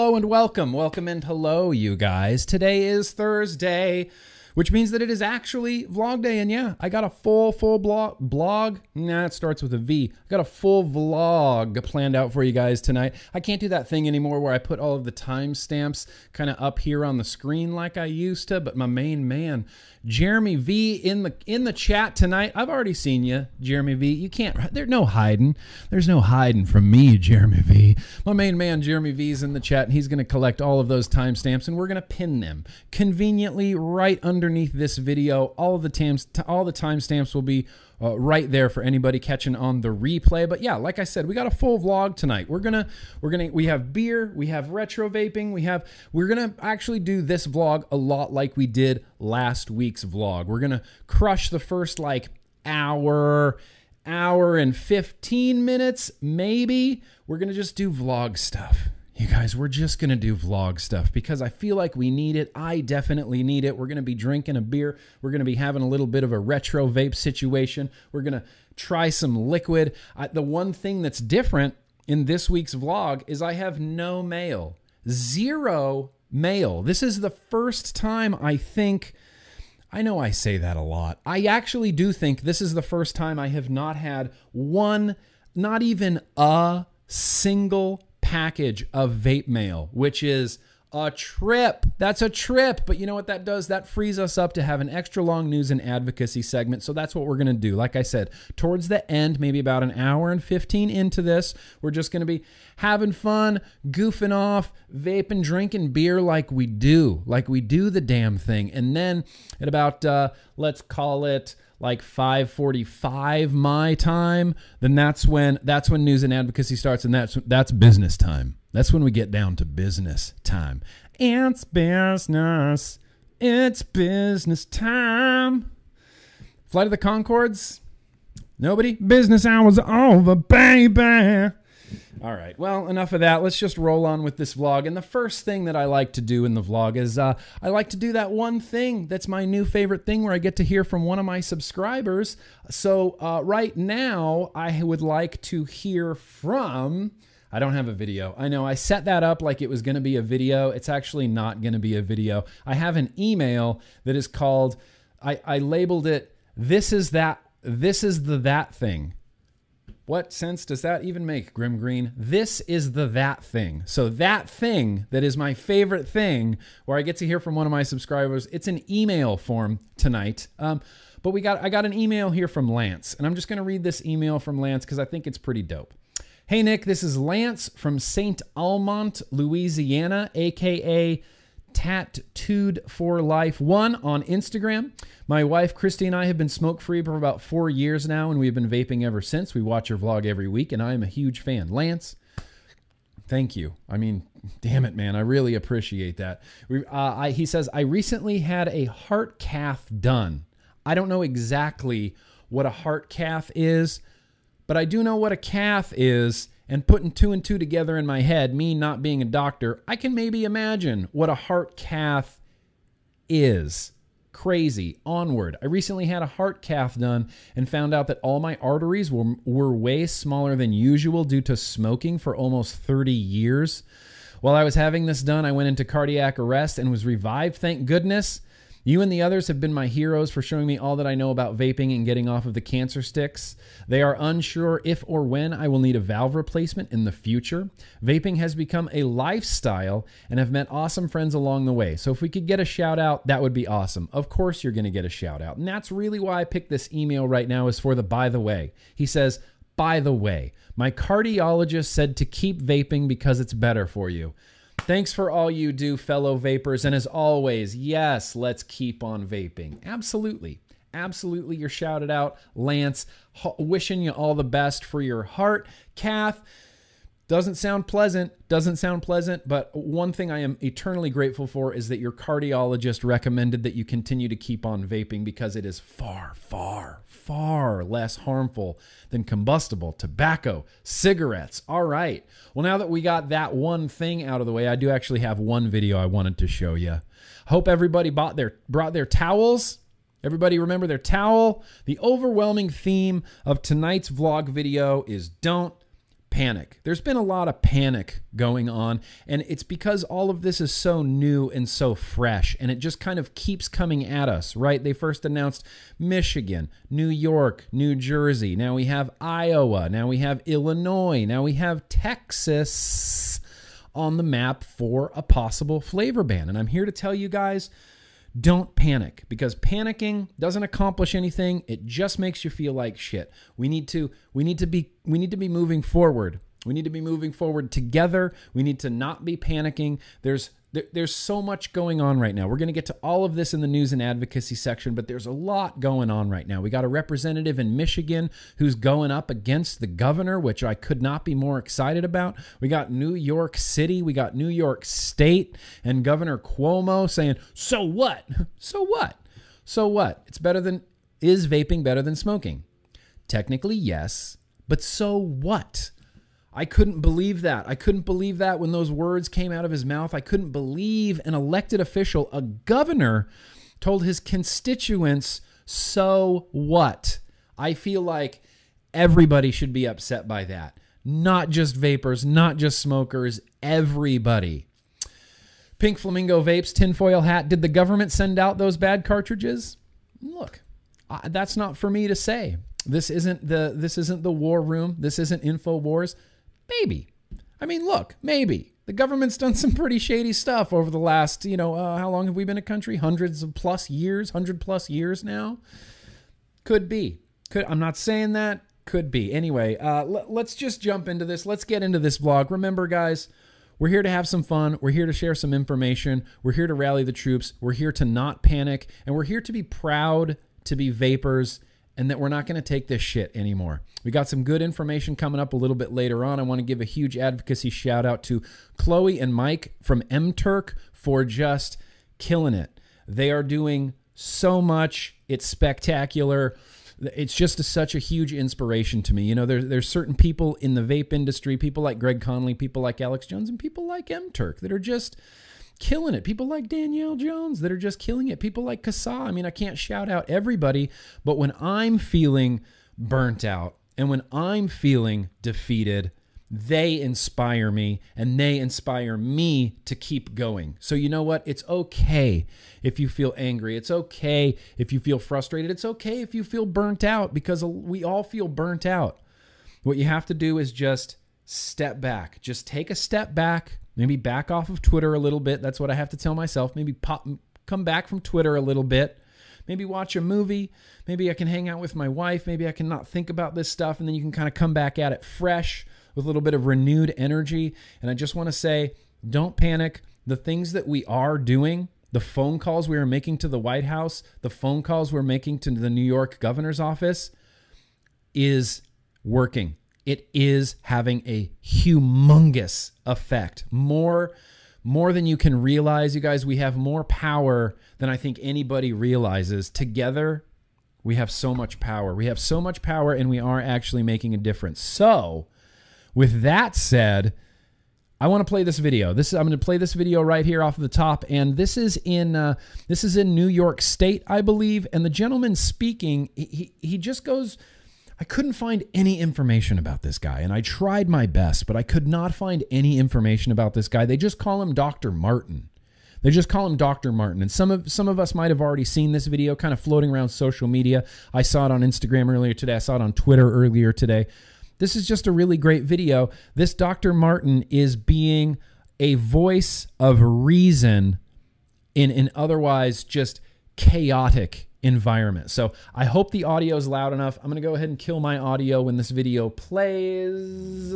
Hello and welcome. Welcome and hello, you guys. Today is Thursday, which means that it is actually vlog day. And yeah, I got a full, full blog. blog. Nah, it starts with a V. I got a full vlog planned out for you guys tonight. I can't do that thing anymore where I put all of the timestamps kind of up here on the screen like I used to. But my main man, Jeremy V, in the in the chat tonight. I've already seen you, Jeremy V. You can't. There's no hiding. There's no hiding from me, Jeremy V. My main man, Jeremy V, is in the chat, and he's going to collect all of those timestamps, and we're going to pin them conveniently right underneath this video. All of the times, all the timestamps will be uh, right there for anybody catching on the replay. But yeah, like I said, we got a full vlog tonight. We're gonna we're gonna we have beer, we have retro vaping, we have we're gonna actually do this vlog a lot like we did last week's vlog. We're gonna crush the first like hour hour and 15 minutes maybe we're gonna just do vlog stuff you guys, we're just going to do vlog stuff because I feel like we need it. I definitely need it. We're going to be drinking a beer. We're going to be having a little bit of a retro vape situation. We're going to try some liquid. I, the one thing that's different in this week's vlog is I have no mail, zero mail. This is the first time I think. I know I say that a lot. I actually do think this is the first time I have not had one, not even a single package of vape mail, which is a trip. That's a trip. But you know what that does? That frees us up to have an extra long news and advocacy segment. So that's what we're going to do. Like I said, towards the end, maybe about an hour and 15 into this, we're just going to be having fun, goofing off, vaping, drinking beer like we do, like we do the damn thing. And then at about, uh, let's call it, like 5:45 my time, then that's when that's when news and advocacy starts and that's that's business time. That's when we get down to business time. It's business. It's business time. Flight of the Conchords? Nobody? Business hours over, baby. All right. Well, enough of that. Let's just roll on with this vlog. And the first thing that I like to do in the vlog is uh, I like to do that one thing that's my new favorite thing where I get to hear from one of my subscribers. So uh, right now, I would like to hear from. I don't have a video. I know I set that up like it was going to be a video. It's actually not going to be a video. I have an email that is called, I, I labeled it, This is that, this is the that thing. What sense does that even make, Grim Green? This is the that thing. So that thing that is my favorite thing, where I get to hear from one of my subscribers. It's an email form tonight. Um, but we got I got an email here from Lance, and I'm just going to read this email from Lance because I think it's pretty dope. Hey Nick, this is Lance from St. Amant, Louisiana, aka Tattooed for Life One on Instagram. My wife Christy and I have been smoke free for about four years now, and we've been vaping ever since. We watch your vlog every week, and I am a huge fan. Lance, thank you. I mean, damn it, man, I really appreciate that. Uh, I, he says I recently had a heart cath done. I don't know exactly what a heart cath is, but I do know what a cath is and putting two and two together in my head, me not being a doctor, I can maybe imagine what a heart cath is. Crazy. Onward. I recently had a heart cath done and found out that all my arteries were, were way smaller than usual due to smoking for almost 30 years. While I was having this done, I went into cardiac arrest and was revived, thank goodness. You and the others have been my heroes for showing me all that I know about vaping and getting off of the cancer sticks. They are unsure if or when I will need a valve replacement in the future. Vaping has become a lifestyle and have met awesome friends along the way. So if we could get a shout out, that would be awesome. Of course, you're going to get a shout out. And that's really why I picked this email right now, is for the by the way. He says, by the way, my cardiologist said to keep vaping because it's better for you. Thanks for all you do, fellow vapors. And as always, yes, let's keep on vaping. Absolutely. Absolutely. You're shouted out, Lance. Wishing you all the best for your heart. cath, doesn't sound pleasant, doesn't sound pleasant, but one thing I am eternally grateful for is that your cardiologist recommended that you continue to keep on vaping because it is far, far, far less harmful than combustible tobacco, cigarettes. All right. Well, now that we got that one thing out of the way, I do actually have one video I wanted to show you. Hope everybody bought their brought their towels. Everybody remember their towel? The overwhelming theme of tonight's vlog video is don't panic. There's been a lot of panic going on, and it's because all of this is so new and so fresh, and it just kind of keeps coming at us, right? They first announced Michigan, New York, New Jersey. Now we have Iowa. Now we have Illinois. Now we have Texas on the map for a possible flavor ban. And I'm here to tell you guys don't panic because panicking doesn't accomplish anything. It just makes you feel like shit. We need to we need to be we need to be moving forward. We need to be moving forward together. We need to not be panicking. There's there, there's so much going on right now. We're going to get to all of this in the news and advocacy section, but there's a lot going on right now. We got a representative in Michigan who's going up against the governor, which I could not be more excited about. We got New York City, we got New York State, and Governor Cuomo saying, So what? So what? So what? It's better than, is vaping better than smoking? Technically, yes, but so what? I couldn't believe that. I couldn't believe that when those words came out of his mouth. I couldn't believe an elected official, a governor, told his constituents, so what? I feel like everybody should be upset by that. Not just vapors, not just smokers, everybody. Pink Flamingo Vapes, tinfoil hat. Did the government send out those bad cartridges? Look, that's not for me to say. This isn't the this isn't the war room. This isn't InfoWars. Maybe. I mean, look, maybe. The government's done some pretty shady stuff over the last, you know, uh, how long have we been a country? Hundreds of plus years, hundred plus years now. Could be. Could I'm not saying that. Could be. Anyway, uh, l- let's just jump into this. Let's get into this vlog. Remember, guys, we're here to have some fun. We're here to share some information. We're here to rally the troops. We're here to not panic, and we're here to be proud to be vapors and that we're not going to take this shit anymore. We got some good information coming up a little bit later on. I want to give a huge advocacy shout out to Chloe and Mike from MTurk for just killing it. They are doing so much. It's spectacular. It's just a, such a huge inspiration to me. You know, there's there's certain people in the vape industry, people like Greg Conley, people like Alex Jones, and people like MTurk that are just killing it. People like Danielle Jones that are just killing it. People like CASAA. I mean, I can't shout out everybody, but when I'm feeling burnt out and when I'm feeling defeated, they inspire me and they inspire me to keep going. So, you know what? It's okay if you feel angry. It's okay if you feel frustrated. It's okay if you feel burnt out because we all feel burnt out. What you have to do is just step back. Just take a step back, maybe back off of Twitter a little bit. That's what I have to tell myself. Maybe pop, come back from Twitter a little bit. Maybe watch a movie. Maybe I can hang out with my wife. Maybe I can not think about this stuff. And then you can kind of come back at it fresh with a little bit of renewed energy. And I just want to say don't panic. The things that we are doing, the phone calls we are making to the White House, the phone calls we're making to the New York governor's office is working it is having a humongous effect. More more than you can realize, you guys, we have more power than I think anybody realizes. Together, we have so much power. We have so much power and we are actually making a difference. So, with that said, I want to play this video. This is, I'm going to play this video right here off of the top, and this is in uh, this is in New York State, I believe. And the gentleman speaking, he he just goes I couldn't find any information about this guy, and I tried my best, but I could not find any information about this guy. They just call him Dr. Martin. They just call him Dr. Martin. And some of some of us might have already seen this video kind of floating around social media. I saw it on Instagram earlier today. I saw it on Twitter earlier today. This is just a really great video. This Dr. Martin is being a voice of reason in an otherwise just chaotic environment. So I hope the audio is loud enough. I'm going to go ahead and kill my audio when this video plays.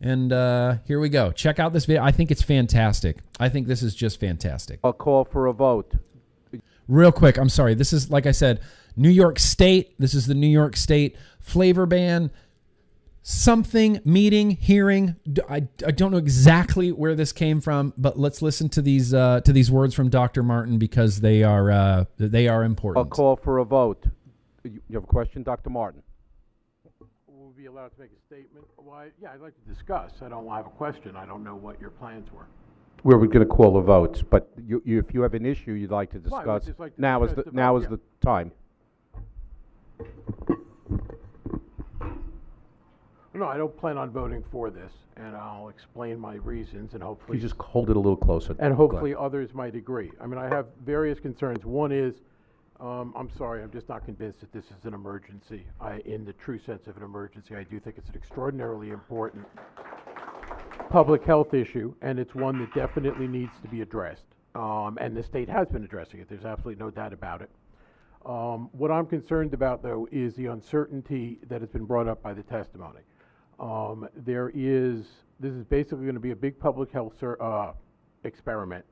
And uh, here we go. Check out this video. I think it's fantastic. I think this is just fantastic. I'll call for a vote. Real quick, I'm sorry. This is, like I said, New York State. This is the New York State flavor ban something meeting hearing I, I don't know exactly where this came from but let's listen to these uh, to these words from dr martin because they are uh, they are important. I'll call for a vote. You have a question dr martin? Will be allowed to make a statement. Why yeah i'd like to discuss. I don't have a question. I don't know what your plans were. We're going to call a vote but you, you, if you have an issue you'd like to discuss Well, I would just like to now is discuss the the now vote, is yeah. the time No, I don't plan on voting for this, and I'll explain my reasons, and You hopefully, just hold it a little closer. and hopefully others might agree. I mean, I have various concerns. One is, um, I'm sorry, I'm just not convinced that this is an emergency. I, in the true sense of an emergency, I do think it's an extraordinarily important public health issue, and it's one that definitely needs to be addressed. Um, and the state has been addressing it. There's absolutely no doubt about it. Um, what I'm concerned about, though, is the uncertainty that has been brought up by the testimony. Um, there is, this is basically going to be a big public health uh, experiment.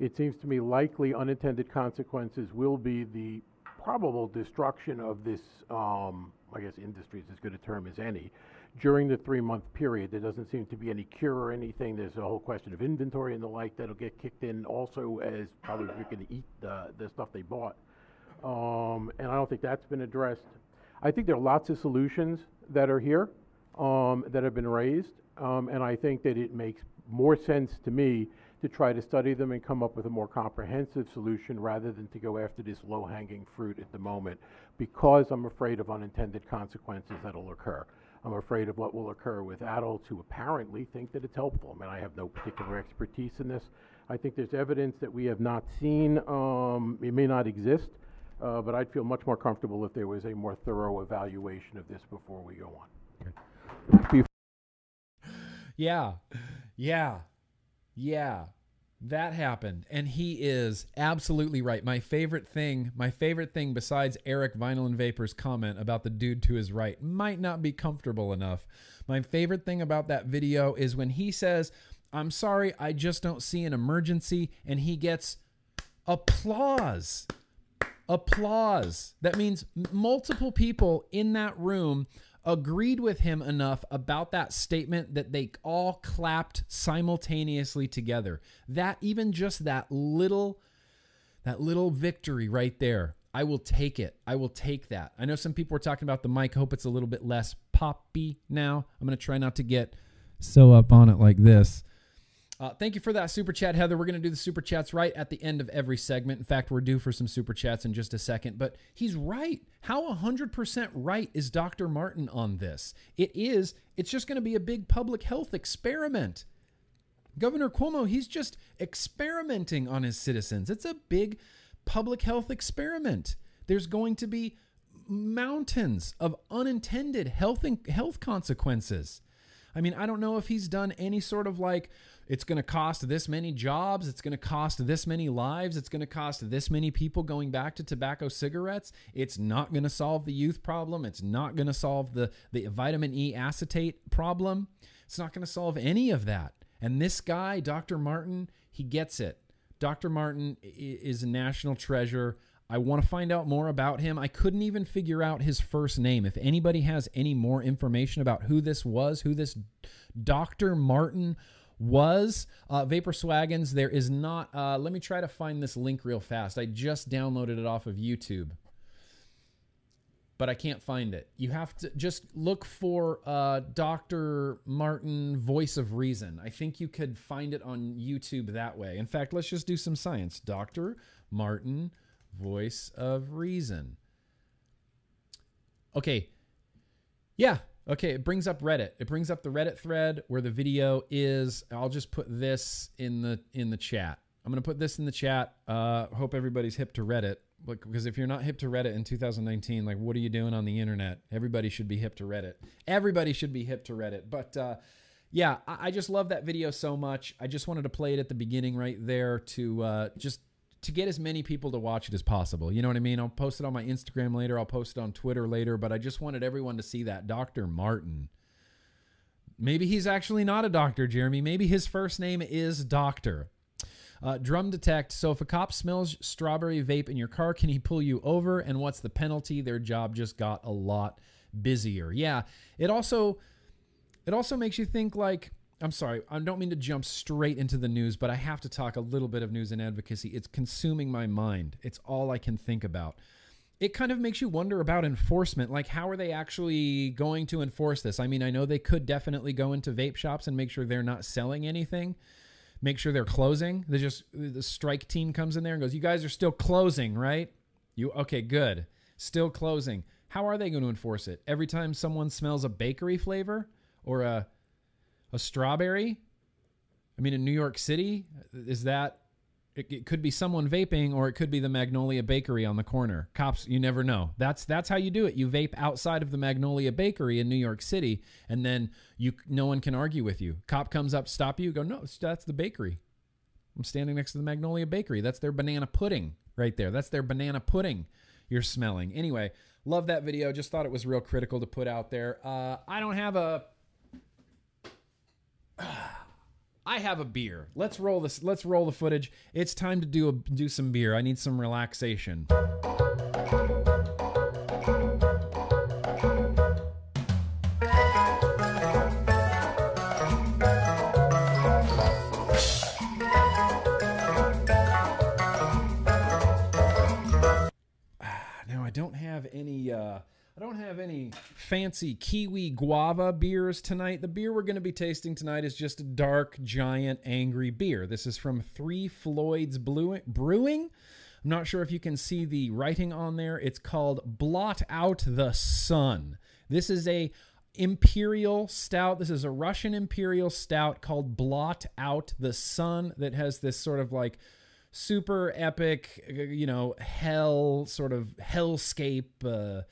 It seems to me likely unintended consequences will be the probable destruction of this, um, I guess industry is as good a term as any, during the three-month period. There doesn't seem to be any cure or anything. There's a whole question of inventory and the like that'll get kicked in also as probably we're going to eat the, the stuff they bought. Um, and I don't think that's been addressed. I think there are lots of solutions that are here, um, that have been raised. Um, and I think that it makes more sense to me to try to study them and come up with a more comprehensive solution rather than to go after this low-hanging fruit at the moment because I'm afraid of unintended consequences that'll occur. I'm afraid of what will occur with adults who apparently think that it's helpful. I mean, I have no particular expertise in this. I think there's evidence that we have not seen. Um, it may not exist, uh, but I'd feel much more comfortable if there was a more thorough evaluation of this before we go on. Yeah. Yeah. Yeah. That happened. And he is absolutely right. My favorite thing, my favorite thing besides Eric Vinyl and Vapor's comment about the dude to his right might not be comfortable enough. My favorite thing about that video is when he says, I'm sorry, I just don't see an emergency, and he gets applause applause. That means multiple people in that room agreed with him enough about that statement that they all clapped simultaneously together. That even just that little that little victory right there. I will take it. I will take that. I know some people were talking about the mic. Hope it's a little bit less poppy now. I'm going to try not to get so up on it like this. Uh, thank you for that super chat, Heather. We're going to do the super chats right at the end of every segment. In fact, we're due for some super chats in just a second. But he's right. How 100% right is Dr. Martin on this? It is. It's just going to be a big public health experiment. Governor Cuomo, he's just experimenting on his citizens. It's a big public health experiment. There's going to be mountains of unintended health health consequences. I mean, I don't know if he's done any sort of like, it's going to cost this many jobs, it's going to cost this many lives, it's going to cost this many people going back to tobacco cigarettes. It's not going to solve the youth problem. It's not going to solve the, the vitamin E acetate problem. It's not going to solve any of that. And this guy, Dr. Martin, he gets it. Dr. Martin is a national treasure. I want to find out more about him. I couldn't even figure out his first name. If anybody has any more information about who this was, who this Dr. Martin was, uh, Vapor Swaggins, there is not. Uh, let me try to find this link real fast. I just downloaded it off of YouTube, but I can't find it. You have to just look for uh, Dr. Martin, Voice of Reason. I think you could find it on YouTube that way. In fact, let's just do some science. Dr. Martin, Voice of Reason. Okay. Yeah. Okay. It brings up Reddit. It brings up the Reddit thread where the video is. I'll just put this in the in the chat. I'm gonna put this in the chat. Uh, hope everybody's hip to Reddit. Like, because if you're not hip to Reddit in 2019, like, what are you doing on the internet? Everybody should be hip to Reddit. Everybody should be hip to Reddit. But uh, yeah, I, I just love that video so much. I just wanted to play it at the beginning right there to uh, just to get as many people to watch it as possible. You know what I mean? I'll post it on my Instagram later. I'll post it on Twitter later. But I just wanted everyone to see that Dr. Martin. Maybe he's actually not a doctor, Jeremy. Maybe his first name is Doctor. Uh, drum detect. So if a cop smells strawberry vape in your car, can he pull you over? And what's the penalty? Their job just got a lot busier. Yeah. It also it also makes you think like I'm sorry, I don't mean to jump straight into the news, but I have to talk a little bit of news and advocacy. It's consuming my mind. It's all I can think about. It kind of makes you wonder about enforcement. Like, how are they actually going to enforce this? I mean, I know they could definitely go into vape shops and make sure they're not selling anything, make sure they're closing. They just, the strike team comes in there and goes, You guys are still closing, right? You, okay, good. still closing. How are they going to enforce it? Every time someone smells a bakery flavor or a a strawberry? I mean, in New York City, is that it, it could be someone vaping or it could be the Magnolia Bakery on the corner. Cops, you never know. That's that's how you do it. You vape outside of the Magnolia Bakery in New York City, and then you no one can argue with you. Cop comes up, stop you, go no, that's the bakery. I'm standing next to the Magnolia Bakery. That's their banana pudding right there. That's their banana pudding you're smelling. Anyway, love that video. Just thought it was real critical to put out there. Uh, I don't have a. I have a beer. Let's roll this. Let's roll the footage. It's time to do a, do some beer. I need some relaxation. Now I don't have any. Uh, I don't have any fancy kiwi guava beers tonight. The beer we're going to be tasting tonight is just a dark, giant, angry beer. This is from Three Floyds Brewing. I'm not sure if you can see the writing on there. It's called Blot Out the Sun. This is a imperial stout. This is a Russian imperial stout called Blot Out the Sun that has this sort of like super epic, you know, hell sort of hellscape uh,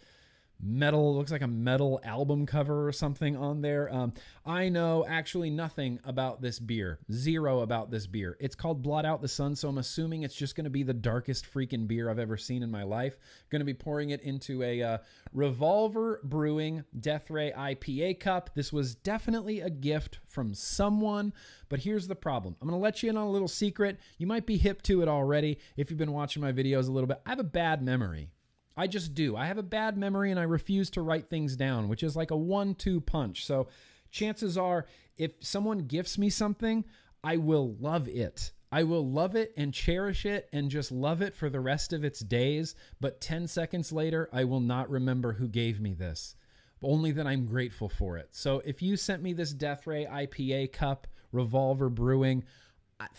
metal. Looks like a metal album cover or something on there. Um, I know actually nothing about this beer. Zero about this beer. It's called Blot Out the Sun, so I'm assuming it's just going to be the darkest freaking beer I've ever seen in my life. Going to be pouring it into a uh, Revolver Brewing Death Ray IPA cup. This was definitely a gift from someone, but here's the problem. I'm going to let you in on a little secret. You might be hip to it already if you've been watching my videos a little bit. I have a bad memory. I just do. I have a bad memory and I refuse to write things down, which is like a one two punch. So chances are, if someone gifts me something, I will love it. I will love it and cherish it and just love it for the rest of its days. But 10 seconds later, I will not remember who gave me this, only that I'm grateful for it. So if you sent me this Death Ray IPA cup, Revolver Brewing,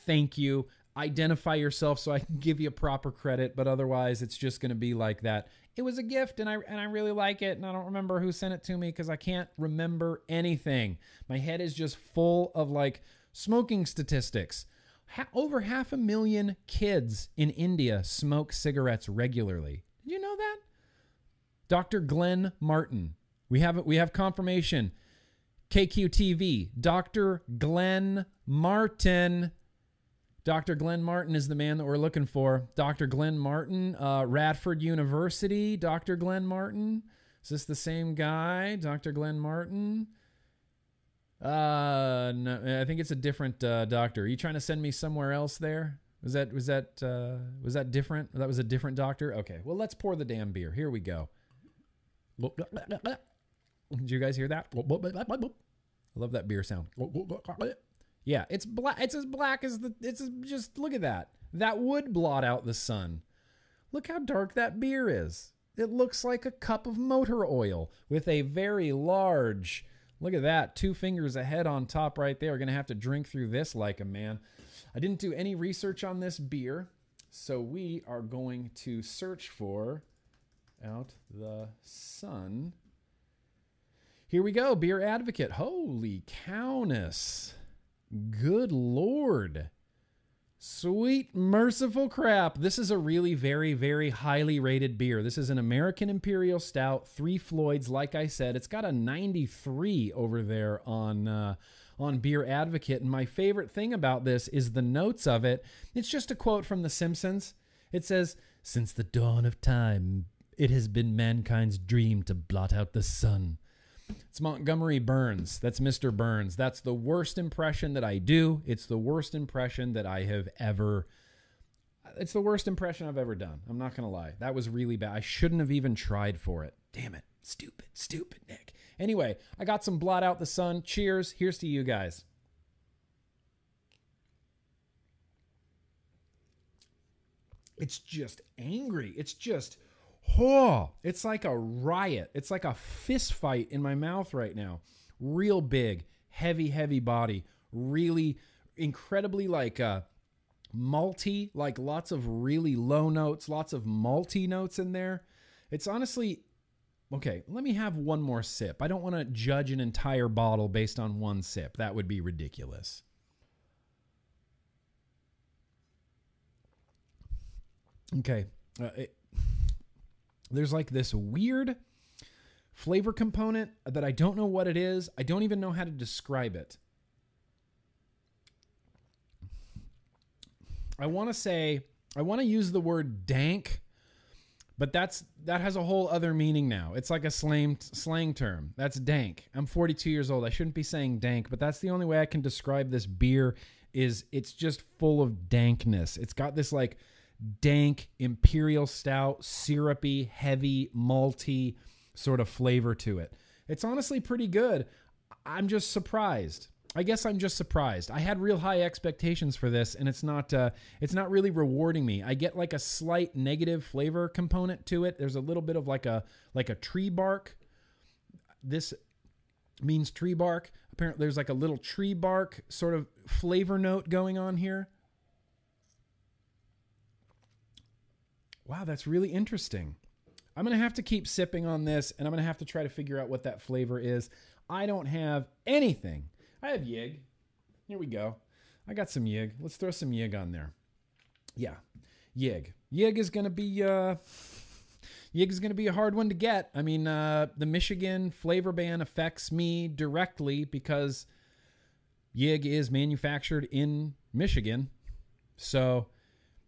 thank you identify yourself so I can give you proper credit, but otherwise it's just going to be like that. It was a gift and I and I really like it and I don't remember who sent it to me cuz I can't remember anything. My head is just full of like smoking statistics. Ha- over half a million kids in India smoke cigarettes regularly. Did you know that? Dr. Glenn Martin. We have we have confirmation. KQTV. Dr. Glenn Martin. Dr. Glenn Martin is the man that we're looking for. Dr. Glenn Martin, uh, Radford University. Dr. Glenn Martin. Is this the same guy? Dr. Glenn Martin? Uh, no, I think it's a different uh, doctor. Are you trying to send me somewhere else there? Was that was that uh, was that different? That was a different doctor. Okay, well let's pour the damn beer. Here we go. Did you guys hear that? I love that beer sound. Yeah, it's black. It's as black as the. It's just look at that. That would blot out the sun. Look how dark that beer is. It looks like a cup of motor oil with a very large. Look at that, two fingers ahead on top right there. We're gonna have to drink through this like a man. I didn't do any research on this beer, so we are going to search for out the sun. Here we go, beer advocate. Holy cowness. Good lord. Sweet merciful crap. This is a really very, very highly rated beer. This is an American Imperial Stout, Three Floyds. Like I said, it's got a 93 over there on uh, on Beer Advocate. And my favorite thing about this is the notes of it. It's just a quote from The Simpsons. It says, Since the dawn of time, it has been mankind's dream to blot out the sun. It's Montgomery Burns. That's Mr. Burns. That's the worst impression that I do. It's the worst impression that I have ever. It's the worst impression I've ever done. I'm not going to lie. That was really bad. I shouldn't have even tried for it. Damn it. Stupid, stupid Nick. Anyway, I got some blot out the sun. Cheers. Here's to you guys. It's just angry. It's just Oh, it's like a riot. It's like a fist fight in my mouth right now. Real big, heavy, heavy body. Really incredibly like uh malty, like lots of really low notes, lots of malty notes in there. It's honestly okay. Let me have one more sip. I don't want to judge an entire bottle based on one sip. That would be ridiculous. Okay. Uh, it, there's like this weird flavor component that I don't know what it is. I don't even know how to describe it. I want to say I want to use the word dank, but that's that has a whole other meaning now. It's like a slang slang term. That's dank. I'm 42 years old. I shouldn't be saying dank, but that's the only way I can describe this beer is it's just full of dankness. It's got this like dank imperial stout, syrupy, heavy, malty sort of flavor to it. It's honestly pretty good. I'm just surprised. I guess I'm just surprised. I had real high expectations for this, and it's not. Uh, it's not really rewarding me. I get like a slight negative flavor component to it. There's a little bit of like a like a tree bark. This means tree bark. Apparently, there's like a little tree bark sort of flavor note going on here. Wow, that's really interesting. I'm going to have to keep sipping on this and I'm going to have to try to figure out what that flavor is. I don't have anything. I have Yig. Here we go. I got some Yig. Let's throw some Yig on there. Yeah. Yig. Yig is going to be uh Yig is going to be a hard one to get. I mean, uh the Michigan flavor ban affects me directly because Yig is manufactured in Michigan. So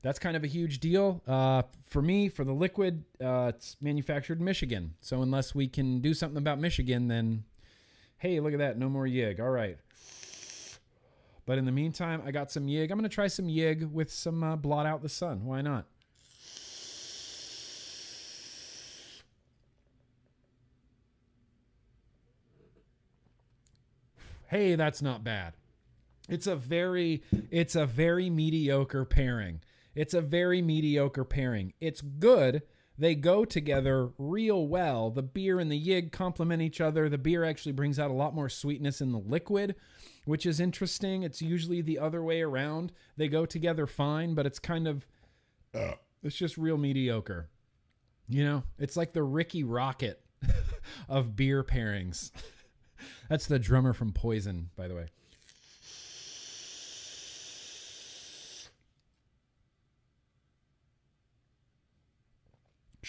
that's kind of a huge deal uh, for me. For the liquid, uh, it's manufactured in Michigan. So unless we can do something about Michigan, then hey, look at that, no more Yig. All right. But in the meantime, I got some Yig. I'm going to try some Yig with some uh, blot out the sun. Why not? Hey, that's not bad. It's a very it's a very mediocre pairing. It's a very mediocre pairing. It's good. They go together real well. The beer and the yig complement each other. The beer actually brings out a lot more sweetness in the liquid, which is interesting. It's usually the other way around. They go together fine, but it's kind of uh, it's just real mediocre. You know, it's like the Rikki Rockett of beer pairings. That's the drummer from Poison, by the way.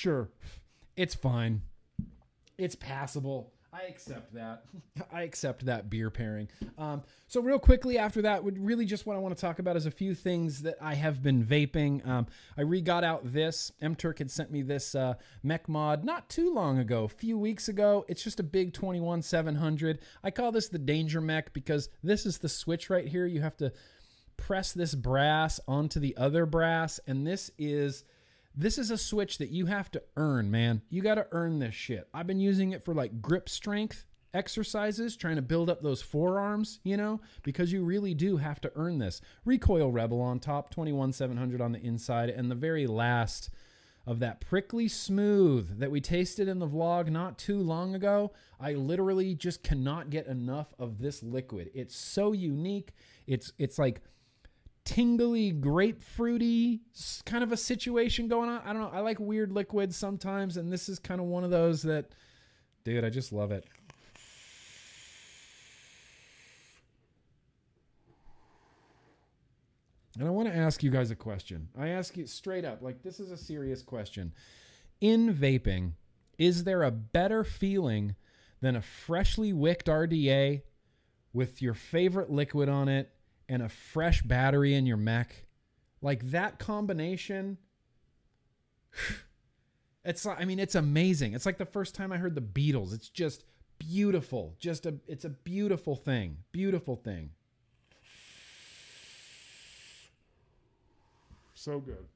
Sure, it's fine. It's passable. I accept that. I accept that beer pairing. Um, so real quickly after that, would really just what I want to talk about is a few things that I have been vaping. Um, I re got out this. M Turk had sent me this uh, Mech Mod not too long ago, a few weeks ago. It's just a big 21 700. I call this the Danger Mech because this is the switch right here. You have to press this brass onto the other brass, and this is this is a switch that you have to earn, man. You got to earn this shit. I've been using it for like grip strength exercises, trying to build up those forearms, you know, because you really do have to earn this. Recoil Rebel on top, 21700 on the inside, and the very last of that prickly smooth that we tasted in the vlog not too long ago. I literally just cannot get enough of this liquid. It's so unique. It's it's like tingly grapefruity kind of a situation going on. I don't know. I like weird liquids sometimes, and this is kind of one of those that, dude, I just love it. And I want to ask you guys a question. I ask you straight up, like this is a serious question. In vaping, is there a better feeling than a freshly wicked RDA with your favorite liquid on it and a fresh battery in your mech, like that combination, it's I mean it's amazing. It's like the first time I heard the Beatles. It's just beautiful. Just a it's a beautiful thing. Beautiful thing. So good.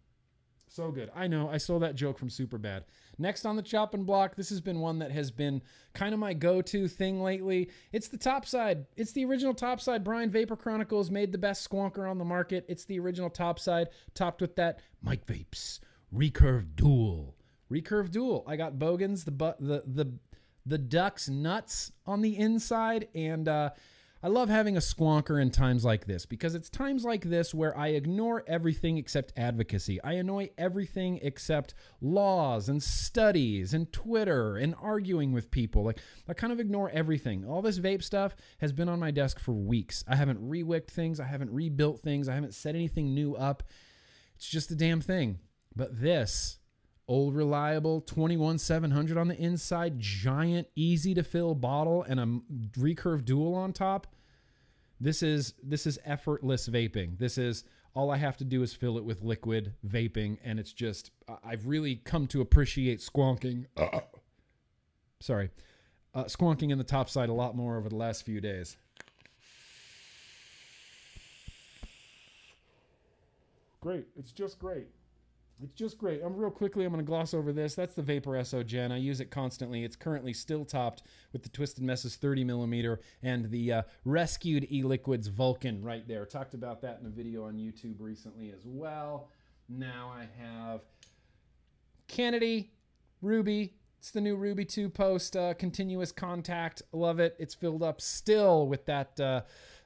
So good. I know. I stole that joke from Superbad. Next on the chopping block, this has been one that has been kind of my go-to thing lately. It's the topside. It's the original topside. Brian Vapor Chronicles made the best squonker on the market. It's the original topside, topped with that Mike Vapes Recurve Dual. Recurve Dual. I got Bogans, the bu- the the the duck's nuts on the inside, and uh, I love having a squonker in times like this because it's times like this where I ignore everything except advocacy. I annoy everything except laws and studies and Twitter and arguing with people. Like I kind of ignore everything. All this vape stuff has been on my desk for weeks. I haven't rewicked things, I haven't rebuilt things, I haven't set anything new up. It's just a damn thing. But this old reliable 21 700 on the inside giant easy to fill bottle and a recurve dual on top. This is this is effortless vaping. This is all i have to do is fill it with liquid vaping and it's just i've really come to appreciate squonking sorry uh, squonking in the top side a lot more over the last few days. Great. It's just great it's just great. I'm real quickly. I'm going to gloss over this. That's the Vaporesso Gen. I use it constantly. It's currently still topped with the Twisted Messes 30 millimeter and the uh, rescued e-liquids Vulcan right there. Talked about that in a video on YouTube recently as well. Now I have Kennedy Ruby. It's the new Ruby 2 post uh, continuous contact. Love it. It's filled up still with that. Uh,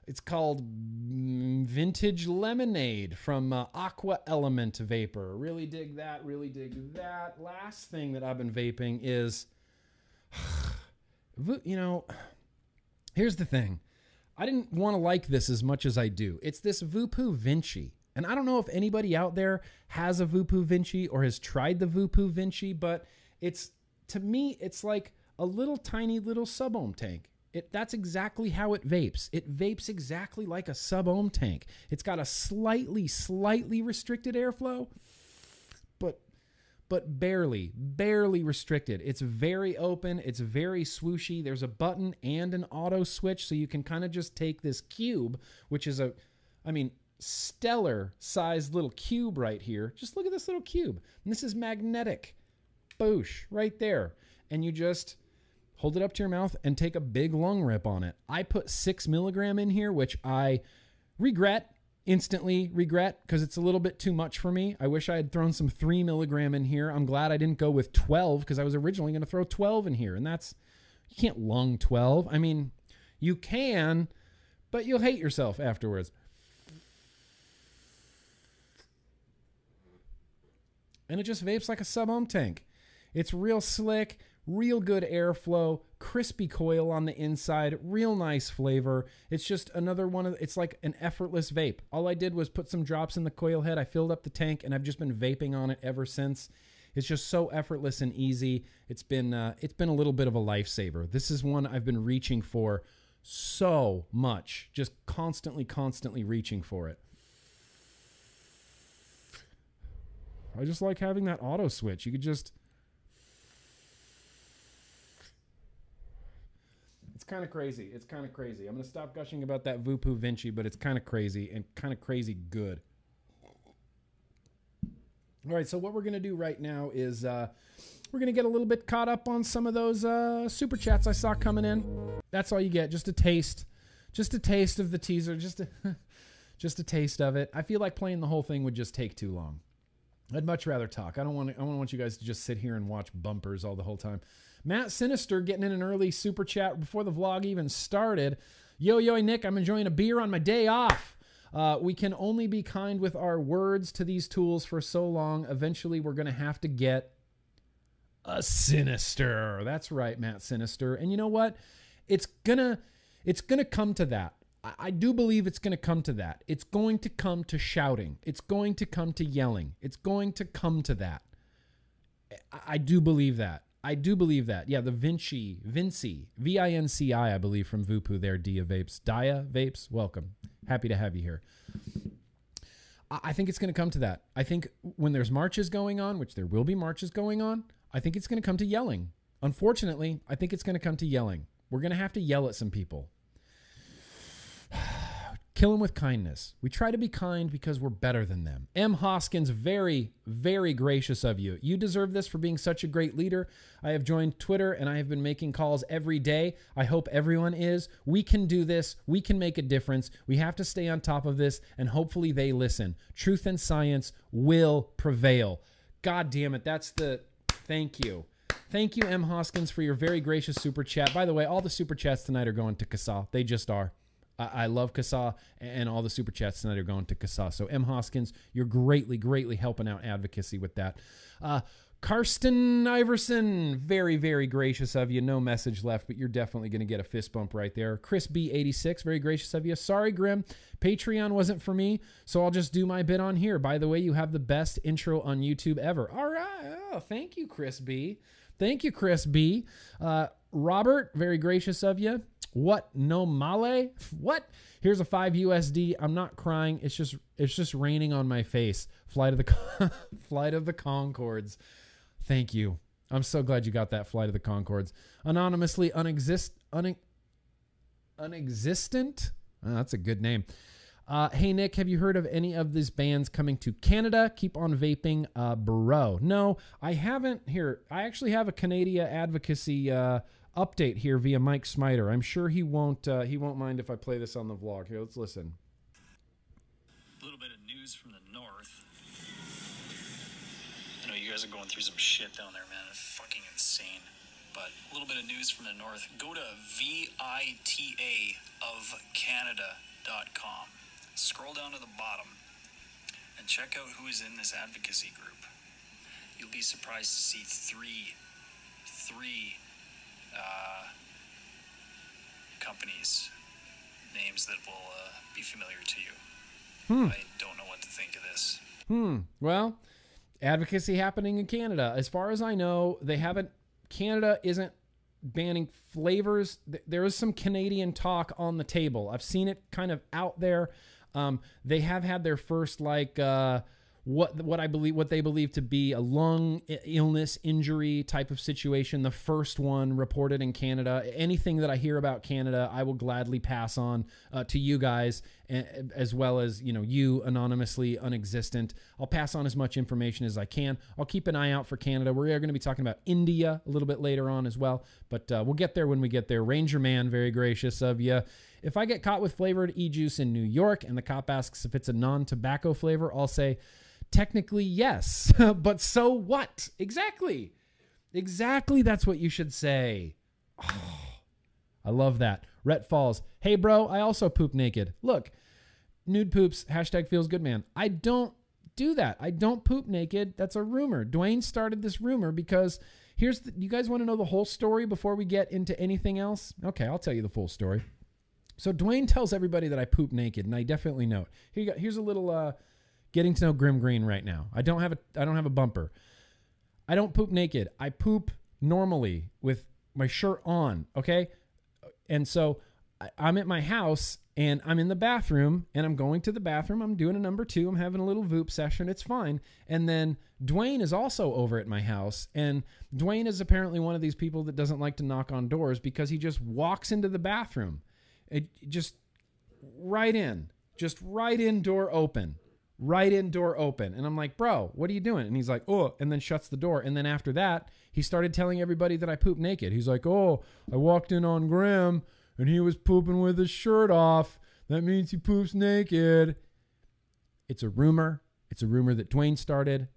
it's called Vintage Lemonade from uh, Aqua Element Vapor. Really dig that. Really dig that. Last thing that I've been vaping is, you know, here's the thing. I didn't want to like this as much as I do. It's this Voopoo Vinci. And I don't know if anybody out there has a Voopoo Vinci or has tried the Voopoo Vinci, but it's to me, it's like a little tiny little sub ohm tank. It, that's exactly how it vapes. It vapes exactly like a sub ohm tank. It's got a slightly, slightly restricted airflow, but but barely, barely restricted. It's very open. It's very swooshy. There's a button and an auto switch, so you can kind of just take this cube, which is a, I mean, stellar sized little cube right here. Just look at this little cube. And this is magnetic. Boosh, right there. And you just hold it up to your mouth and take a big lung rip on it. I put six milligram in here, which I regret, instantly regret, because it's a little bit too much for me. I wish I had thrown some three milligram in here. I'm glad I didn't go with 12 because I was originally going to throw 12 in here. And that's, you can't lung 12. I mean, you can, but you'll hate yourself afterwards. And it just vapes like a sub ohm tank. It's real slick, real good airflow, crispy coil on the inside, real nice flavor. It's just another one of it's like an effortless vape. All I did was put some drops in the coil head, I filled up the tank and I've just been vaping on it ever since. It's just so effortless and easy. It's been uh, it's been a little bit of a lifesaver. This is one I've been reaching for so much, just constantly constantly reaching for it. I just like having that auto switch. You could just kind of crazy. It's kind of crazy. I'm to stop gushing about that Voopoo Vinci, but it's kind of crazy and kind of crazy good. All right, so what we're to do right now is uh, we're to get a little bit caught up on some of those uh, super chats I saw coming in. That's all you get, just a taste, just a taste of the teaser, just a, just a taste of it. I feel like playing the whole thing would just take too long. I'd much rather talk. I don't want I don't want you guys to just sit here and watch bumpers all the whole time. Matt Sinister getting in an early super chat before the vlog even started. Yo, yo, Nick, I'm enjoying a beer on my day off. Uh, we can only be kind with our words to these tools for so long. Eventually, we're going to have to get a Sinister. That's right, Matt Sinister. And you know what? It's gonna, it's gonna come to that. I, do believe it's gonna come to that. It's going to come to shouting. It's going to come to yelling. It's going to come to that. I do believe that. I do believe that. Yeah, the Vinci, Vinci, V I N C I, I believe from Voopoo there, Dia Vapes. Dia Vapes, welcome. Happy to have you here. I think it's going to come to that. I think when there's marches going on, which there will be marches going on, I think it's going to come to yelling. Unfortunately, I think it's going to come to yelling. We're going to have to yell at some people. Kill them with kindness. We try to be kind because we're better than them. M. Hoskins, very, very gracious of you. You deserve this for being such a great leader. I have joined Twitter and I have been making calls every day. I hope everyone is. We can do this. We can make a difference. We have to stay on top of this and hopefully they listen. Truth and science will prevail. God damn it. That's the. Thank you. Thank you, M. Hoskins, for your very gracious super chat. By the way, all the super chats tonight are going to CASAA. They just are. I, I love CASAA, and all the super chats tonight are going to CASAA. So M Hoskins, you're greatly, greatly helping out advocacy with that. Uh, Karsten Iverson, very, very gracious of you. No message left, but you're definitely going to get a fist bump right there. Chris B86, very gracious of you. Sorry, Grim. Patreon wasn't for me, so I'll just do my bit on here. By the way, you have the best intro on YouTube ever. All right. Oh, thank you, Chris B. Thank you, Chris B. Uh, Robert, very gracious of you. What no male? What? Here's a five USD. I'm not crying. It's just it's just raining on my face. Flight of the Flight of the Conchords. Thank you. I'm so glad you got that Flight of the Conchords. Anonymously unexist un, unexistent. Oh, that's a good name. Uh, hey Nick, have you heard of any of these bands coming to Canada? Keep on vaping, uh, bro. No, I haven't. Here, I actually have a Canada advocacy uh, update here via Mike Smiter. I'm sure he won't. Uh, he won't mind if I play this on the vlog. Here, let's listen. A little bit of news from the north. I know you guys are going through some shit down there, man. It's fucking insane. But a little bit of news from the north. Go to VITA of. Scroll down to the bottom and check out who is in this advocacy group. You'll be surprised to see three, three uh, companies, names that will uh, be familiar to you. I don't know what to think of this. Hmm. Well, advocacy happening in Canada. As far as I know, they haven't. Canada isn't banning flavors. There is some Canadian talk on the table. I've seen it kind of out there. Um, they have had their first like uh, what what I believe what they believe to be a lung illness injury type of situation. The first one reported in Canada. Anything that I hear about Canada, I will gladly pass on uh, to you guys, as well as you know you anonymously unexistent. I'll pass on as much information as I can. I'll keep an eye out for Canada. We're going to be talking about India a little bit later on as well, but uh, we'll get there when we get there. Ranger Man, very gracious of you. If I get caught with flavored e juice in New York and the cop asks if it's a non tobacco flavor, I'll say, technically yes. but so what? Exactly. Exactly. That's what you should say. Oh, I love that. Rhett Falls. Hey, bro, I also poop naked. Look, nude poops, hashtag feels good, man. I don't do that. I don't poop naked. That's a rumor. Dwayne started this rumor because here's the, you guys want to know the whole story before we get into anything else? Okay, I'll tell you the full story. So Dwayne tells everybody that I poop naked, and I definitely know it. Here you go. Here's a little uh, getting to know Grim Green right now. I don't have a I don't have a bumper. I don't poop naked. I poop normally with my shirt on. Okay, and so I'm at my house and I'm in the bathroom and I'm going to the bathroom. I'm doing a number two. I'm having a little Voop session. It's fine. And then Dwayne is also over at my house. And Dwayne is apparently one of these people that doesn't like to knock on doors because he just walks into the bathroom. It just right in, just right in, door open, right in, door open. And I'm like, bro, what are you doing? And he's like, oh, and then shuts the door. And then after that, he started telling everybody that I poop naked. He's like, oh, I walked in on Graham and he was pooping with his shirt off. That means he poops naked. It's a rumor. It's a rumor that Dwayne started.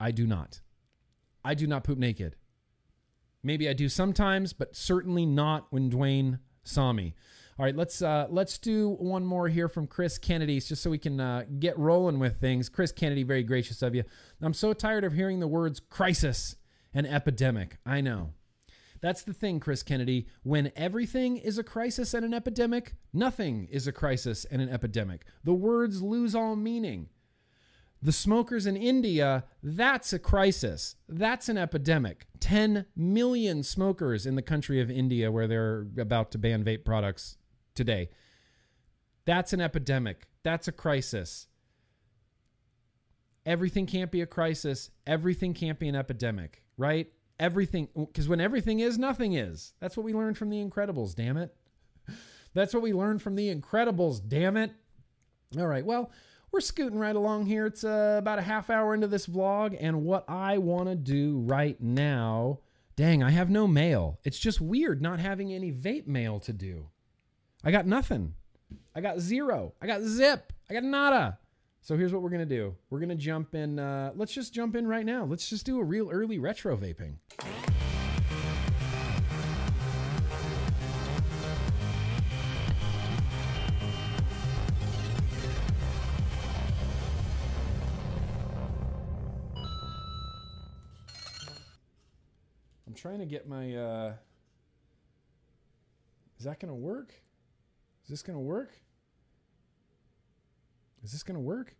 I do not. I do not poop naked. Maybe I do sometimes, but certainly not when Dwayne saw me. All right, let's uh, let's do one more here from Chris Kennedy, just so we can uh, get rolling with things. Chris Kennedy, very gracious of you. I'm so tired of hearing the words crisis and epidemic. I know. That's the thing, Chris Kennedy. When everything is a crisis and an epidemic, nothing is a crisis and an epidemic. The words lose all meaning. The smokers in India, that's a crisis. That's an epidemic. 10 million smokers in the country of India where they're about to ban vape products today. That's an epidemic. That's a crisis. Everything can't be a crisis. Everything can't be an epidemic, right? Everything, because when everything is, nothing is. That's what we learned from The Incredibles, damn it. That's what we learned from The Incredibles, damn it. All right, well, we're scooting right along here. It's uh, about a half hour into this vlog, and what I want to do right now. Dang, I have no mail. It's just weird not having any vape mail to do. I got nothing. I got zero. I got zip. I got nada. So here's what we're gonna do. We're gonna jump in. Uh, let's just jump in right now. Let's just do a real early retro vaping. I'm trying to get my. Uh, is that gonna work? Is this going to work? Is this going to work?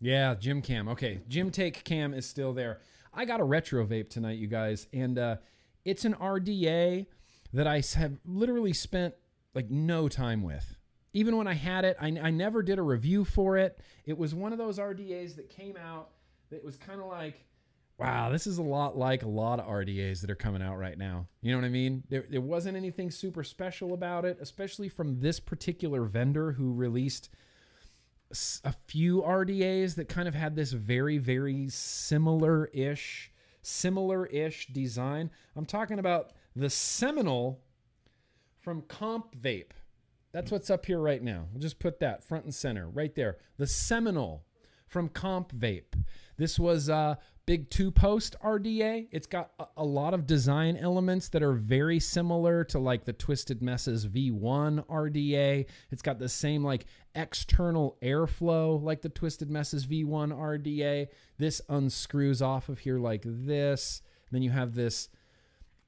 Yeah, Gym Cam. Okay, Gym Take Cam is still there. I got a retro vape tonight, you guys, and uh, it's an RDA that I have literally spent like no time with. Even when I had it, I, I never did a review for it. It was one of those RDAs that came out that was kind of like, wow, this is a lot like a lot of RDAs that are coming out right now. You know what I mean? There, there wasn't anything super special about it, especially from this particular vendor who released a few RDAs that kind of had this very, very similar ish, similar ish design. I'm talking about the Seminole from Comp Vape. That's what's up here right now. We'll just put that front and center right there. The Seminole from Comp Vape. This was a big two post RDA. It's got a, lot of design elements that are very similar to like the Twisted Messes V1 RDA. It's got the same like external airflow like the Twisted Messes V1 RDA. This unscrews off of here like this. Then you have this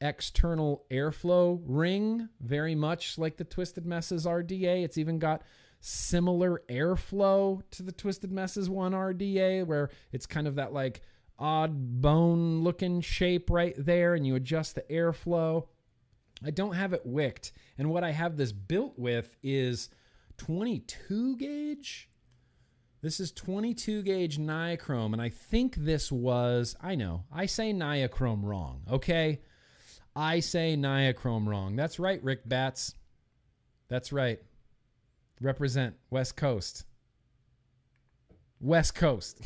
external airflow ring, very much like the Twisted Messes RDA. It's even got similar airflow to the Twisted Messes 1 RDA, where it's kind of that like odd bone looking shape right there, and you adjust the airflow. I don't have it wicked, and what I have this built with is 22 gauge. This is 22 gauge nichrome, and I think this was, I know, I say nichrome wrong, okay? I say nichrome wrong. That's right, Rick Bats. That's right. Represent West Coast. West Coast.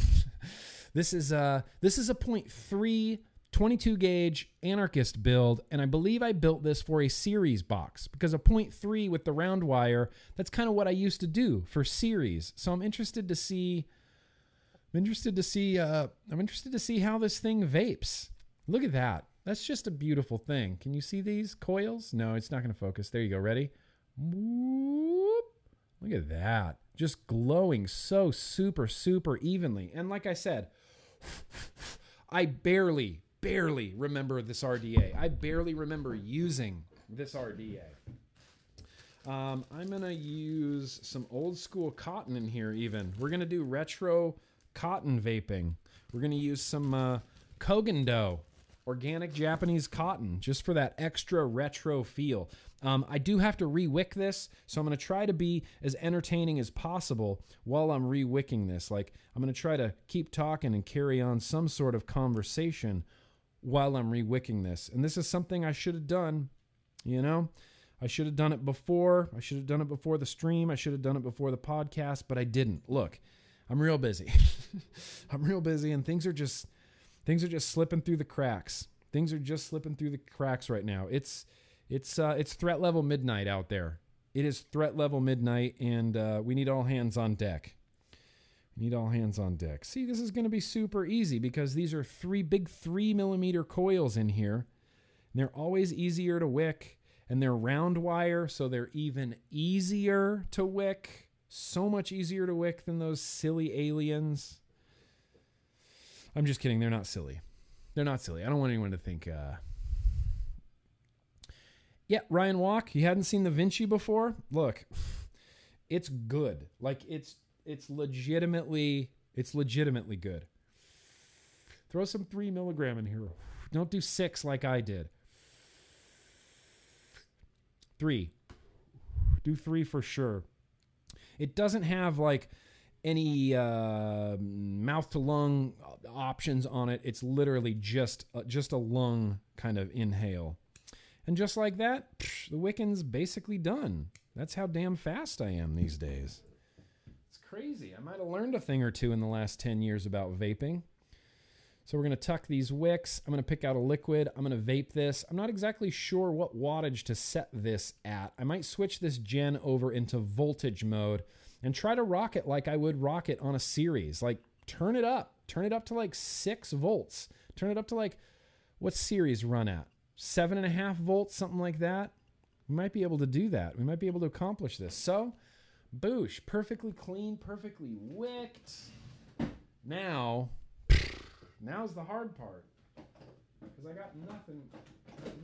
this is a this is a .3 22 gauge anarchist build and I believe I built this for a series box because a .3 with the round wire that's kind of what I used to do for series. So I'm interested to see I'm interested to see uh I'm interested to see how this thing vapes. Look at that. That's just a beautiful thing. Can you see these coils? No, it's not going to focus. There you go. Ready? Whoop. Look at that. Just glowing so super, super evenly. And like I said, I barely, barely remember this RDA. I barely remember using this RDA. Um, I'm going to use some old school cotton in here, even. We're going to do retro cotton vaping. We're going to use some uh, Koh Gen Do organic Japanese cotton just for that extra retro feel. Um, I do have to re-wick this, so I'm going to try to be as entertaining as possible while I'm re-wicking this. Like I'm going to try to keep talking and carry on some sort of conversation while I'm re-wicking this. And this is something I should have done, you know? I should have done it before. I should have done it before the stream. I should have done it before the podcast, but I didn't. Look, I'm real busy. I'm real busy and things are just things are just slipping through the cracks. Things are just slipping through the cracks right now. It's it's uh, it's threat level midnight out there. It is threat level midnight, and uh, we need all hands on deck. We need all hands on deck. See, this is going to be super easy because these are three big three millimeter coils in here. And they're always easier to wick, and they're round wire, so they're even easier to wick. So much easier to wick than those silly aliens. I'm just kidding. They're not silly. They're not silly. I don't want anyone to think. Uh... Yeah, Ryan Walk. You hadn't seen the Vinci before? Look, it's good. Like it's it's legitimately it's legitimately good. Throw some three milligram in here. Don't do six like I did. Three. Do three for sure. It doesn't have like any uh, mouth to lung options on it. It's literally just uh, just a lung kind of inhale. And just like that, psh, the Wiccan's basically done. That's how damn fast I am these days. It's crazy. I might have learned a thing or two in the last 10 years about vaping. So we're going to tuck these wicks. I'm going to pick out a liquid. I'm going to vape this. I'm not exactly sure what wattage to set this at. I might switch this gen over into voltage mode and try to rock it like I would rock it on a series. Like turn it up. Turn it up to like six volts. Turn it up to like what series run at? Seven and a half volts, something like that. We might be able to do that. We might be able to accomplish this. So, boosh, perfectly clean, perfectly wicked. Now, now's the hard part. Because I got nothing,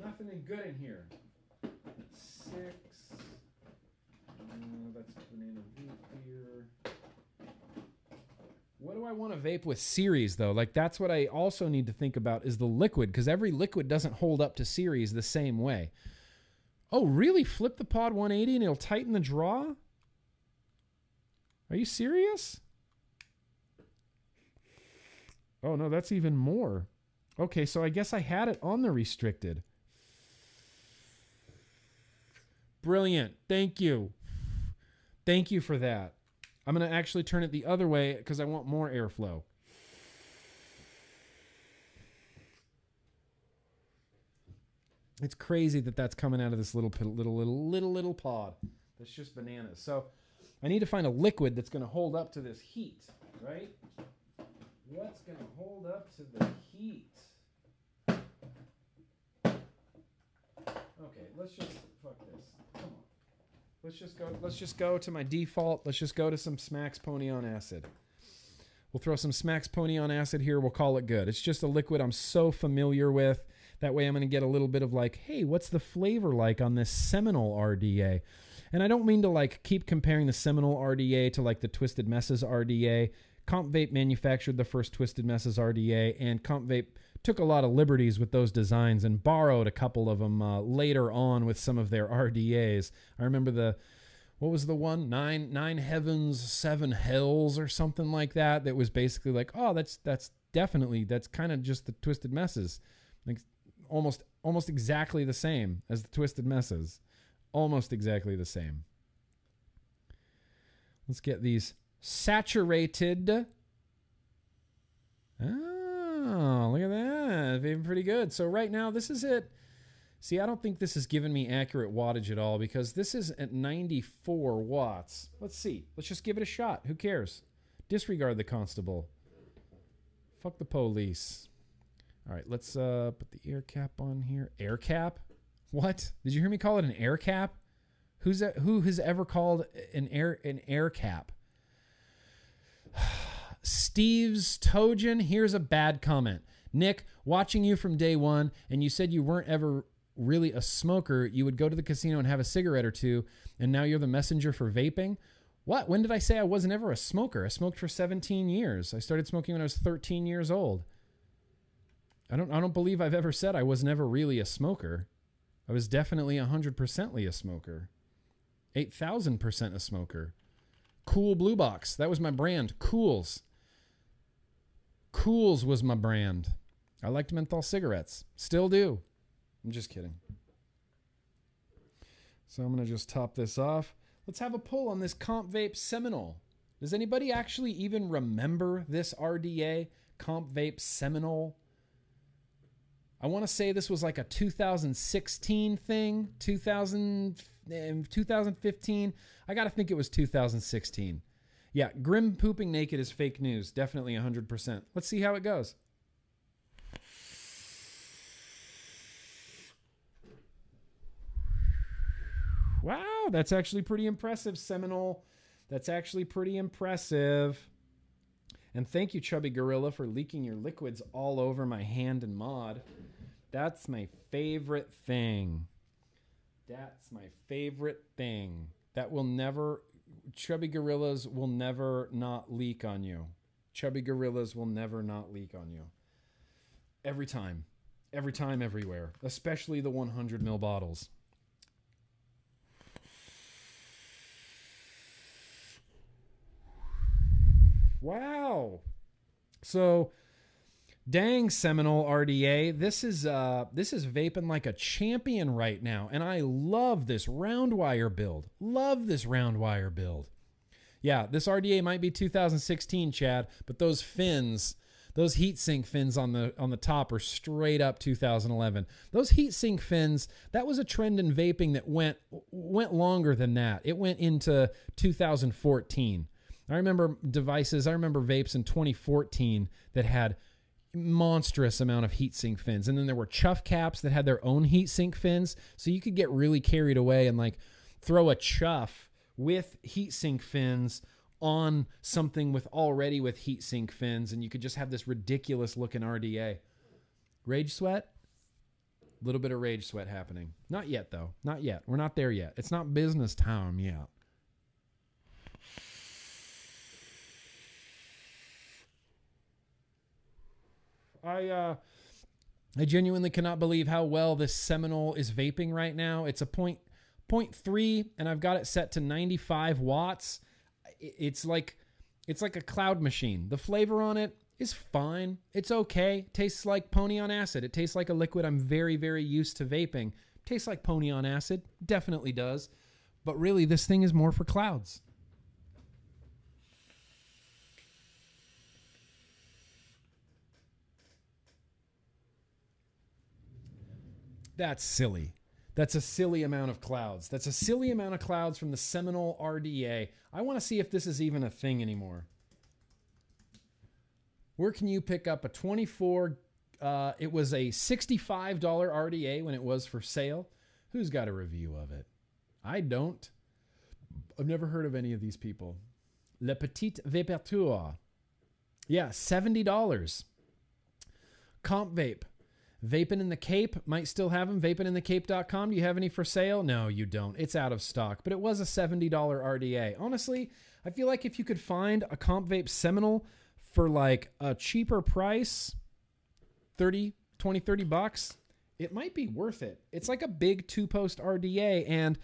nothing good in here. Six. Uh, that's banana vape beer. What do I want to vape with series though? Like that's what I also need to think about is the liquid because every liquid doesn't hold up to series the same way. Oh, really? Flip the pod 180 and it'll tighten the draw? Are you serious? Oh no, that's even more. Okay, so I guess I had it on the restricted. Brilliant. Thank you. Thank you for that. I'm going to actually turn it the other way because I want more airflow. It's crazy that that's coming out of this little little little little little pod. That's just bananas. So I need to find a liquid that's going to hold up to this heat, right? What's going to hold up to the heat? Okay, let's just fuck this. Come on. Let's just go. Let's just go to my default. Let's just go to some Smacks Pony on Acid. We'll throw some Smacks Pony on Acid here. We'll call it good. It's just a liquid I'm so familiar with. That way, I'm going to get a little bit of like, hey, what's the flavor like on this Seminole RDA? And I don't mean to like keep comparing the Seminole RDA to like the Twisted Messes RDA. Comp Vape manufactured the first Twisted Messes RDA, and Comp Vape took a lot of liberties with those designs and borrowed a couple of them uh, later on with some of their RDAs. I remember the what was the one? Nine nine heavens seven hells or something like that that was basically like oh that's that's definitely that's kind of just the twisted messes. Like almost almost exactly the same as the twisted messes. Almost exactly the same. Let's get these saturated Oh, look at that. Vaping pretty good. So right now, this is it. See, I don't think this is giving me accurate wattage at all because this is at 94 watts. Let's see. Let's just give it a shot. Who cares? Disregard the constable. Fuck the police. All right, let's uh, put the air cap on here. Air cap? What? Did you hear me call it an air cap? Who's that, who has ever called an air an air cap? Steve's Tojan, here's a bad comment. Nick, watching you from day one, and you said you weren't ever really a smoker. You would go to the casino and have a cigarette or two, and now you're the messenger for vaping. What? When did I say I wasn't ever a smoker? I smoked for 17 years. I started smoking when I was 13 years old. I don't I don't believe I've ever said I was never really a smoker. I was definitely 100%ly a smoker. 8000% a smoker. Cool Blue Box. That was my brand. Cools. Cools was my brand. I liked menthol cigarettes. Still do. I'm just kidding. So I'm going to just top this off. Let's have a pull on this Comp Vape Seminole. Does anybody actually even remember this RDA Comp Vape Seminole? I want to say this was like a 2016 thing, 2000, eh, 2015. I got to think it was 2016. Yeah, Grim pooping naked is fake news. Definitely 100%. Let's see how it goes. Wow, that's actually pretty impressive, Seminole. That's actually pretty impressive. And thank you, Chubby Gorilla, for leaking your liquids all over my hand and mod. That's my favorite thing. That's my favorite thing. That will never, Chubby Gorillas will never not leak on you. Chubby Gorillas will never not leak on you. Every time. Every time, everywhere. Especially the 100 mil bottles. Wow. So, dang Seminole RDA, this is uh this is vaping like a champion right now, and I love this round wire build. Love this round wire build. Yeah, this RDA might be 2016, Chad, but those fins, those heatsink fins on the on the top are straight up 2011. Those heatsink fins, that was a trend in vaping that went went longer than that. It went into 2014. I remember devices, I remember vapes in 2014 that had monstrous amount of heatsink fins. And then there were chuff caps that had their own heatsink fins. So you could get really carried away and like throw a chuff with heatsink fins on something with already with heatsink fins and you could just have this ridiculous looking RDA. Rage sweat? A little bit of rage sweat happening. Not yet, though. Not yet. We're not there yet. It's not business time yet. I uh I genuinely cannot believe how well this Seminole is vaping right now. It's a point point three, and I've got it set to 95 watts. It's like it's like a cloud machine. The flavor on it is fine. It's okay. Tastes like pony on acid. It tastes like a liquid I'm very, very used to vaping. Tastes like pony on acid. Definitely does. But really, this thing is more for clouds. That's silly. That's a silly amount of clouds. That's a silly amount of clouds from the Seminole RDA. I want to see if this is even a thing anymore. Where can you pick up a 24? Uh, it was a $65 RDA when it was for sale. Who's got a review of it? I don't. I've never heard of any of these people. Le Petit Vapoteur. Yeah, $70. Comp Vape. Vaping in the Cape might still have them. Vapinginthecape.com. Do you have any for sale? No, you don't. It's out of stock, but it was a $70 RDA. Honestly, I feel like if you could find a Comp Vape Seminole for like a cheaper price, 30, 20, 30 bucks, it might be worth it. It's like a big two post RDA, and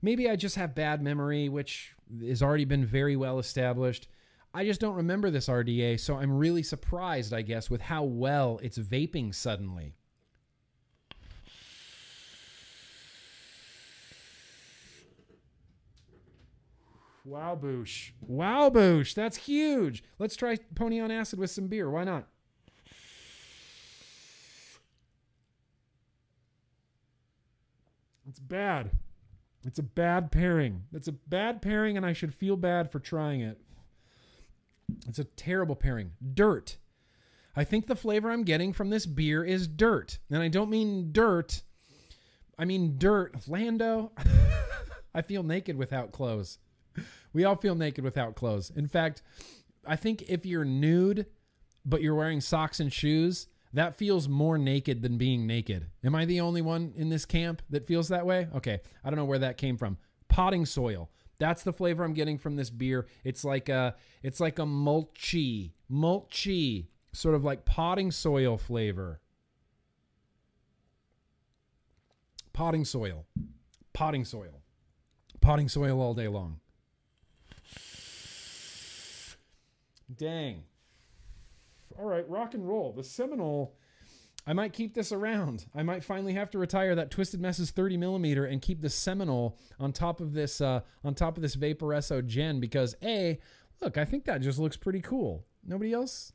maybe I just have bad memory, which has already been very well established. I just don't remember this RDA, so I'm really surprised, I guess, with how well it's vaping suddenly. Wow, boosh. Wow, boosh. That's huge. Let's try Pony on Acid with some beer. Why not? It's bad. It's a bad pairing. It's a bad pairing, and I should feel bad for trying it. It's a terrible pairing. Dirt. I think the flavor I'm getting from this beer is dirt. And I don't mean dirt. I mean dirt. Lando. I feel naked without clothes. We all feel naked without clothes. In fact, I think if you're nude but you're wearing socks and shoes, that feels more naked than being naked. Am I the only one in this camp that feels that way? Okay, I don't know where that came from. Potting soil. That's the flavor I'm getting from this beer. It's like a it's like a mulchy, mulchy, sort of like potting soil flavor. Potting soil. Potting soil. Potting soil all day long. Dang. All right, rock and roll. The Seminole. I might keep this around. I might finally have to retire that Twisted Messes 30 millimeter and keep the Seminole on top of this uh, on top of this Vaporesso Gen because a look, I think that just looks pretty cool. Nobody else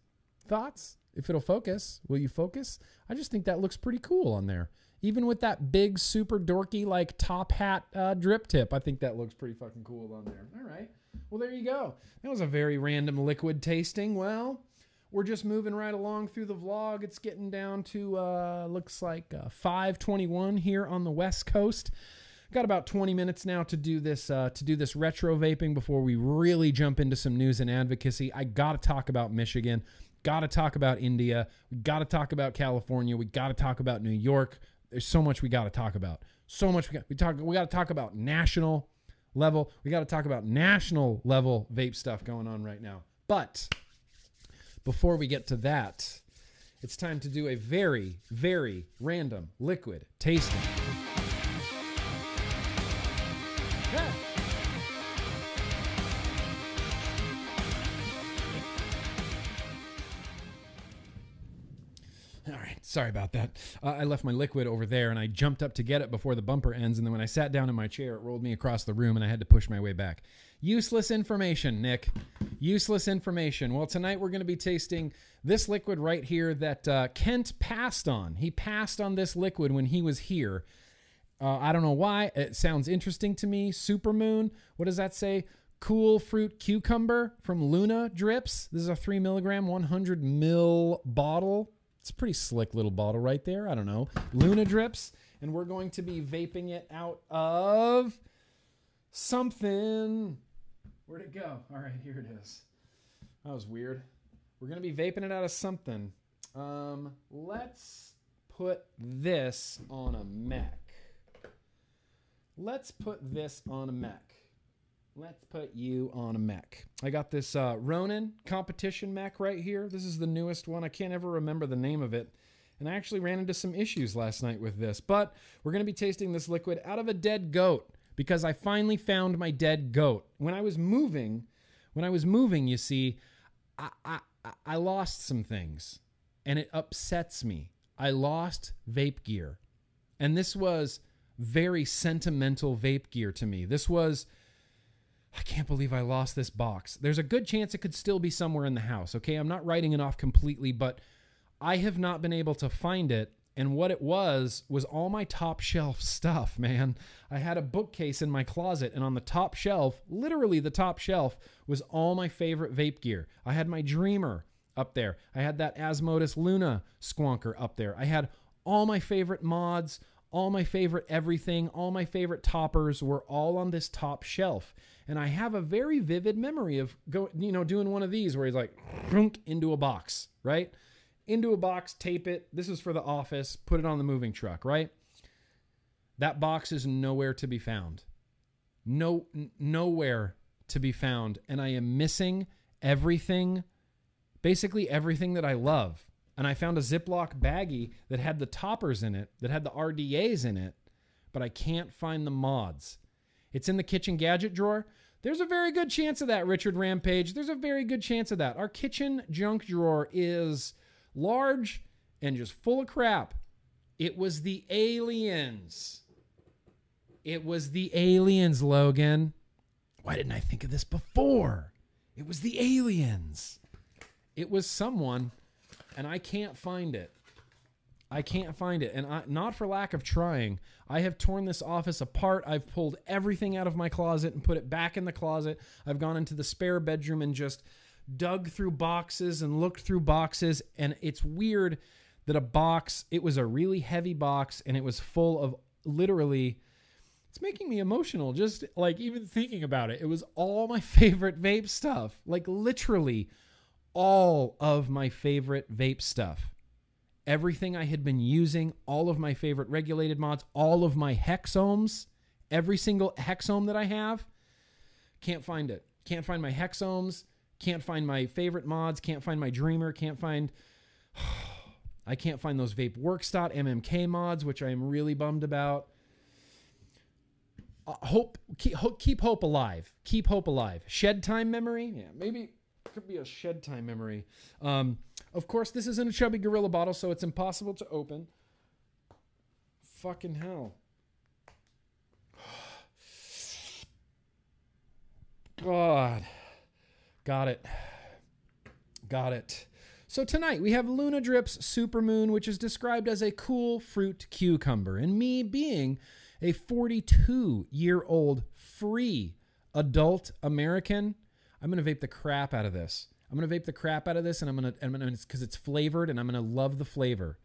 thoughts? If it'll focus, will you focus? I just think that looks pretty cool on there. Even with that big, super dorky, like top hat uh, drip tip, I think that looks pretty fucking cool on there. All right. Well, there you go. That was a very random liquid tasting. Well, we're just moving right along through the vlog. It's getting down to uh, looks like uh, 5:21 here on the West Coast. Got about 20 minutes now to do this uh, to do this retro vaping before we really jump into some news and advocacy. I got to talk about Michigan. Got to talk about India. We got to talk about California. We got to talk about New York. There's so much we got to talk about. So much we got. We talk. We got to talk about national level. We got to talk about national level vape stuff going on right now. But before we get to that, it's time to do a very, very random liquid tasting. All right, sorry about that. Uh, I left my liquid over there and I jumped up to get it before the bumper ends. And then when I sat down in my chair, it rolled me across the room and I had to push my way back. Useless information, Nick. Useless information. Well, tonight we're going to be tasting this liquid right here that uh, Kent passed on. He passed on this liquid when he was here. Uh, I don't know why. It sounds interesting to me. Supermoon. What does that say? Cool fruit cucumber from Luna Drips. This is a three milligram, 100 mil bottle. It's a pretty slick little bottle right there. I don't know. Luna Drips. And we're going to be vaping it out of something. Where'd it go? All right, here it is. That was weird. We're going to be vaping it out of something. Um, let's put this on a mech. Let's put this on a mech. Let's put you on a mech. I got this uh, Ronin competition mech right here. This is the newest one. I can't ever remember the name of it. And I actually ran into some issues last night with this. But we're going to be tasting this liquid out of a dead goat because I finally found my dead goat. When I was moving, when I was moving, you see, I, I, I lost some things and it upsets me. I lost vape gear. And this was very sentimental vape gear to me. This was I can't believe I lost this box. There's a good chance it could still be somewhere in the house, okay? I'm not writing it off completely, but I have not been able to find it. And what it was was all my top shelf stuff, man. I had a bookcase in my closet, and on the top shelf, literally the top shelf, was all my favorite vape gear. I had my Dreamer up there. I had that Asmodus Luna squonker up there. I had all my favorite mods, all my favorite everything, all my favorite toppers were all on this top shelf. And I have a very vivid memory of go, you know, doing one of these where he's like into a box, right? Into a box, tape it. This is for the office. Put it on the moving truck, right? That box is nowhere to be found. No, n- nowhere to be found, and I am missing everything, basically everything that I love. And I found a Ziploc baggie that had the toppers in it, that had the RDAs in it, but I can't find the mods. It's in the kitchen gadget drawer. There's a very good chance of that, Richard Rampage. There's a very good chance of that. Our kitchen junk drawer is large and just full of crap. It was the aliens. It was the aliens, Logan. Why didn't I think of this before? It was the aliens. It was someone, and I can't find it. I can't find it. And I, not for lack of trying. I have torn this office apart. I've pulled everything out of my closet and put it back in the closet. I've gone into the spare bedroom and just dug through boxes and looked through boxes. And it's weird that a box, it was a really heavy box and it was full of literally. It's making me emotional just like even thinking about it. It was all my favorite vape stuff. Like literally all of my favorite vape stuff everything I had been using, all of my favorite regulated mods, all of my Hexohms, every single Hexohm that I have. Can't find it. Can't find my Hexohms. Can't find my favorite mods. Can't find my Dreamer. Can't find. I can't find those Vape Workstot MMK mods, which I am really bummed about. Uh, hope keep, keep hope alive. Keep hope alive. Shed time memory. Yeah, maybe could be a shed time memory. Um, of course, this isn't a chubby gorilla bottle, so it's impossible to open. Fucking hell. God. Got it. Got it. So tonight we have Luna Drips Supermoon, which is described as a cool fruit cucumber. And me being a 42 year old free adult American, I'm to vape the crap out of this. I'm gonna vape the crap out of this, and I'm gonna, I'm gonna, because it's flavored, and I'm gonna love the flavor.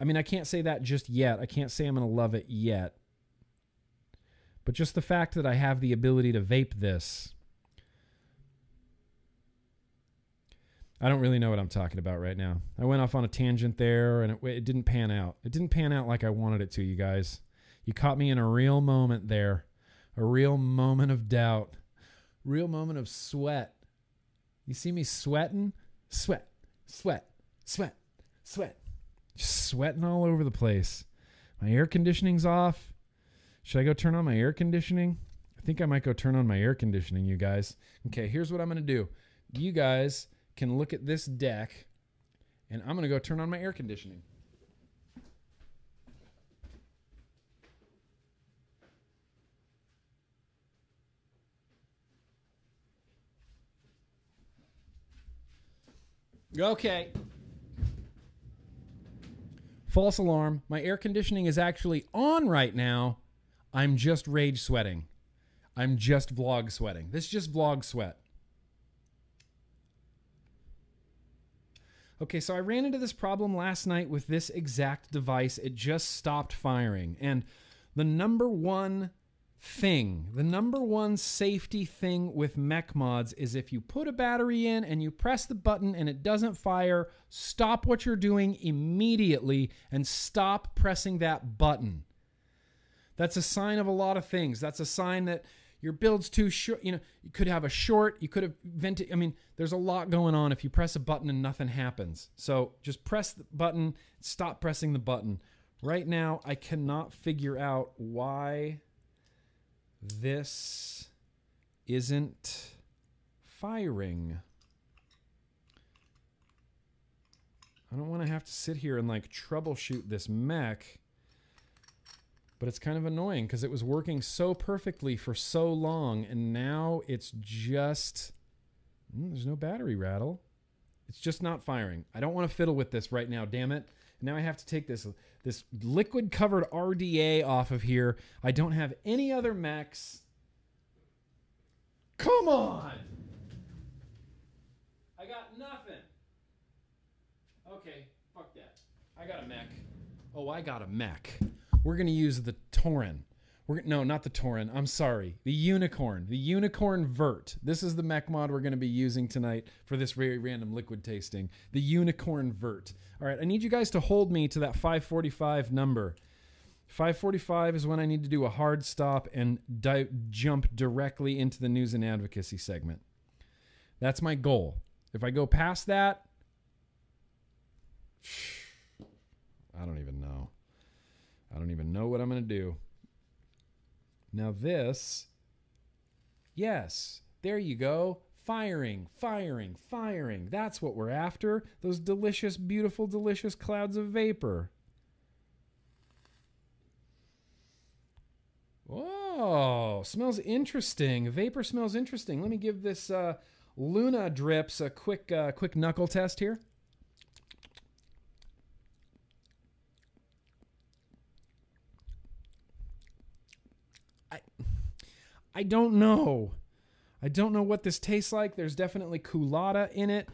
I mean, I can't say that just yet. I can't say I'm gonna love it yet. But just the fact that I have the ability to vape this, I don't really know what I'm talking about right now. I went off on a tangent there, and it, it didn't pan out. It didn't pan out like I wanted it to, you guys. You caught me in a real moment there, a real moment of doubt, real moment of sweat you see me sweating? Sweat, sweat, sweat, sweat. Just sweating all over the place. My air conditioning's off. Should I go turn on my air conditioning? I think I might go turn on my air conditioning, you guys. Okay, here's what I'm going to do. You guys can look at this deck, and I'm going to go turn on my air conditioning. Okay. False alarm. My air conditioning is actually on right now. I'm just rage sweating. I'm just vlog sweating. This is just vlog sweat. Okay, so I ran into this problem last night with this exact device. It just stopped firing. And the number one thing, the number one safety thing with mech mods is if you put a battery in and you press the button and it doesn't fire, stop what you're doing immediately and stop pressing that button. That's a sign of a lot of things. That's a sign that your build's too short. You know, you could have a short, you could have vented. I mean, there's a lot going on if you press a button and nothing happens. So just press the button, stop pressing the button. Right now, I cannot figure out why this isn't firing. I don't want to have to sit here and like troubleshoot this mech. But it's kind of annoying because it was working so perfectly for so long and now it's just Mm, there's no battery rattle. It's just not firing. I don't want to fiddle with this right now, damn it. Now I have to take this this liquid covered RDA off of here. I don't have any other mechs. Come on. I got nothing. Okay, fuck that. I got a mech. Oh, I got a mech. We're gonna use the Torin. We're no, not the Torin. I'm sorry, the Unicorn. The Unicorn Vert. This is the mech mod we're gonna be using tonight for this very random liquid tasting. The Unicorn Vert. All right, I need you guys to hold me to that 545 number. 545 is when I need to do a hard stop and di- jump directly into the news and advocacy segment. That's my goal. If I go past that, I don't even know. I don't even know what I'm going to do. Now, this, yes, there you go. Firing, firing, firing. That's what we're after. Those delicious, beautiful, delicious clouds of vapor. Oh, smells interesting. Vapor smells interesting. Let me give this uh, Luna drips a quick, uh, quick knuckle test here. I don't know. I don't know what this tastes like. There's definitely koolada in it.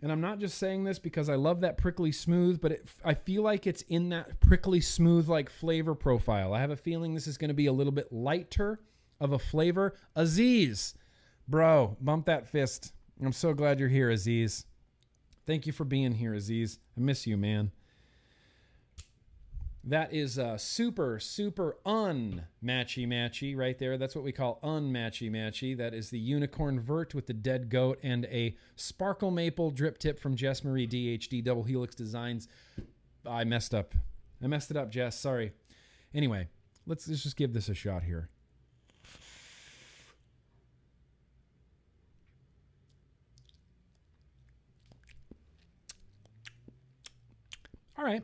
And I'm not just saying this because I love that prickly smooth, but it, I feel like it's in that prickly smooth like flavor profile. I have a feeling this is going to be a little bit lighter of a flavor. Aziz, bro, bump that fist. I'm so glad you're here, Aziz. Thank you for being here, Aziz. I miss you, man. That is uh, super, super unmatchy matchy right there. That's what we call unmatchy matchy. That is the unicorn vert with the dead goat and a sparkle maple drip tip from Jess Marie DHD Double Helix Designs. I messed up. I messed it up, Jess. Sorry. Anyway, let's, let's just give this a shot here. All right.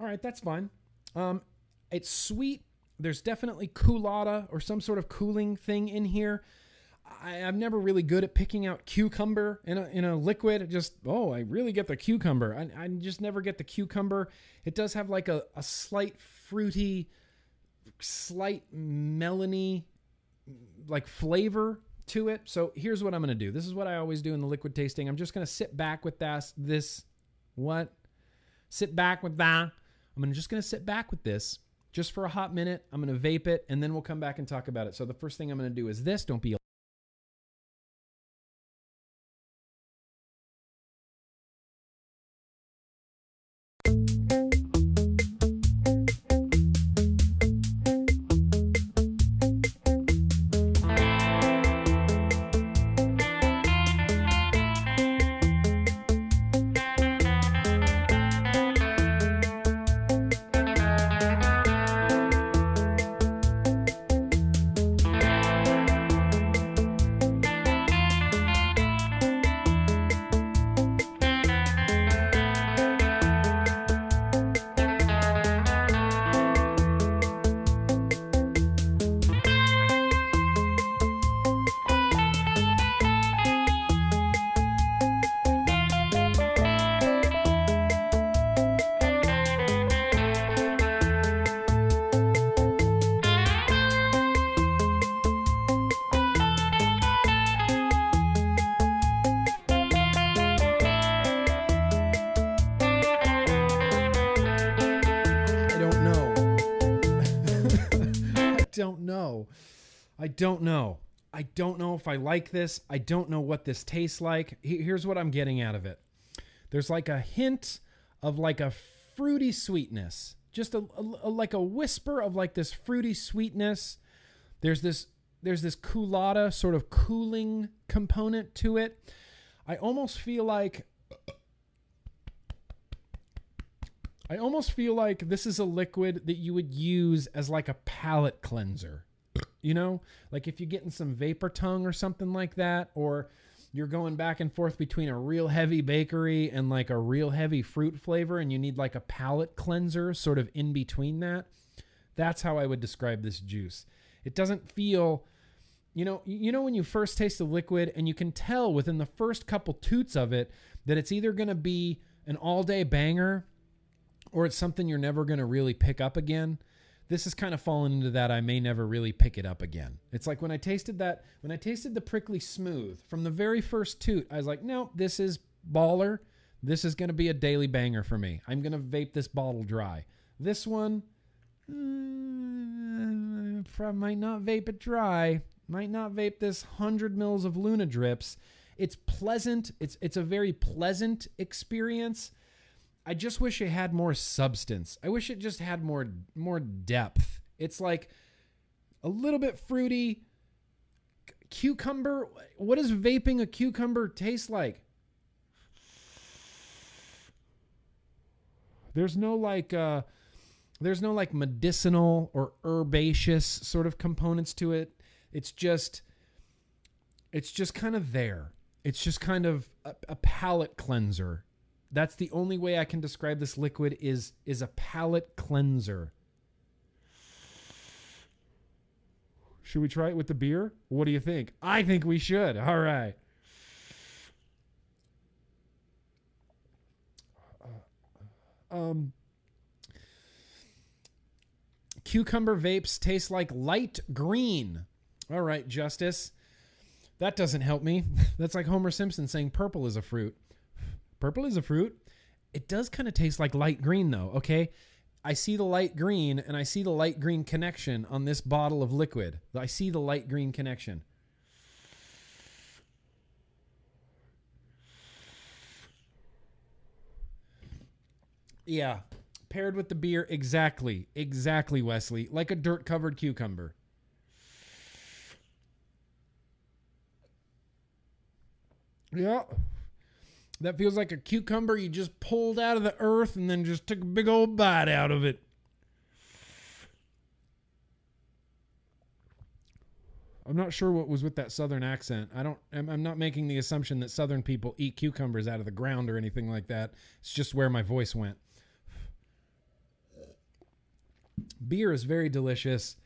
All right, that's fine. Um, it's sweet. There's definitely koolada or some sort of cooling thing in here. I, I'm never really good at picking out cucumber in a, in a liquid. It just, oh, I really get the cucumber. I, I just never get the cucumber. It does have like a, a slight fruity, slight melony, like flavor to it. So here's what I'm going to do. This is what I always do in the liquid tasting. I'm just going to sit back with this, this, what? Sit back with that. I'm just going to sit back with this just for a hot minute. I'm going to vape it and then we'll come back and talk about it. So the first thing I'm going to do is this. Don't be don't know. I don't know if I like this. I don't know what this tastes like. Here's what I'm getting out of it. There's like a hint of like a fruity sweetness, just a, a- like a whisper of like this fruity sweetness. There's this there's this koolada sort of cooling component to it. I almost feel like I almost feel like this is a liquid that you would use as like a palate cleanser. You know, like if you're getting some vapor tongue or something like that, or you're going back and forth between a real heavy bakery and like a real heavy fruit flavor, and you need like a palate cleanser sort of in between that. That's how I would describe this juice. It doesn't feel, you know, you know when you first taste the liquid and you can tell within the first couple toots of it that it's either going to be an all-day banger or it's something you're never going to really pick up again. This is kind of fallen into that I may never really pick it up again. It's like when I tasted that, when I tasted the prickly smooth from the very first toot, I was like, no, this is baller. This is going to be a daily banger for me. I'm going to vape this bottle dry. This one, mm, might not vape it dry. Might not vape this 100 mils of Luna drips. It's pleasant. It's it's a very pleasant experience. I just wish it had more substance. I wish it just had more more depth. It's like a little bit fruity. Cucumber. What does vaping a cucumber taste like? There's no like uh there's no like medicinal or herbaceous sort of components to it. It's just it's just kind of there. It's just kind of a, a palate cleanser. That's the only way I can describe this liquid is is a palate cleanser. Should we try it with the beer? What do you think? I think we should. All right. Um cucumber vapes taste like light green. All right, Justice. That doesn't help me. That's like Homer Simpson saying purple is a fruit. Purple is a fruit. It does kind of taste like light green, though, okay? I see the light green and I see the light green connection on this bottle of liquid. I see the light green connection. Yeah, paired with the beer, exactly, exactly, Wesley, like a dirt covered cucumber. Yeah. That feels like a cucumber you just pulled out of the earth and then just took a big old bite out of it. I'm not sure what was with that southern accent. I don't I'm, I'm not making the assumption that southern people eat cucumbers out of the ground or anything like that. It's just where my voice went. Beer is very delicious.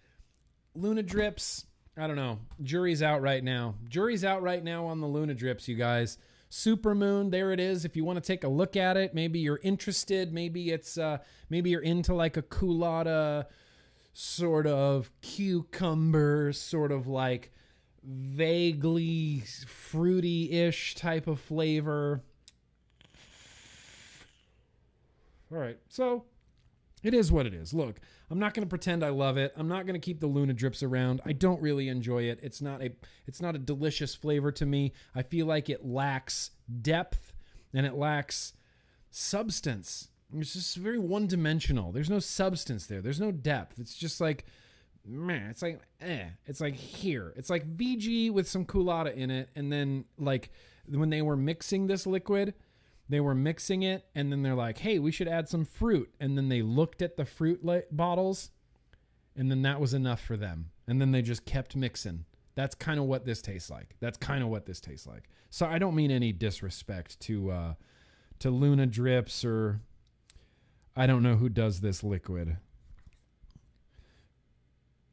Luna drips, I don't know. Jury's out right now. Jury's out right now on the Luna drips, you guys. Supermoon, there it is. If you want to take a look at it, maybe you're interested. Maybe it's uh, maybe you're into like a koolada sort of cucumber, sort of like vaguely fruity-ish type of flavor. All right, so it is what it is. Look, I'm not going to pretend I love it. I'm not going to keep the Luna drips around. I don't really enjoy it. It's not a it's not a delicious flavor to me. I feel like it lacks depth and it lacks substance. It's just very one-dimensional. There's no substance there. There's no depth. It's just like meh. It's like eh. It's like here. It's like VG with some koolada in it and then like when they were mixing this liquid, they were mixing it and then they're like hey we should add some fruit. And then they looked at the fruit li- bottles and then that was enough for them. And then they just kept mixing. That's kind of what this tastes like. That's kind of what this tastes like. So i don't mean any disrespect to uh to luna drips or i don't know who does this liquid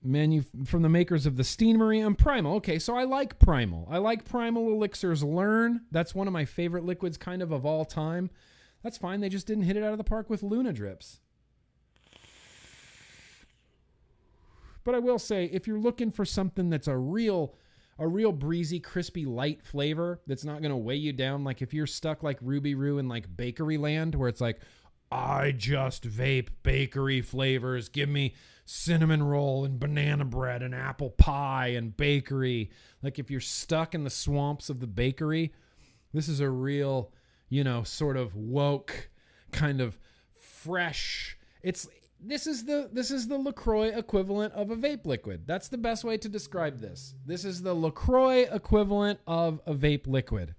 manu from the makers of the Steenery and Primal. Okay, so I like Primal. I like Primal Elixirs Learn. That's one of my favorite liquids kind of of all time. That's fine. They just didn't hit it out of the park with Luna Drips. But I will say if you're looking for something that's a real a real breezy, crispy, light flavor that's not going to weigh you down like if you're stuck like Ruby Roo in like bakery land where it's like I just vape bakery flavors. Give me cinnamon roll and banana bread and apple pie and bakery. Like if you're stuck in the swamps of the bakery, this is a real, you know, sort of woke kind of fresh. It's this is the this is the LaCroix equivalent of a vape liquid. That's the best way to describe this. This is the LaCroix equivalent of a vape liquid.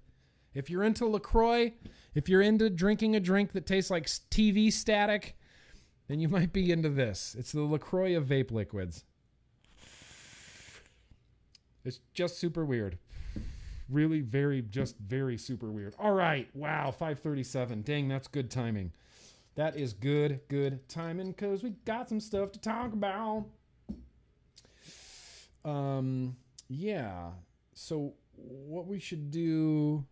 If you're into LaCroix, if you're into drinking a drink that tastes like TV static, then you might be into this. It's the LaCroix of vape liquids. It's just super weird. Really, very, just very super weird. All right. Wow. 537. Dang, that's good timing. That is good, good timing because we got some stuff to talk about. Um, yeah. So, what we should do.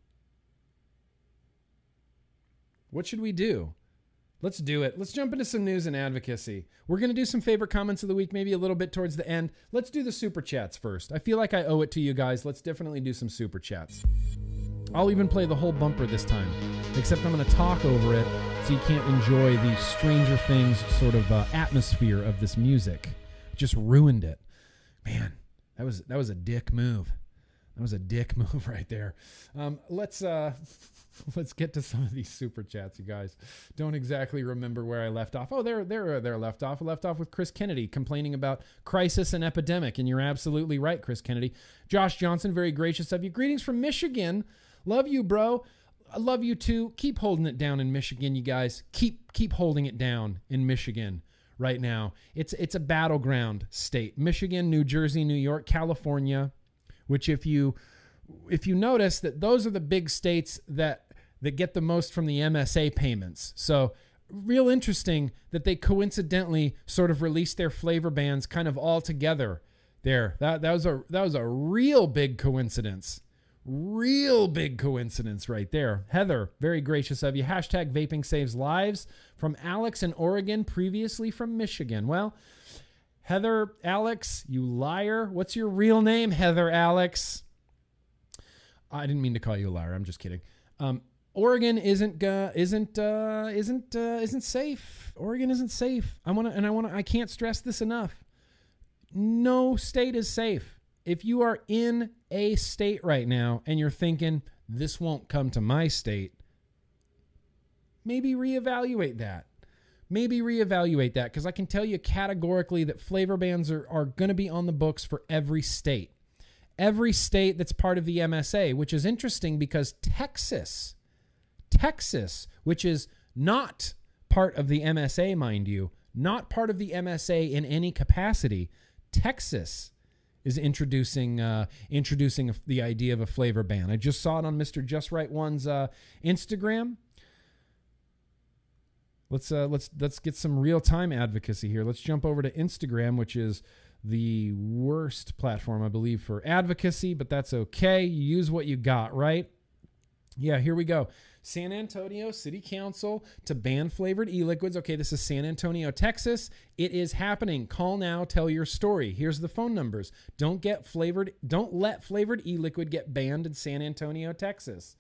What should we do? Let's do it. Let's jump into some news and advocacy. We're going to do some favorite comments of the week, maybe a little bit towards the end. Let's do the super chats first. I feel like I owe it to you guys. Let's definitely do some super chats. I'll even play the whole bumper this time, except I'm going to talk over it so you can't enjoy the Stranger Things sort of uh, atmosphere of this music. Just ruined it. Man, that was that was a dick move. That was a dick move right there. Um, let's uh, let's get to some of these super chats, you guys. Don't exactly remember where I left off. Oh, there, there, there. Left off. I left off with Chris Kennedy complaining about crisis and epidemic, and you're absolutely right, Chris Kennedy. Josh Johnson, very gracious of you. Greetings from Michigan. Love you, bro. I love you too. Keep holding it down in Michigan, you guys. Keep keep holding it down in Michigan right now. It's it's a battleground state. Michigan, New Jersey, New York, California, which if you if you notice that those are the big states that that get the most from the MSA payments. So real interesting that they coincidentally sort of released their flavor bans kind of all together there. That that was a that was a real big coincidence. Real big coincidence right there. Heather, very gracious of you. Hashtag vaping saves lives from Alex in Oregon, previously from Michigan. Well, Heather, Alex, you liar. What's your real name, Heather, Alex? I didn't mean to call you a liar. I'm just kidding. Um, Oregon isn't uh, isn't uh, isn't uh, isn't safe. Oregon isn't safe. I want to and I want to I can't stress this enough. No state is safe. If you are in a state right now and you're thinking this won't come to my state, maybe reevaluate that. Maybe reevaluate that because I can tell you categorically that flavor bans are, are going to be on the books for every state. Every state that's part of the MSA, which is interesting because Texas, Texas, which is not part of the MSA, mind you, not part of the MSA in any capacity, Texas is introducing uh, introducing the idea of a flavor ban. I just saw it on Mr. Just Right One's uh, Instagram. Let's uh, let's let's get some real time advocacy here. Let's jump over to Instagram, which is the worst platform I believe for advocacy, but that's okay. You use what you got, right? Yeah, here we go. San Antonio City Council to ban flavored e liquids. Okay, this is San Antonio, Texas. It is happening. Call now, tell your story. Here's the phone numbers. Don't get flavored, don't let flavored e liquid get banned in San Antonio, Texas.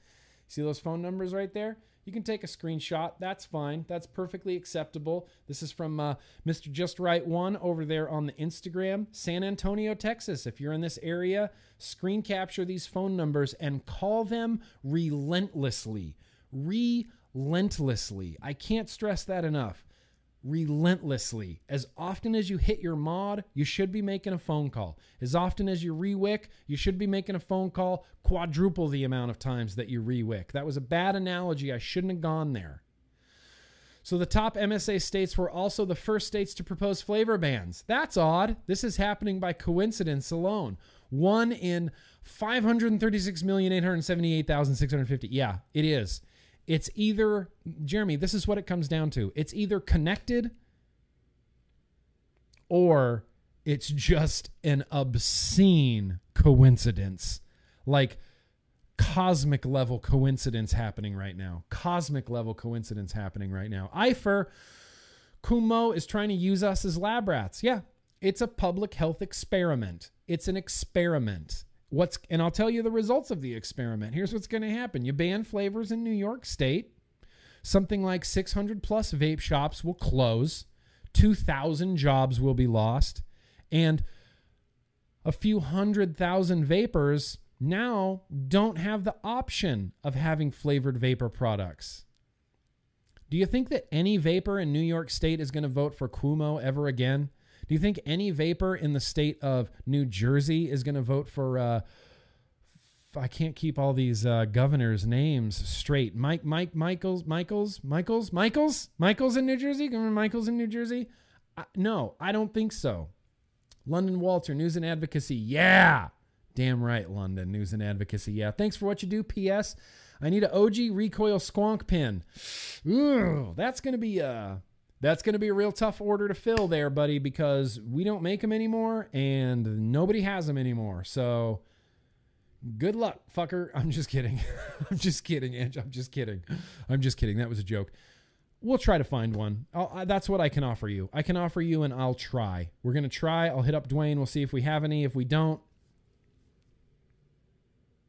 See those phone numbers right there? You can take a screenshot. That's fine. That's perfectly acceptable. This is from uh, Mr. Just Right One over there on the Instagram, San Antonio, Texas. If you're in this area, screen capture these phone numbers and call them relentlessly. Relentlessly. I can't stress that enough. Relentlessly. As often as you hit your mod, you should be making a phone call. As often as you rewick, you should be making a phone call quadruple the amount of times that you rewick. That was a bad analogy. I shouldn't have gone there. So the top MSA states were also the first states to propose flavor bans. That's odd. This is happening by coincidence alone. One in 536,878,650. Yeah, it is. It's either, Jeremy, this is what it comes down to. It's either connected or it's just an obscene coincidence. Like cosmic level coincidence happening right now. Cosmic level coincidence happening right now. Eifer Kumo is trying to use us as lab rats. Yeah, it's a public health experiment. It's an experiment. What's and I'll tell you the results of the experiment. Here's what's going to happen. You ban flavors in New York State. something like 600 plus vape shops will close, 2,000 jobs will be lost, and a few hundred thousand vapors now don't have the option of having flavored vapor products. Do you think that any vapor in New York State is going to vote for Cuomo ever again? Do you think any vapor in the state of New Jersey is going to vote for? Uh, I can't keep all these uh, governors' names straight. Mike, Mike, Michaels, Michaels, Michaels, Michaels, Michaels in New Jersey. Governor Michaels in New Jersey. Uh, no, I don't think so. London Walter, News and Advocacy. Yeah. Damn right, London. News and Advocacy. Yeah. Thanks for what you do. P.S. I need an OG recoil squonk pin. Ooh, that's gonna be a that's gonna be a real tough order to fill there, buddy, because we don't make them anymore and nobody has them anymore. So good luck, fucker. I'm just kidding. I'm just kidding, Ange. I'm just kidding. I'm just kidding. That was a joke. We'll try to find one. I, that's what I can offer you. I can offer you, and I'll try. We're gonna try. I'll hit up Dwayne. We'll see if we have any. If we don't,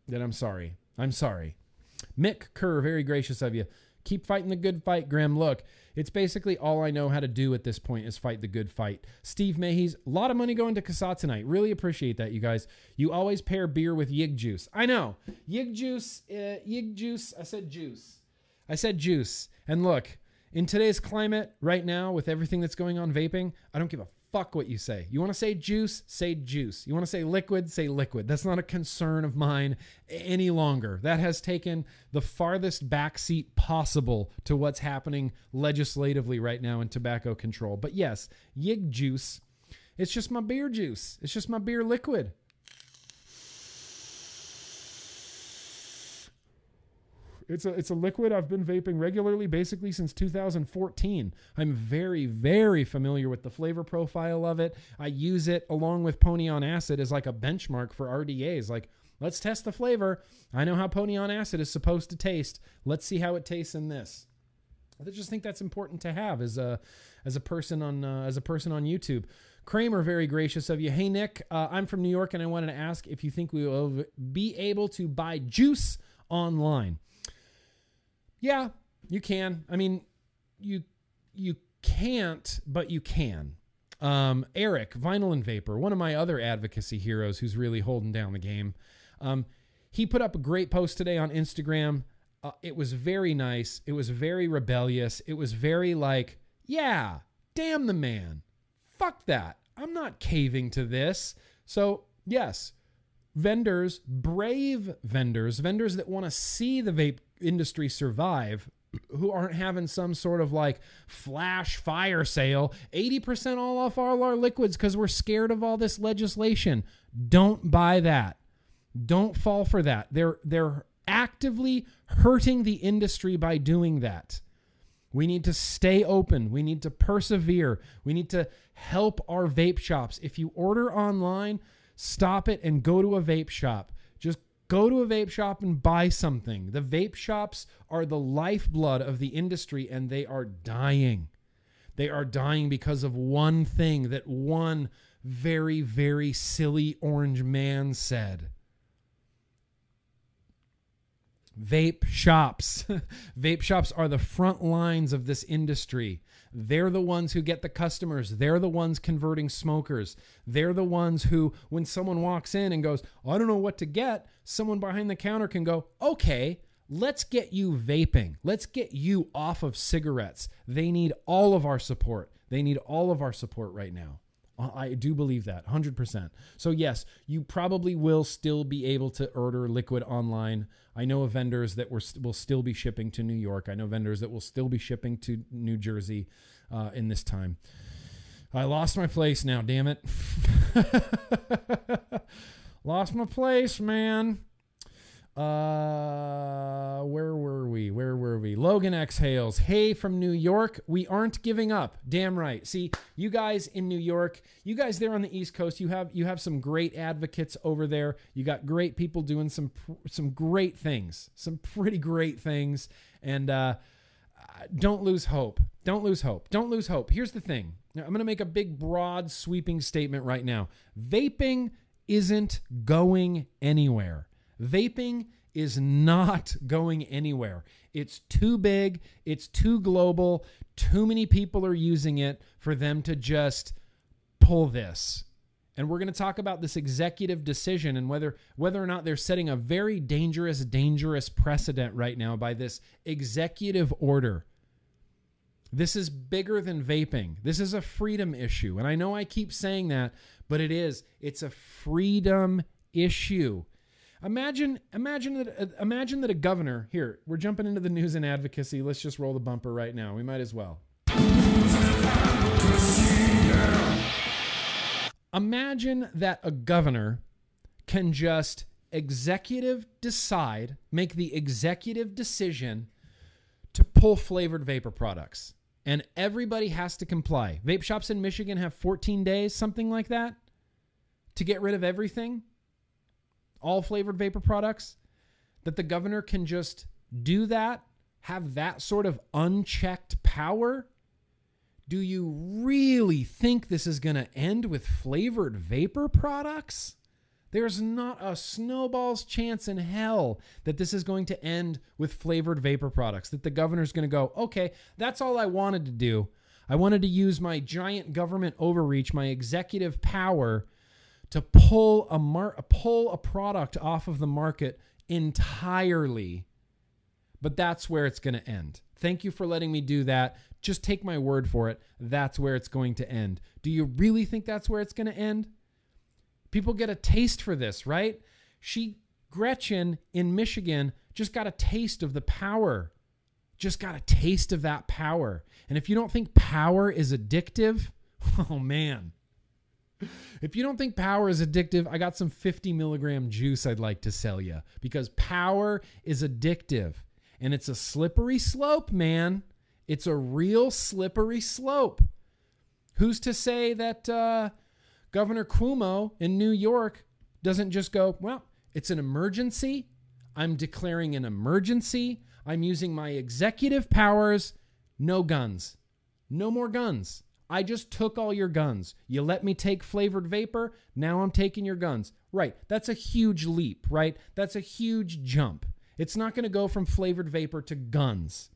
then I'm sorry. I'm sorry. Mick Kerr, very gracious of you. Keep fighting the good fight, Grim. Look, it's basically all I know how to do at this point is fight the good fight. Steve Mayhe's, a lot of money going to CASAA tonight. Really appreciate that, you guys. You always pair beer with Yig juice. I know. Yig juice, uh, Yig juice. I said juice. I said juice. And look, in today's climate right now, with everything that's going on vaping, I don't give a fuck what you say. You want to say juice? Say juice. You want to say liquid? Say liquid. That's not a concern of mine any longer. That has taken the farthest backseat possible to what's happening legislatively right now in tobacco control. But yes, yig juice. It's just my beer juice. It's just my beer liquid. It's a it's a liquid I've been vaping regularly basically since 2014. I'm very very familiar with the flavor profile of it. I use it along with Pony on Acid as like a benchmark for RDAs. Like let's test the flavor. I know how Pony on Acid is supposed to taste. Let's see how it tastes in this. I just think that's important to have as a as a person on uh, as a person on YouTube. Kramer, very gracious of you. Hey Nick, uh, I'm from New York and I wanted to ask if you think we will be able to buy juice online. Yeah, you can. I mean, you you can't, but you can. Um, Eric, Vinyl and Vapor, one of my other advocacy heroes who's really holding down the game. Um, he put up a great post today on Instagram. Uh, it was very nice. It was very rebellious. It was very like, yeah, damn the man. Fuck that. I'm not caving to this. So, yes, vendors, brave vendors, vendors that want to see the vape industry survive, who aren't having some sort of like flash fire sale, 80% all off all our liquids because we're scared of all this legislation. Don't buy that. Don't fall for that. They're they're actively hurting the industry by doing that. We need to stay open. We need to persevere. We need to help our vape shops. If you order online, stop it and go to a vape shop. Just go to a vape shop and buy something. The vape shops are the lifeblood of the industry and they are dying. They are dying because of one thing that one very, very silly orange man said. Vape shops. Vape shops are the front lines of this industry. They're the ones who get the customers. They're the ones converting smokers. They're the ones who, when someone walks in and goes, I don't know what to get, someone behind the counter can go, okay, let's get you vaping. Let's get you off of cigarettes. They need all of our support. They need all of our support right now. I do believe that 100%. So, yes, you probably will still be able to order liquid online. I know of vendors that were, will still be shipping to New York. I know vendors that will still be shipping to New Jersey uh, in this time. I lost my place now, damn it. lost my place, man. Uh, where were we? Where were we? Logan exhales. Hey, from New York, we aren't giving up. Damn right. See, you guys in New York, you guys there on the East Coast, you have you have some great advocates over there. You got great people doing some some great things, some pretty great things, and uh, don't lose hope. Don't lose hope. Don't lose hope. Here's the thing. I'm going to make a big, broad, sweeping statement right now. Vaping isn't going anywhere. Vaping is not going anywhere. It's too big, it's too global, too many people are using it for them to just pull this. And we're going to talk about this executive decision and whether whether or not they're setting a very dangerous dangerous precedent right now by this executive order. This is bigger than vaping. This is a freedom issue. And I know I keep saying that, but it is. It's a freedom issue. Imagine imagine that uh, imagine that a governor here, we're jumping into the news and advocacy. Let's just roll the bumper right now. We might as well. Imagine that a governor can just executive decide, make the executive decision to pull flavored vapor products. And everybody has to comply. Vape shops in Michigan have 14 days, something like that, to get rid of everything, all flavored vapor products. That the governor can just do that, have that sort of unchecked power do you really think this is going to end with flavored vapor products? There's not a snowball's chance in hell that this is going to end with flavored vapor products, that the governor's going to go, okay, that's all I wanted to do. I wanted to use my giant government overreach, my executive power to pull a mar- pull a product off of the market entirely. But that's where it's going to end. Thank you for letting me do that. Just take my word for it. That's where it's going to end. Do you really think that's where it's going to end? People get a taste for this, right? She, Gretchen in Michigan, just got a taste of the power. Just got a taste of that power. And if you don't think power is addictive, oh man. If you don't think power is addictive, I got some 50 milligram juice I'd like to sell you because power is addictive and it's a slippery slope, man. It's a real slippery slope. Who's to say that uh, Governor Cuomo in New York doesn't just go, well, it's an emergency. I'm declaring an emergency. I'm using my executive powers. No guns. No more guns. I just took all your guns. You let me take flavored vapor. Now I'm taking your guns. Right. That's a huge leap, right? That's a huge jump. It's not going to go from flavored vapor to guns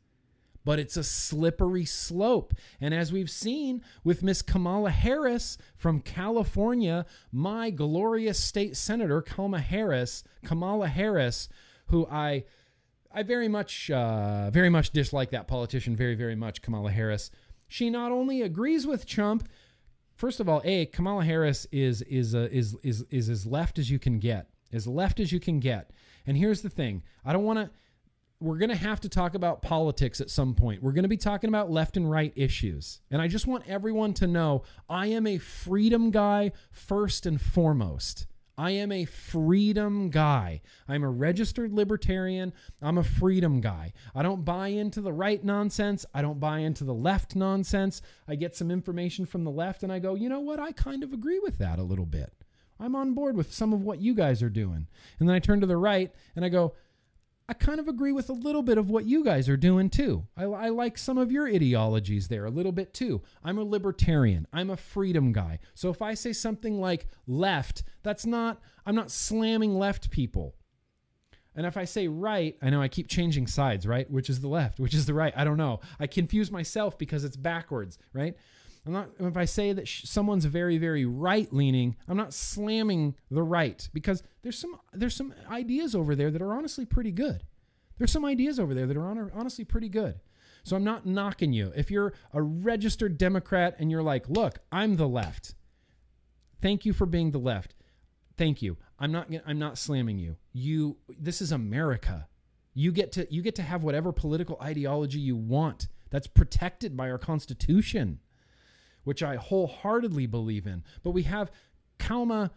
but it's a slippery slope. And as we've seen with Miss Kamala Harris from California, my glorious state senator Kamala Harris, Kamala Harris, who I I very much uh, very much dislike that politician very very much Kamala Harris. She not only agrees with Trump, first of all, a Kamala Harris is is uh, is is is as left as you can get, as left as you can get. And here's the thing: I don't want to we're going to have to talk about politics at some point. We're going to be talking about left and right issues. And I just want everyone to know I am a freedom guy first and foremost. I am a freedom guy. I'm a registered libertarian. I'm a freedom guy. I don't buy into the right nonsense. I don't buy into the left nonsense. I get some information from the left and I go, you know what? I kind of agree with that a little bit. I'm on board with some of what you guys are doing. And then I turn to the right and I go, I kind of agree with a little bit of what you guys are doing too. I, I, like some of your ideologies there a little bit too. I'm a libertarian. I'm a freedom guy. So if I say something like left, that's not, I'm not slamming left people. And if I say right, I know I keep changing sides, right? Which is the left, which is the right? I don't know. I confuse myself because it's backwards, right? I'm not, if I say that someone's very, very right leaning, I'm not slamming the right because there's some, there's some ideas over there that are honestly pretty good. There's some ideas over there that are on, honestly pretty good. So I'm not knocking you. If you're a registered Democrat and you're like, look, I'm the left. Thank you for being the left. Thank you. I'm not, I'm not slamming you. You, this is America. You get to, you get to have whatever political ideology you want. That's protected by our Constitution which I wholeheartedly believe in. But we have Kalma,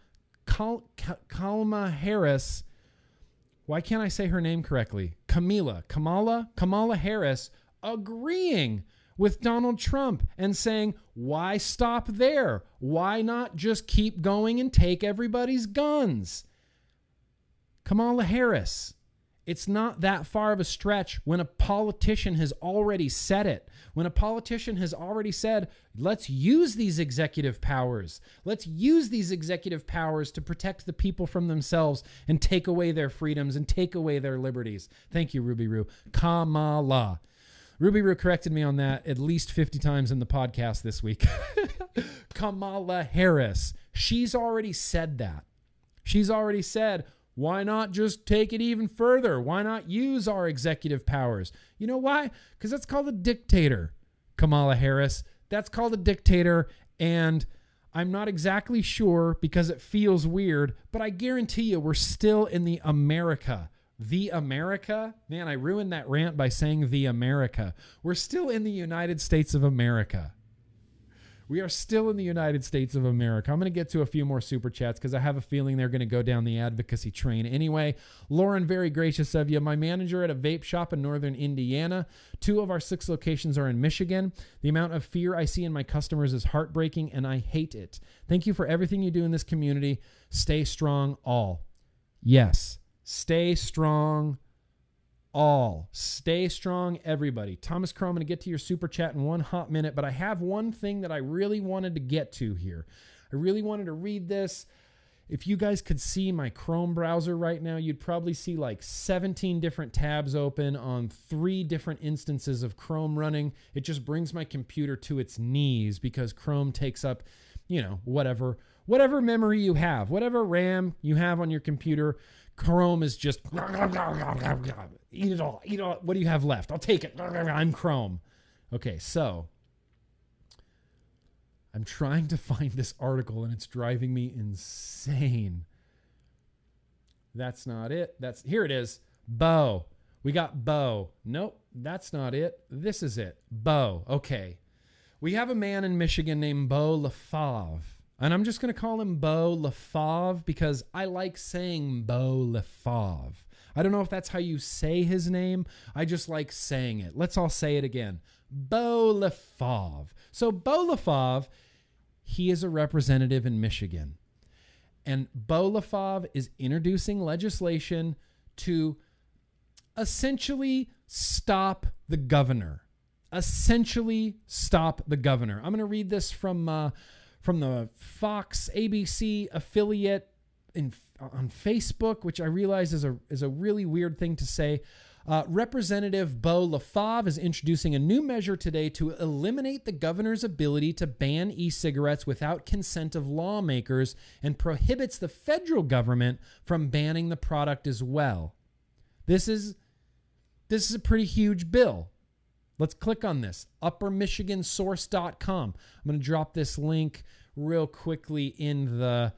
Kal, Kalma Harris. Why can't I say her name correctly? Camila, Kamala, Kamala Harris agreeing with Donald Trump and saying, why stop there? Why not just keep going and take everybody's guns? Kamala Harris It's not that far of a stretch when a politician has already said it. When a politician has already said, let's use these executive powers. Let's use these executive powers to protect the people from themselves and take away their freedoms and take away their liberties. Thank you, Ruby Roo. Kamala. Ruby Roo corrected me on that at least 50 times in the podcast this week. Kamala Harris. She's already said that. She's already said, why not just take it even further? Why not use our executive powers? You know why? Because that's called a dictator, Kamala Harris. That's called a dictator. And I'm not exactly sure because it feels weird, but I guarantee you we're still in the America. The America? Man, I ruined that rant by saying the America. We're still in the United States of America. We are still in the United States of America. I'm going to get to a few more super chats because I have a feeling they're going to go down the advocacy train anyway. Lauren, very gracious of you. My manager at a vape shop in northern Indiana. Two of our six locations are in Michigan. The amount of fear I see in my customers is heartbreaking and I hate it. Thank you for everything you do in this community. Stay strong, all. Yes, stay strong, all. Stay strong, everybody. Thomas Crow, I'm going to get to your super chat in one hot minute, but I have one thing that I really wanted to get to here. I really wanted to read this. If you guys could see my Chrome browser right now, you'd probably see like 17 different tabs open on three different instances of Chrome running. It just brings my computer to its knees because Chrome takes up, you know, whatever whatever memory you have, whatever RAM you have on your computer. Chrome is just eat it all. Eat all. What do you have left? I'll take it. I'm Chrome. Okay, so I'm trying to find this article and it's driving me insane. That's not it. That's here it is. Beau. We got Beau. Nope, that's not it. This is it. Beau. Okay. We have a man in Michigan named Beau LaFave. And I'm just going to call him Beau LaFave because I like saying Beau LaFave. I don't know if that's how you say his name. I just like saying it. Let's all say it again. Beau LaFave. So Beau LaFave, he is a representative in Michigan. And Beau LaFave is introducing legislation to essentially stop the governor. Essentially stop the governor. I'm going to read this from uh, from the Fox ABC affiliate in on Facebook, which I realize is a is a really weird thing to say. Uh, Representative Beau LaFave is introducing a new measure today to eliminate the governor's ability to ban e cigarettes without consent of lawmakers and prohibits the federal government from banning the product as well. This is this is a pretty huge bill. Let's click on this uppermichigansource.com. I'm going to drop this link real quickly in the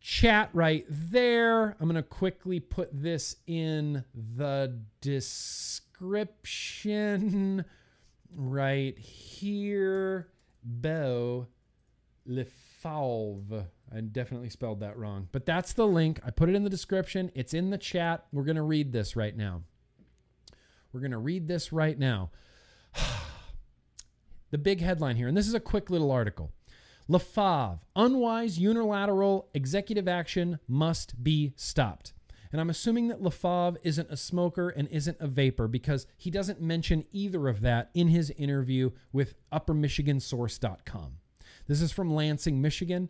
chat right there. I'm going to quickly put this in the description right here. Beau LaFave. I definitely spelled that wrong, but that's the link. I put it in the description. It's in the chat. We're going to read this right now. We're going to read this right now. the big headline here, and this is a quick little article. LaFave, unwise unilateral executive action must be stopped. And I'm assuming that LaFave isn't a smoker and isn't a vapor because he doesn't mention either of that in his interview with uppermichigansource.com. This is from Lansing, Michigan.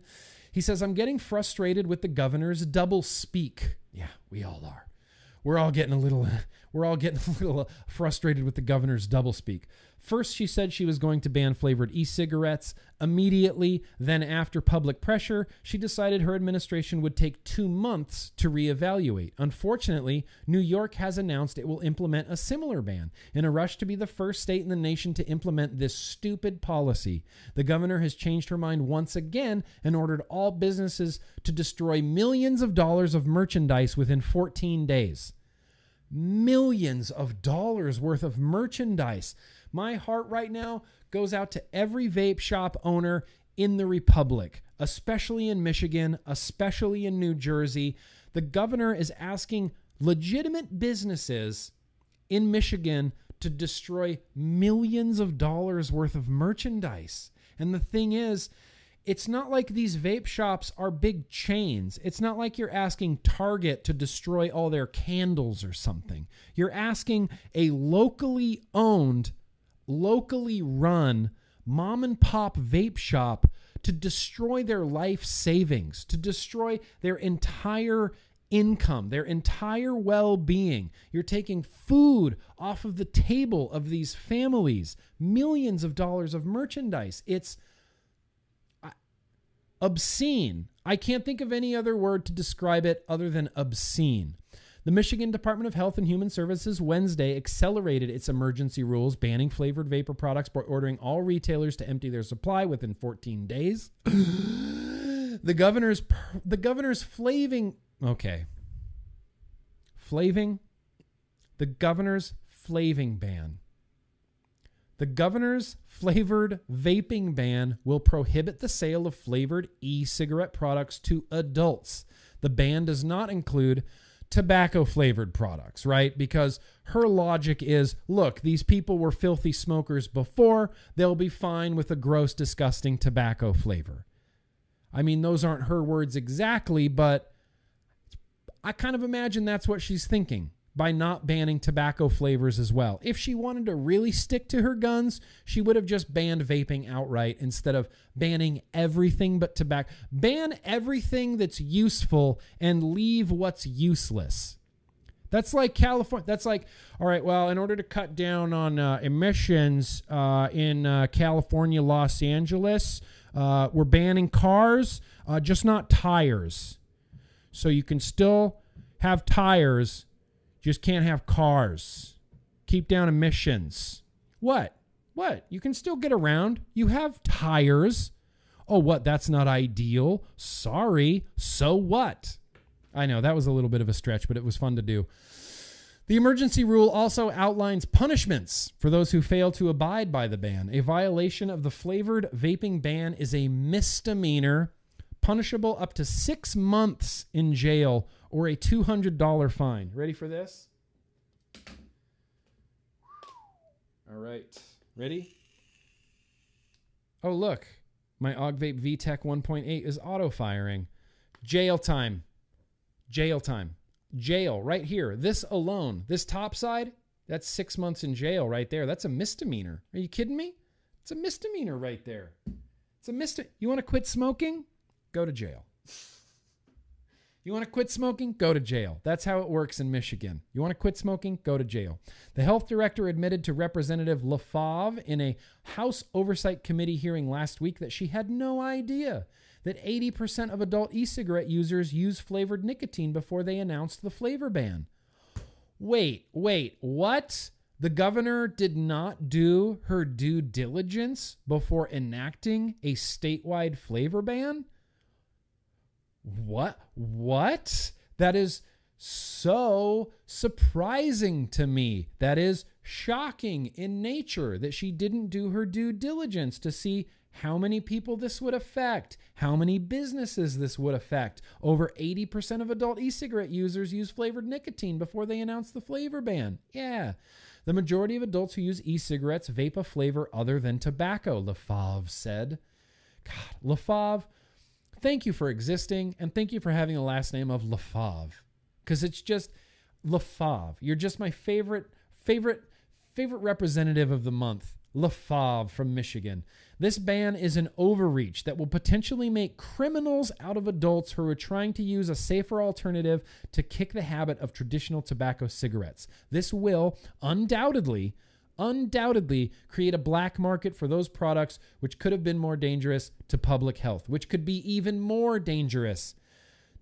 He says, I'm getting frustrated with the governor's double speak. Yeah, we all are. We're all getting a little we're all getting a little frustrated with the governor's doublespeak. First, she said she was going to ban flavored e cigarettes. Immediately, then, after public pressure, she decided her administration would take two months to reevaluate. Unfortunately, New York has announced it will implement a similar ban in a rush to be the first state in the nation to implement this stupid policy. The governor has changed her mind once again and ordered all businesses to destroy millions of dollars of merchandise within 14 days millions of dollars worth of merchandise. My heart right now goes out to every vape shop owner in the Republic, especially in Michigan, especially in New Jersey. The governor is asking legitimate businesses in Michigan to destroy millions of dollars worth of merchandise. And the thing is, it's not like these vape shops are big chains. It's not like you're asking Target to destroy all their candles or something. You're asking a locally owned, locally run mom and pop vape shop to destroy their life savings, to destroy their entire income, their entire well being. You're taking food off of the table of these families, millions of dollars of merchandise. It's obscene. I can't think of any other word to describe it other than obscene. The Michigan Department of Health and Human Services Wednesday accelerated its emergency rules, banning flavored vapor products by ordering all retailers to empty their supply within 14 days. the governor's the governor's flaving okay. Flaving the governor's flaving ban the governor's flavored vaping ban will prohibit the sale of flavored e cigarette products to adults. The ban does not include tobacco flavored products, right? Because her logic is look, these people were filthy smokers before, they'll be fine with a gross, disgusting tobacco flavor. I mean, those aren't her words exactly, but I kind of imagine that's what she's thinking by not banning tobacco flavors as well. If she wanted to really stick to her guns, she would have just banned vaping outright instead of banning everything but tobacco. Ban everything that's useful and leave what's useless. That's like California. That's like, all right, well, in order to cut down on uh, emissions uh, in uh, California, Los Angeles, uh, we're banning cars, uh, just not tires. So you can still have tires just can't have cars. Keep down emissions. What? What? You can still get around. You have tires. Oh, what? That's not ideal. Sorry. So what? I know that was a little bit of a stretch, but it was fun to do. The emergency rule also outlines punishments for those who fail to abide by the ban. A violation of the flavored vaping ban is a misdemeanor, punishable up to six months in jail or a $200 fine. Ready for this? All right. Ready? Oh, look. My Augvape VTech 1.8 is auto firing. Jail time. Jail time. Jail right here. This alone, this top side, that's six months in jail right there. That's a misdemeanor. Are you kidding me? It's a misdemeanor right there. It's a misdemeanor. You want to quit smoking? Go to jail. You want to quit smoking? Go to jail. That's how it works in Michigan. You want to quit smoking? Go to jail. The health director admitted to Representative LaFave in a House Oversight Committee hearing last week that she had no idea that 80% of adult e cigarette users use flavored nicotine before they announced the flavor ban. Wait, wait, what? The governor did not do her due diligence before enacting a statewide flavor ban? What? What? That is so surprising to me. That is shocking in nature that she didn't do her due diligence to see how many people this would affect, how many businesses this would affect. Over 80% of adult e cigarette users use flavored nicotine before they announce the flavor ban. Yeah. The majority of adults who use e cigarettes vape a flavor other than tobacco, LaFave said. God, LaFave thank you for existing and thank you for having the last name of LaFave because it's just LaFave. You're just my favorite, favorite, favorite representative of the month. LaFave from Michigan. This ban is an overreach that will potentially make criminals out of adults who are trying to use a safer alternative to kick the habit of traditional tobacco cigarettes. This will undoubtedly undoubtedly create a black market for those products which could have been more dangerous to public health, which could be even more dangerous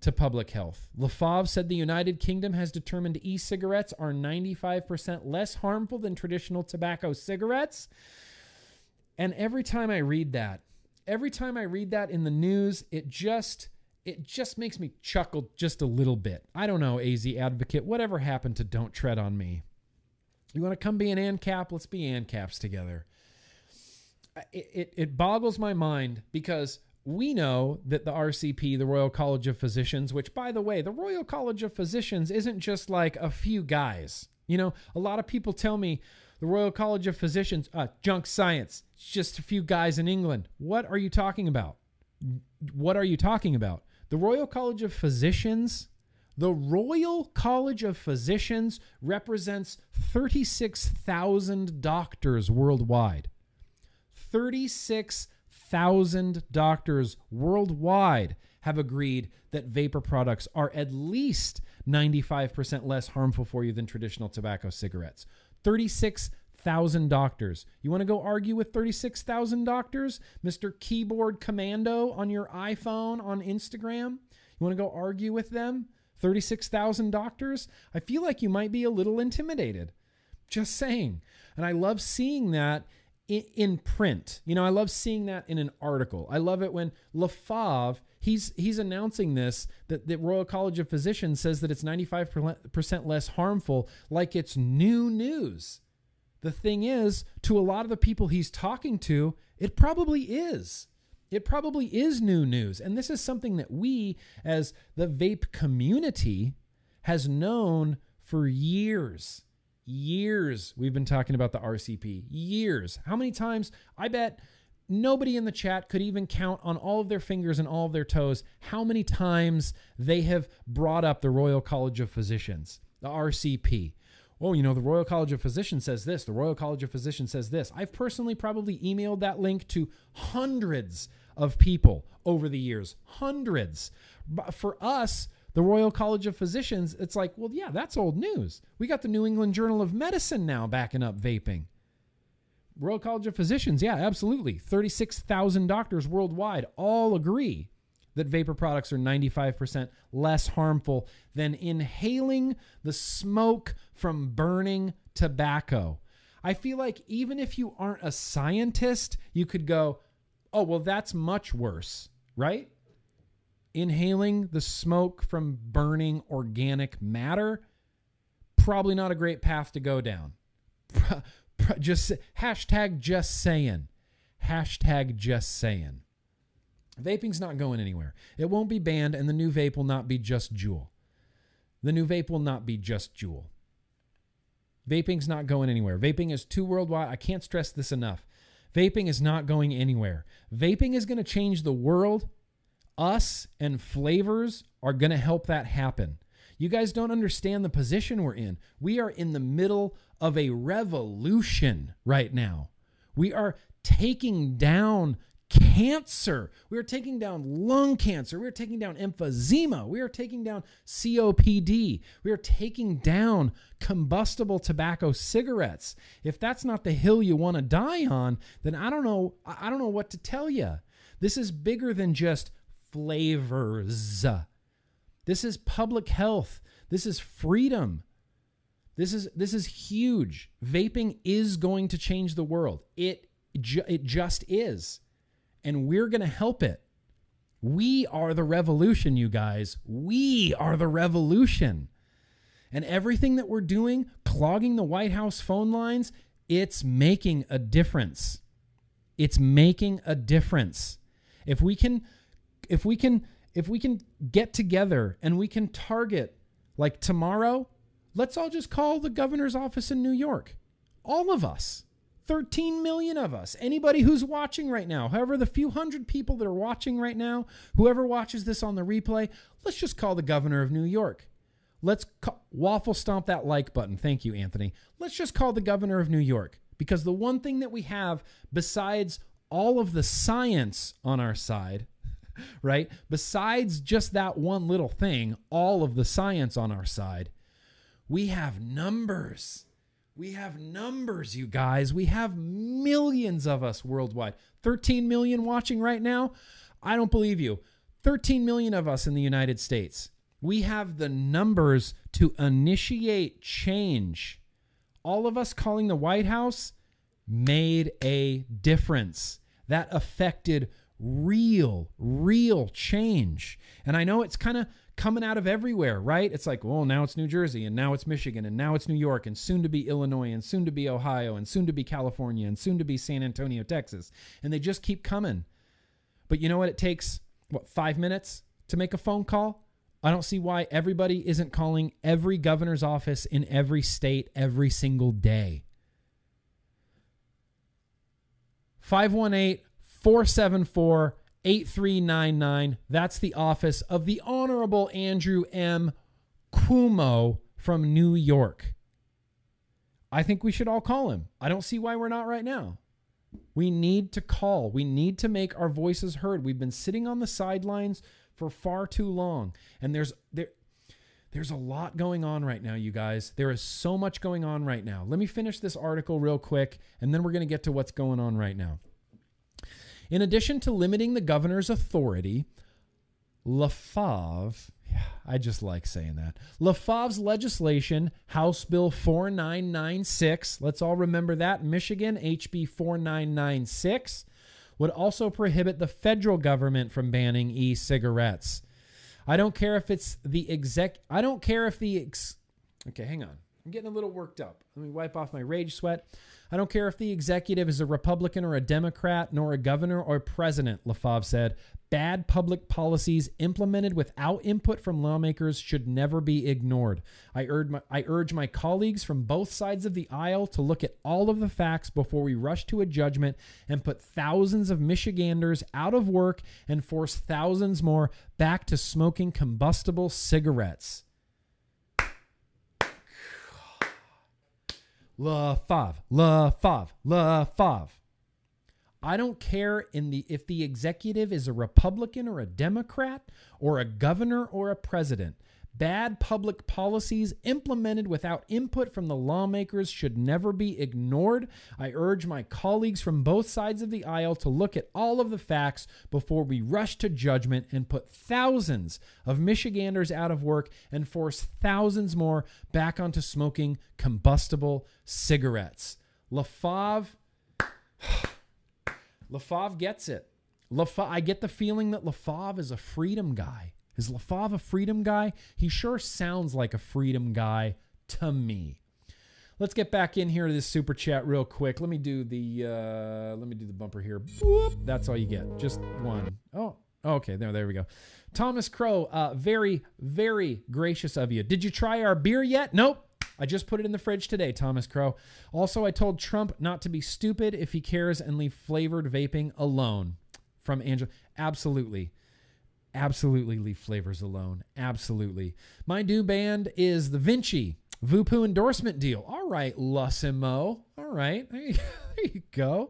to public health. LaFave said the United Kingdom has determined e cigarettes are 95% less harmful than traditional tobacco cigarettes. And every time I read that, every time I read that in the news, it just it just makes me chuckle just a little bit. I don't know, AZ advocate, whatever happened to don't tread on me? You want to come be an ANCAP? Let's be ANCAPs together. It, it, it boggles my mind because we know that the RCP, the Royal College of Physicians, which, by the way, the Royal College of Physicians isn't just like a few guys. You know, a lot of people tell me the Royal College of Physicians, uh, junk science, it's just a few guys in England. What are you talking about? What are you talking about? The Royal College of Physicians, the Royal College of Physicians represents 36,000 doctors worldwide. 36,000 doctors worldwide have agreed that vapor products are at least 95% less harmful for you than traditional tobacco cigarettes. 36,000 doctors. You want to go argue with 36,000 doctors? Mr. Keyboard Commando on your iPhone on Instagram? You want to go argue with them? 36,000 doctors? I feel like you might be a little intimidated. Just saying. And I love seeing that in, in print. You know, I love seeing that in an article. I love it when LaFave he's he's announcing this that the Royal College of Physicians says that it's 95% less harmful like it's new news. The thing is, to a lot of the people he's talking to, it probably is. It probably is new news. And this is something that we as the vape community has known for years. Years we've been talking about the RCP. Years. How many times? I bet nobody in the chat could even count on all of their fingers and all of their toes how many times they have brought up the Royal College of Physicians, the RCP. Oh, you know, the Royal College of Physicians says this, the Royal College of Physicians says this. I've personally probably emailed that link to hundreds of people over the years. Hundreds. But for us, the Royal College of Physicians, it's like, well, yeah, that's old news. We got the New England Journal of Medicine now backing up vaping. Royal College of Physicians, yeah, absolutely. 36,000 doctors worldwide all agree that vapor products are 95% less harmful than inhaling the smoke from burning tobacco. I feel like even if you aren't a scientist, you could go, oh, well, that's much worse, right? Inhaling the smoke from burning organic matter, probably not a great path to go down just hashtag just saying. Hashtag just saying. Vaping's not going anywhere. It won't be banned, and the new vape will not be just Juul. The new vape will not be just Juul. Vaping's not going anywhere. Vaping is too worldwide. I can't stress this enough. Vaping is not going anywhere. Vaping is going to change the world. Us and flavors are going to help that happen. You guys don't understand the position we're in. We are in the middle of a revolution right now. We are taking down cancer. We are taking down lung cancer. We are taking down emphysema. We are taking down COPD. We are taking down combustible tobacco cigarettes. If that's not the hill you want to die on, then I don't know I don't know what to tell you. This is bigger than just flavors. This is public health. This is freedom. This is this is huge. Vaping is going to change the world. It ju- it just is. And we're going to help it. We are the revolution, you guys. We are the revolution. And everything that we're doing, clogging the White House phone lines, it's making a difference. It's making a difference. If we can if we can if we can get together and we can target like tomorrow, let's all just call the governor's office in New York. All of us. 13 million of us. Anybody who's watching right now, however, the few hundred people that are watching right now, whoever watches this on the replay, let's just call the governor of New York. Let's waffle stomp that like button. Thank you, Anthony. Let's just call the governor of New York because the one thing that we have besides all of the science on our side right? Besides just that one little thing, all of the science on our side, we have numbers. We have numbers, you guys. We have millions of us worldwide. 13 million watching right now. I don't believe you. 13 million of us in the United States. We have the numbers to initiate change. All of us calling the White House made a difference. That affected real, real change. And I know it's kind of coming out of everywhere, right? It's like, well, now it's New Jersey, and now it's Michigan, and now it's New York, and soon to be Illinois, and soon to be Ohio, and soon to be California, and soon to be San Antonio, Texas. And they just keep coming. But you know what? It takes, what, five minutes to make a phone call? I don't see why everybody isn't calling every governor's office in every state every single day. 518 474 8399. That's the office of the Honorable Andrew M. Cuomo from New York. I think we should all call him. I don't see why we're not right now. We need to call. We need to make our voices heard. We've been sitting on the sidelines for far too long. And there's there there's a lot going on right now, you guys. There is so much going on right now. Let me finish this article real quick and then we're going to get to what's going on right now. In addition to limiting the governor's authority, LaFave, I just like saying that. LaFave's legislation, House Bill 4996, let's all remember that, Michigan, HB 4996, would also prohibit the federal government from banning e cigarettes. I don't care if it's the exec, I don't care if the, ex, okay, hang on. I'm getting a little worked up. Let me wipe off my rage sweat. I don't care if the executive is a Republican or a Democrat, nor a governor or president, LaFave said. Bad public policies implemented without input from lawmakers should never be ignored. I urge, my, I urge my colleagues from both sides of the aisle to look at all of the facts before we rush to a judgment and put thousands of Michiganders out of work and force thousands more back to smoking combustible cigarettes. La Fav, La Fav, La Fav. I don't care in the if the executive is a Republican or a Democrat or a governor or a president. Bad public policies implemented without input from the lawmakers should never be ignored. I urge my colleagues from both sides of the aisle to look at all of the facts before we rush to judgment and put thousands of Michiganders out of work and force thousands more back onto smoking combustible cigarettes. LaFave LaFave gets it. LaFave, I get the feeling that LaFave is a freedom guy. Is LaFave a freedom guy? He sure sounds like a freedom guy to me. Let's get back in here to this super chat real quick. Let me do the uh, let me do the bumper here. Boop. That's all you get. Just one. Oh, okay. There, there we go. Thomas Crow, uh, very, very gracious of you. Did you try our beer yet? Nope. I just put it in the fridge today, Thomas Crow. Also, I told Trump not to be stupid if he cares and leave flavored vaping alone. From Angela. Absolutely. Absolutely leave flavors alone. Absolutely. My new band is The Vinci. Voopoo endorsement deal. All right, Lussimo. All right. There you, there you go.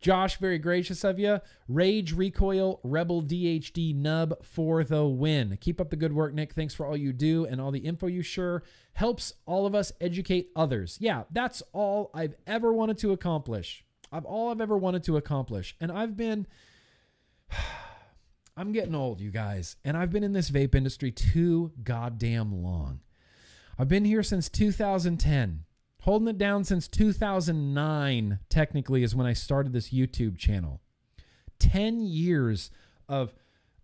Josh, very gracious of you. Rage Recoil Rebel DHD Nub for the win. Keep up the good work, Nick. Thanks for all you do and all the info you sure helps all of us educate others. Yeah, that's all I've ever wanted to accomplish. I've all I've ever wanted to accomplish. And I've been I'm getting old, you guys, and I've been in this vape industry too goddamn long. I've been here since 2010. Holding it down since 2009, technically, is when I started this YouTube channel. 10 years of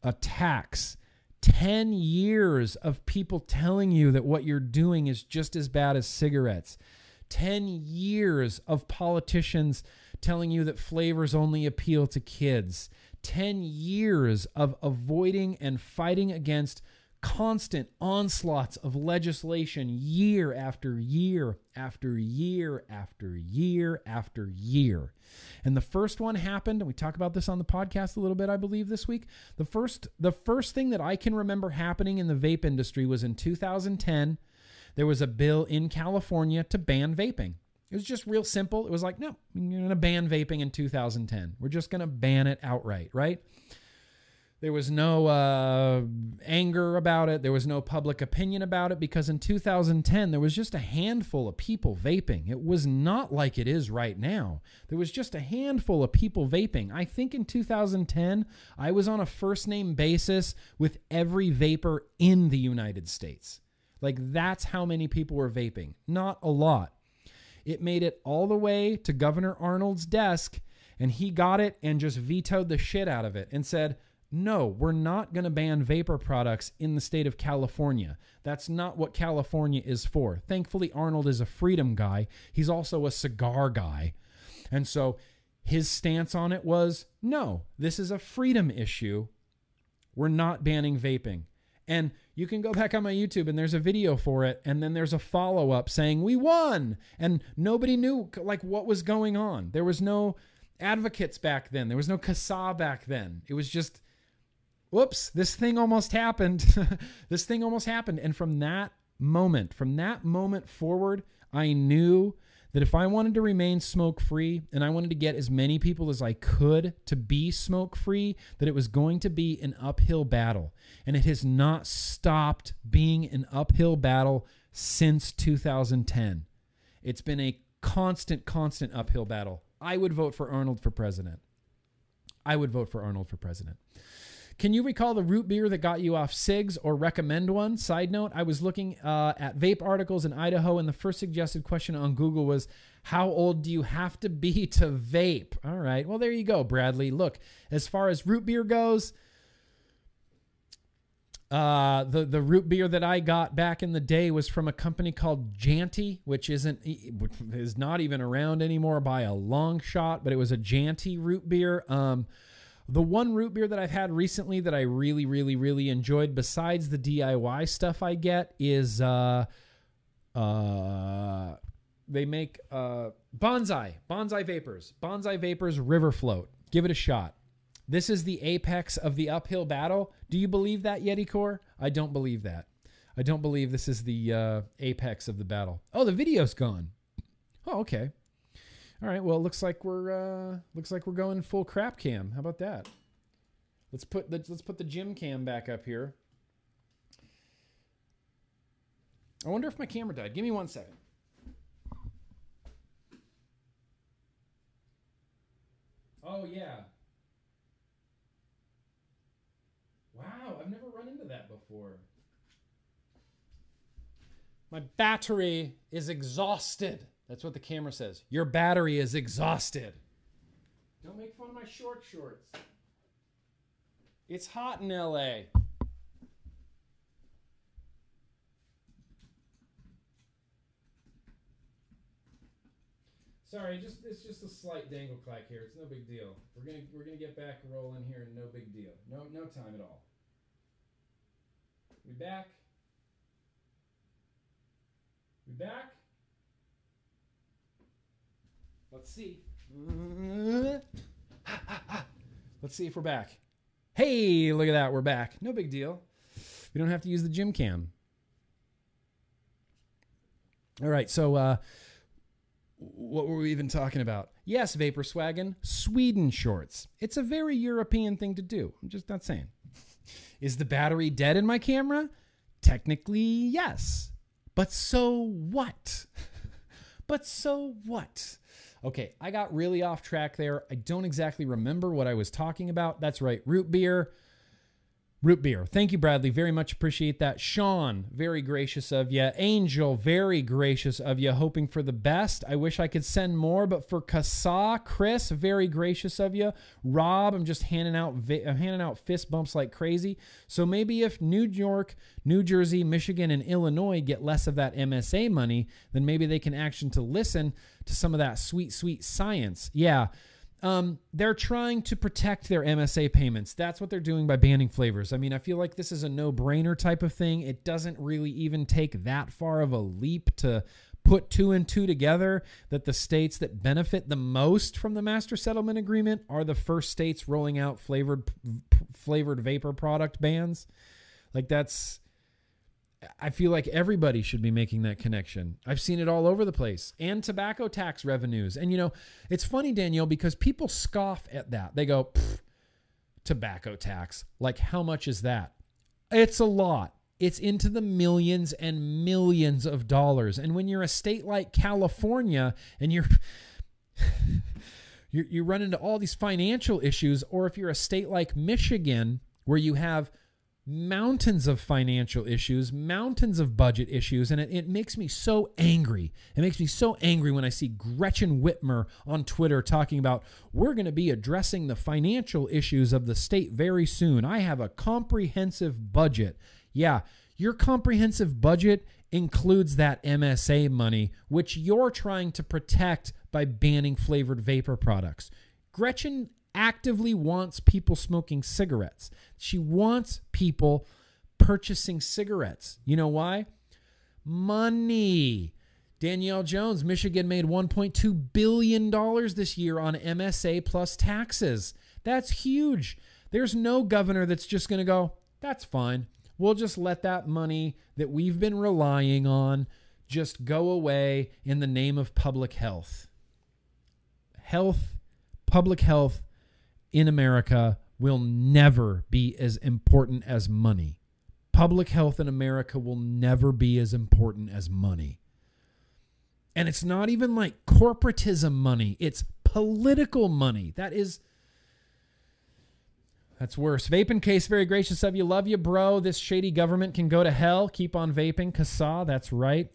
attacks, 10 years of people telling you that what you're doing is just as bad as cigarettes, 10 years of politicians telling you that flavors only appeal to kids, 10 years of avoiding and fighting against constant onslaughts of legislation year after year after year after year after year. And the first one happened and we talk about this on the podcast a little bit I believe this week. The first the first thing that I can remember happening in the vape industry was in 2010 there was a bill in California to ban vaping. It was just real simple. It was like, no, you're going to ban vaping in 2010. We're just going to ban it outright, right? There was no uh, anger about it. There was no public opinion about it because in 2010, there was just a handful of people vaping. It was not like it is right now. There was just a handful of people vaping. I think in 2010, I was on a first name basis with every vapor in the United States. Like, that's how many people were vaping. Not a lot. It made it all the way to Governor Arnold's desk, and he got it and just vetoed the shit out of it and said, no, we're not going to ban vapor products in the state of California. That's not what California is for. Thankfully, Arnold is a freedom guy. He's also a cigar guy. And so his stance on it was no, this is a freedom issue. We're not banning vaping. And you can go back on my YouTube and there's a video for it. And then there's a follow up saying, we won. And nobody knew like what was going on. There was no advocates back then. There was no CASAA back then. It was just, whoops, this thing almost happened. this thing almost happened. And from that moment, from that moment forward, I knew that if I wanted to remain smoke free and I wanted to get as many people as I could to be smoke free, that it was going to be an uphill battle. And it has not stopped being an uphill battle since 2010. It's been a constant, constant uphill battle. I would vote for Arnold for president. I would vote for Arnold for president. Can you recall the root beer that got you off SIGs or recommend one? Side note, I was looking uh, at vape articles in Idaho, and the first suggested question on Google was, How old do you have to be to vape? All right. Well, there you go, Bradley. Look, as far as root beer goes, uh, the the root beer that I got back in the day was from a company called Janty, which isn't which is not even around anymore by a long shot, but it was a Janty root beer. Um, the one root beer that I've had recently that I really, really, really enjoyed, besides the DIY stuff I get, is uh, uh, they make uh, Bonsai, Bonsai Vapors, Bonsai Vapors River Float. Give it a shot. This is the apex of the uphill battle. Do you believe that, Yeti Core? I don't believe that. I don't believe this is the uh, apex of the battle. Oh, the video's gone. Oh, okay. All right. Well, it looks like we're uh, looks like we're going full crap cam. How about that? Let's put the let's put the gym cam back up here. I wonder if my camera died. Give me one second. Oh yeah. Wow, I've never run into that before. My battery is exhausted. That's what the camera says. Your battery is exhausted. Don't make fun of my short shorts. It's hot in LA. Sorry, just it's just a slight dangle clack here. It's no big deal. We're gonna we're gonna get back rolling here. No big deal. No no time at all. We back. We back. Let's see. Let's see if we're back. Hey, look at that. We're back. No big deal. We don't have to use the gym cam. All right. So, uh, what were we even talking about? Yes, Vapor Swaggin, Sweden shorts. It's a very European thing to do. I'm just not saying. Is the battery dead in my camera? Technically, yes. But so what? but so what? Okay, I got really off track there. I don't exactly remember what I was talking about. That's right, root beer. Root beer. Thank you, Bradley. Very much appreciate that. Sean, very gracious of you. Angel, very gracious of you. Hoping for the best. I wish I could send more, but for CASAA, Chris, very gracious of you. Rob, I'm just handing out I'm handing out fist bumps like crazy. So maybe if New York, New Jersey, Michigan, and Illinois get less of that MSA money, then maybe they can action to listen to some of that sweet, sweet science. Yeah. Um, they're trying to protect their MSA payments. That's what they're doing by banning flavors. I mean, I feel like this is a no brainer type of thing. It doesn't really even take that far of a leap to put two and two together that the states that benefit the most from the master settlement agreement are the first states rolling out flavored flavored vapor product bans. Like that's I feel like everybody should be making that connection. I've seen it all over the place. And tobacco tax revenues. And you know, it's funny, Danielle, because people scoff at that. They go, tobacco tax. Like, how much is that? It's a lot. It's into the millions and millions of dollars. And when you're a state like California and you're. you you run into all these financial issues, or if you're a state like Michigan, where you have mountains of financial issues, mountains of budget issues, and it, it, makes me so angry. It makes me so angry when I see Gretchen Whitmer on Twitter talking about we're going to be addressing the financial issues of the state very soon. I have a comprehensive budget. Yeah, your comprehensive budget includes that MSA money, which you're trying to protect by banning flavored vapor products. Gretchen actively wants people smoking cigarettes. She wants people purchasing cigarettes. You know why? Money. Danielle Jones, Michigan made $1.2 billion this year on MSA plus taxes. That's huge. There's no governor that's just going to go, that's fine. We'll just let that money that we've been relying on just go away in the name of public health. Health, public health in America will never be as important as money. Public health in America will never be as important as money. And it's not even like corporatism money, it's political money. That is that's worse. Vaping case, very gracious of you. Love you, bro. This shady government can go to hell. Keep on vaping. CASAA, that's right.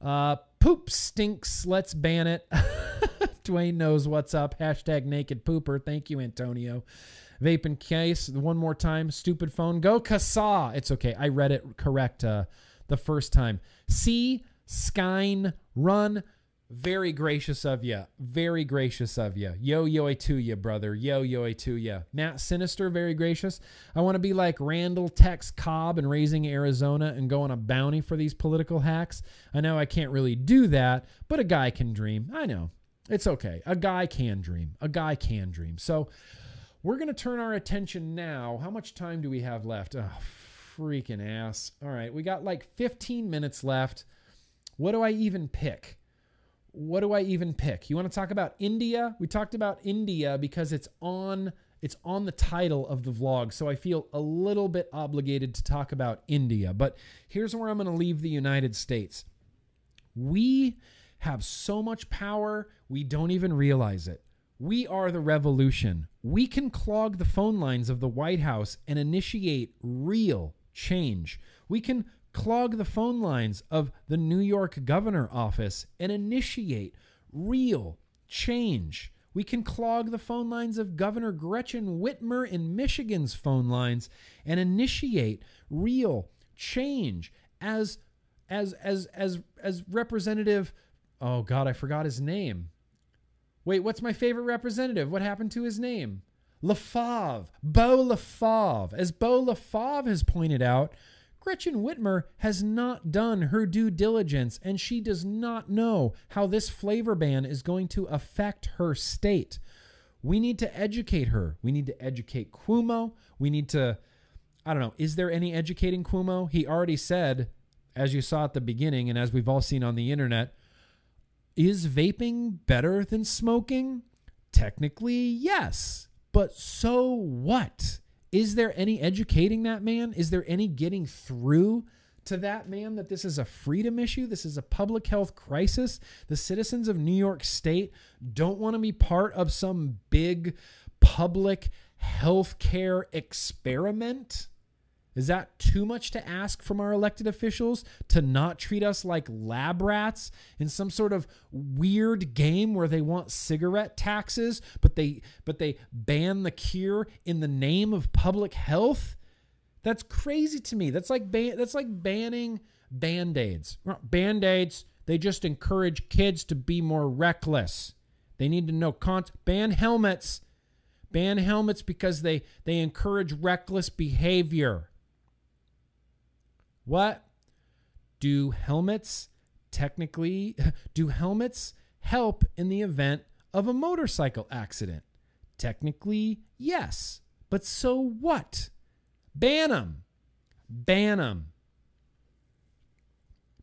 Uh, poop stinks. Let's ban it. Dwayne knows what's up. Hashtag naked pooper. Thank you, Antonio. Vape Vaping case, one more time. Stupid phone. Go CASAA. It's okay. I read it correct uh, the first time. See Skyn Run. Very gracious of you. Very gracious of you. Yo yo to you, brother. Yo yo to you. Matt Sinister, very gracious. I want to be like Randall Tex Cobb and raising Arizona and go on a bounty for these political hacks. I know I can't really do that, but a guy can dream. I know. It's okay. A guy can dream. A guy can dream. So we're going to turn our attention now. How much time do we have left? Oh, freaking ass. All right. We got like 15 minutes left. What do I even pick? What do I even pick? You want to talk about India? We talked about India because it's on it's on the title of the vlog, so I feel a little bit obligated to talk about India. But here's where I'm going to leave the United States. We have so much power, we don't even realize it. We are the revolution. We can clog the phone lines of the White House and initiate real change. We can clog the phone lines of the New York governor office and initiate real change. We can clog the phone lines of Governor Gretchen Whitmer in Michigan's phone lines and initiate real change as as as as as representative oh god I forgot his name. Wait, what's my favorite representative? What happened to his name? LaFave, Beau LaFave. As Beau LaFave has pointed out, Gretchen Whitmer has not done her due diligence and she does not know how this flavor ban is going to affect her state. We need to educate her. We need to educate Cuomo. We need to, I don't know, is there any educating Cuomo? He already said, as you saw at the beginning and as we've all seen on the internet, is vaping better than smoking? Technically, yes. But so what? Is there any educating that man? Is there any getting through to that man that this is a freedom issue? This is a public health crisis. The citizens of New York State don't want to be part of some big public health care experiment. Is that too much to ask from our elected officials to not treat us like lab rats in some sort of weird game where they want cigarette taxes but they but they ban the cure in the name of public health? That's crazy to me. That's like ban- that's like banning band-aids. Band-aids, they just encourage kids to be more reckless. They need to know con- ban helmets. Ban helmets because they they encourage reckless behavior. What? Do helmets technically do helmets help in the event of a motorcycle accident? Technically, yes. But so what? Ban them. Ban them.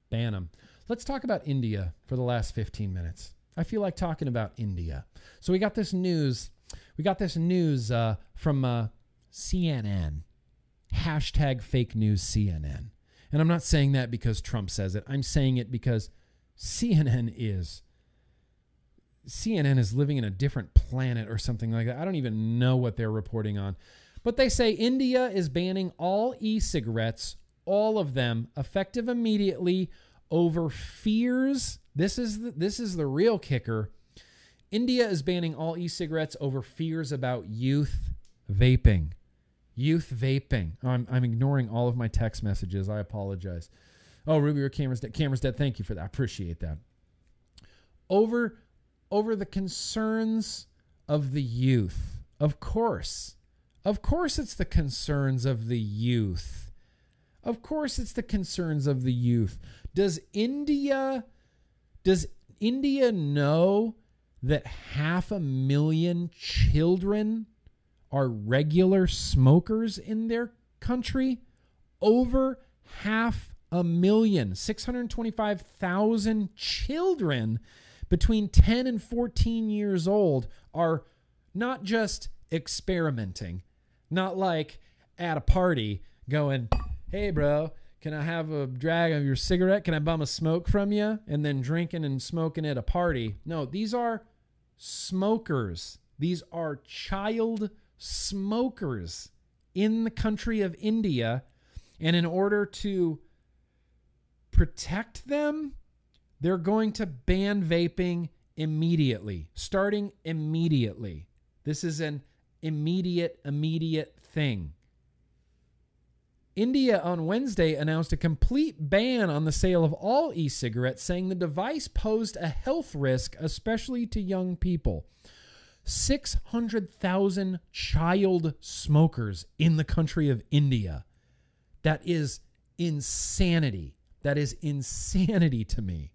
Ban them. Let's talk about India for the last 15 minutes. I feel like talking about India. So we got this news. We got this news uh, from uh, CNN. Hashtag fake news CNN. And I'm not saying that because Trump says it. I'm saying it because CNN is. CNN is living in a different planet or something like that. I don't even know what they're reporting on. But they say India is banning all e cigarettes, all of them, effective immediately over fears. This is the, this is the real kicker. India is banning all e cigarettes over fears about youth vaping. Youth vaping. I'm, I'm ignoring all of my text messages. I apologize. Oh, Ruby, your camera's dead. Camera's dead. Thank you for that. I appreciate that. Over, over the concerns of the youth. Of course. Of course, it's the concerns of the youth. Of course, it's the concerns of the youth. Does India Does India know that half a million children are regular smokers in their country? Over half a million, 625,000 children between 10 and 14 years old are not just experimenting, not like at a party going, hey, bro, can I have a drag of your cigarette? Can I bum a smoke from you? And then drinking and smoking at a party. No, these are smokers. These are child smokers in the country of India. And in order to protect them, they're going to ban vaping immediately, starting immediately. This is an immediate, immediate thing. India on Wednesday announced a complete ban on the sale of all e cigarettes, saying the device posed a health risk, especially to young people. 600,000 child smokers in the country of India. That is insanity. That is insanity to me.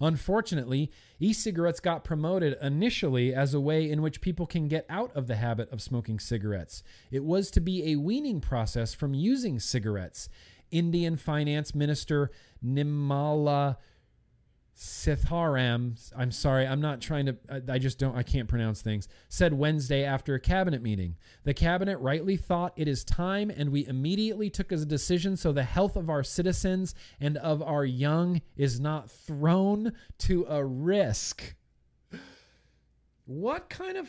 Unfortunately, e cigarettes got promoted initially as a way in which people can get out of the habit of smoking cigarettes. It was to be a weaning process from using cigarettes. Indian Finance Minister Nimala Sitharam, I'm sorry, I'm not trying to, I just don't, I can't pronounce things, said Wednesday after a cabinet meeting. The cabinet rightly thought it is time, and we immediately took a decision so the health of our citizens and of our young is not thrown to a risk. What kind of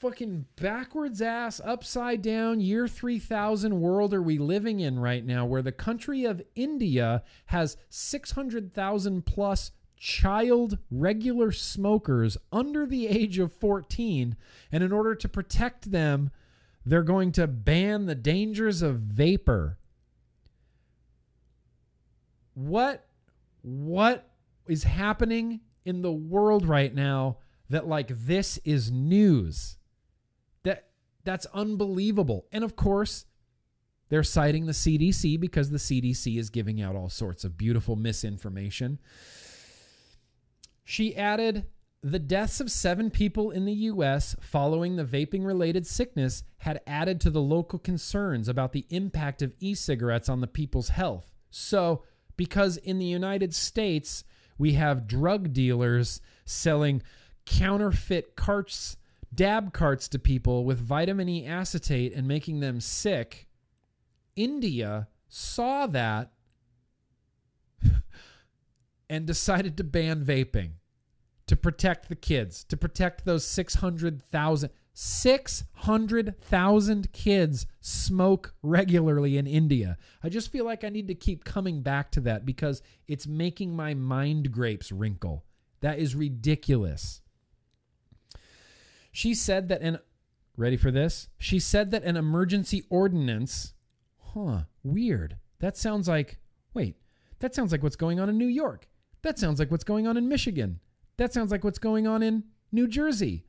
fucking backwards ass, upside down, year 3000 world are we living in right now where the country of India has 600,000 plus child regular smokers under the age of 14 and in order to protect them they're going to ban the dangers of vapor. What what is happening in the world right now that like this is news? That that's unbelievable. And of course they're citing the CDC because the CDC is giving out all sorts of beautiful misinformation she added, the deaths of seven people in the U.S. following the vaping related sickness had added to the local concerns about the impact of e cigarettes on the people's health. So, because in the United States, we have drug dealers selling counterfeit carts, dab carts to people with vitamin E acetate and making them sick, India saw that and decided to ban vaping to protect the kids, to protect those 600,000 600,000 kids smoke regularly in India. I just feel like I need to keep coming back to that because it's making my mind grapes wrinkle. That is ridiculous. She said that an ready for this? She said that an emergency ordinance, huh, weird. That sounds like wait, that sounds like what's going on in New York. That sounds like what's going on in Michigan. That sounds like what's going on in New Jersey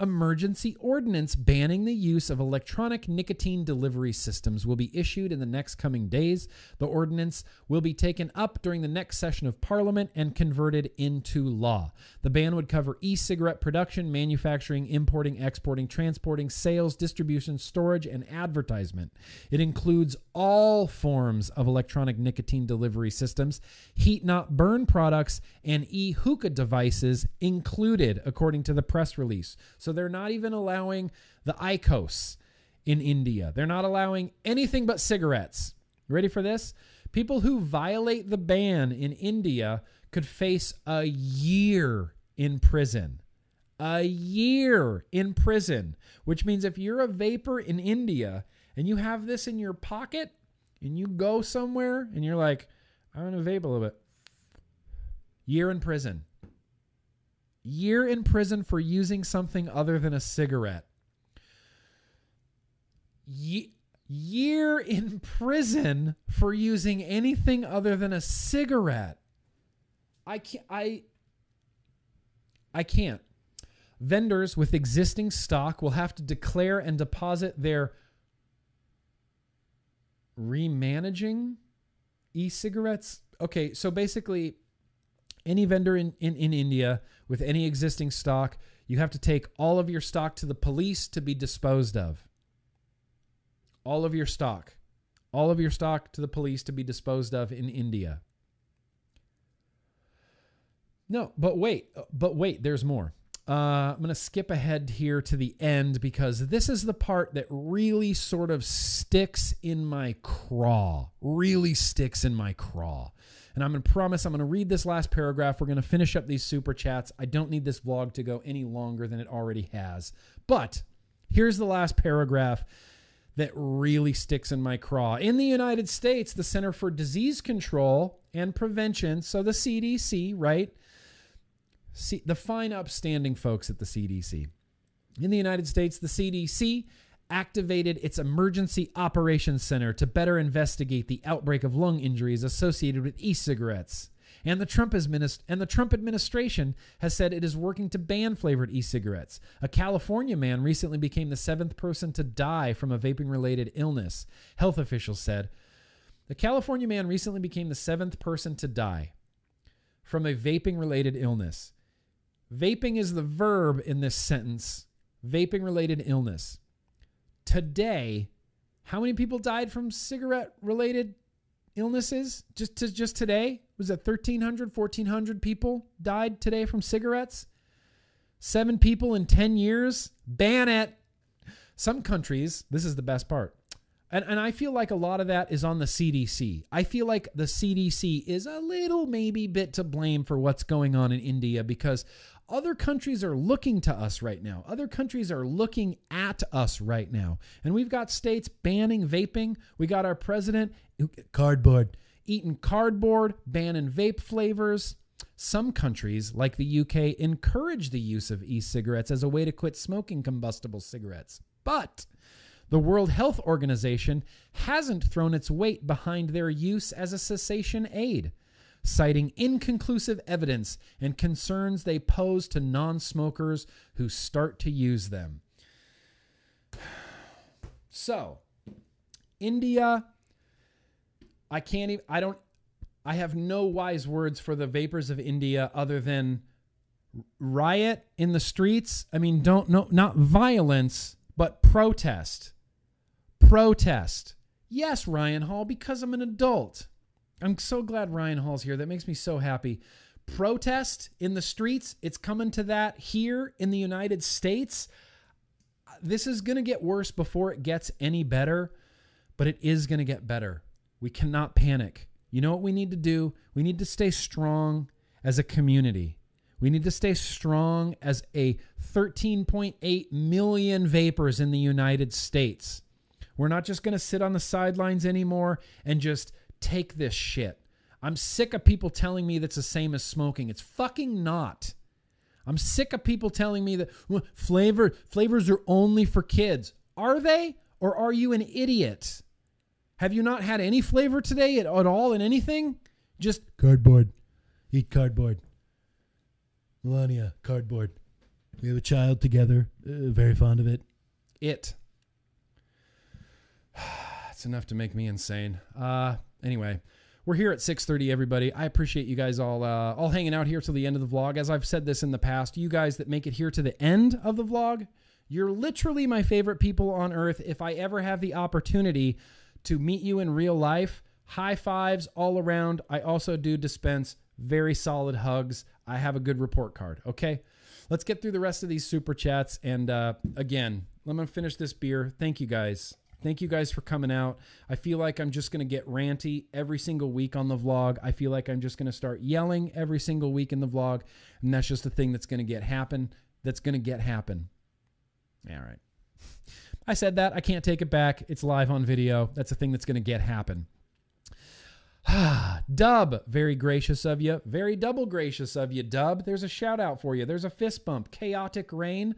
emergency ordinance banning the use of electronic nicotine delivery systems will be issued in the next coming days. The ordinance will be taken up during the next session of Parliament and converted into law. The ban would cover e cigarette production, manufacturing, importing, exporting, transporting, sales, distribution, storage, and advertisement. It includes all forms of electronic nicotine delivery systems, heat not burn products, and e hookah devices included, according to the press release. So they're not even allowing the IQOS in India. They're not allowing anything but cigarettes. Ready for this? People who violate the ban in India could face a year in prison. A year in prison, which means if you're a vapor in India and you have this in your pocket and you go somewhere and you're like, I'm going to vape a little bit, year in prison year in prison for using something other than a cigarette. Ye- year in prison for using anything other than a cigarette. I can't. I. I can't. Vendors with existing stock will have to declare and deposit their remanaging e-cigarettes. Okay, so basically any vendor in, in, in India with any existing stock, you have to take all of your stock to the police to be disposed of. All of your stock. All of your stock to the police to be disposed of in India. No, but wait, but wait, there's more. Uh, I'm going to skip ahead here to the end because this is the part that really sort of sticks in my craw. Really sticks in my craw. And I'm going to promise I'm going to read this last paragraph. We're going to finish up these super chats. I don't need this vlog to go any longer than it already has. But here's the last paragraph that really sticks in my craw. In the United States, the Center for Disease Control and Prevention, so the CDC, right? See, the fine, upstanding folks at the CDC. In the United States, the CDC activated its Emergency Operations Center to better investigate the outbreak of lung injuries associated with e cigarettes. And the, Trump administ- and the Trump administration has said it is working to ban flavored e cigarettes. A California man recently became the seventh person to die from a vaping related illness, health officials said. The California man recently became the seventh person to die from a vaping related illness. Vaping is the verb in this sentence. Vaping related illness. Today, how many people died from cigarette related illnesses? Just to, just today, was it 1300, 1400 people died today from cigarettes? 7 people in 10 years? Ban it. Some countries, this is the best part. And, and I feel like a lot of that is on the CDC. I feel like the CDC is a little maybe bit to blame for what's going on in India because other countries are looking to us right now. Other countries are looking at us right now. And we've got states banning vaping. We got our president, cardboard, eating cardboard, banning vape flavors. Some countries, like the UK, encourage the use of e cigarettes as a way to quit smoking combustible cigarettes. But the World Health Organization hasn't thrown its weight behind their use as a cessation aid citing inconclusive evidence and concerns they pose to non smokers who start to use them. So, India, I can't even, I don't, I have no wise words for the vapors of India other than riot in the streets. I mean, don't, no, not violence, but protest. Protest. Yes, Ryan Hall, because I'm an adult. I'm so glad Ryan Hall's here. That makes me so happy. Protest in the streets, it's coming to that here in the United States. This is going to get worse before it gets any better, but it is going to get better. We cannot panic. You know what we need to do? We need to stay strong as a community. We need to stay strong as a 13.8 million vapors in the United States. We're not just going to sit on the sidelines anymore and just take this shit. I'm sick of people telling me that's the same as smoking. It's fucking not. I'm sick of people telling me that flavor flavors are only for kids. Are they? Or are you an idiot? Have you not had any flavor today at, at all in anything? Just cardboard. Eat cardboard. Melania, cardboard. We have a child together. Uh, very fond of it. It. it's enough to make me insane. Uh, anyway, we're here at 6:30 everybody. I appreciate you guys all uh, all hanging out here till the end of the vlog. As I've said this in the past, you guys that make it here to the end of the vlog, you're literally my favorite people on earth. If I ever have the opportunity to meet you in real life, high fives all around. I also do dispense very solid hugs. I have a good report card, okay? Let's get through the rest of these super chats and uh, again, let me finish this beer. Thank you guys. Thank you guys for coming out. I feel like I'm just going to get ranty every single week on the vlog. I feel like I'm just going to start yelling every single week in the vlog, and that's just the thing that's going to get happen. That's going to get happen. All right. I said that. I can't take it back. It's live on video. That's a thing that's going to get happen. Dub, very gracious of you. Very double gracious of you, Dub. There's a shout out for you. There's a fist bump. Chaotic Rain.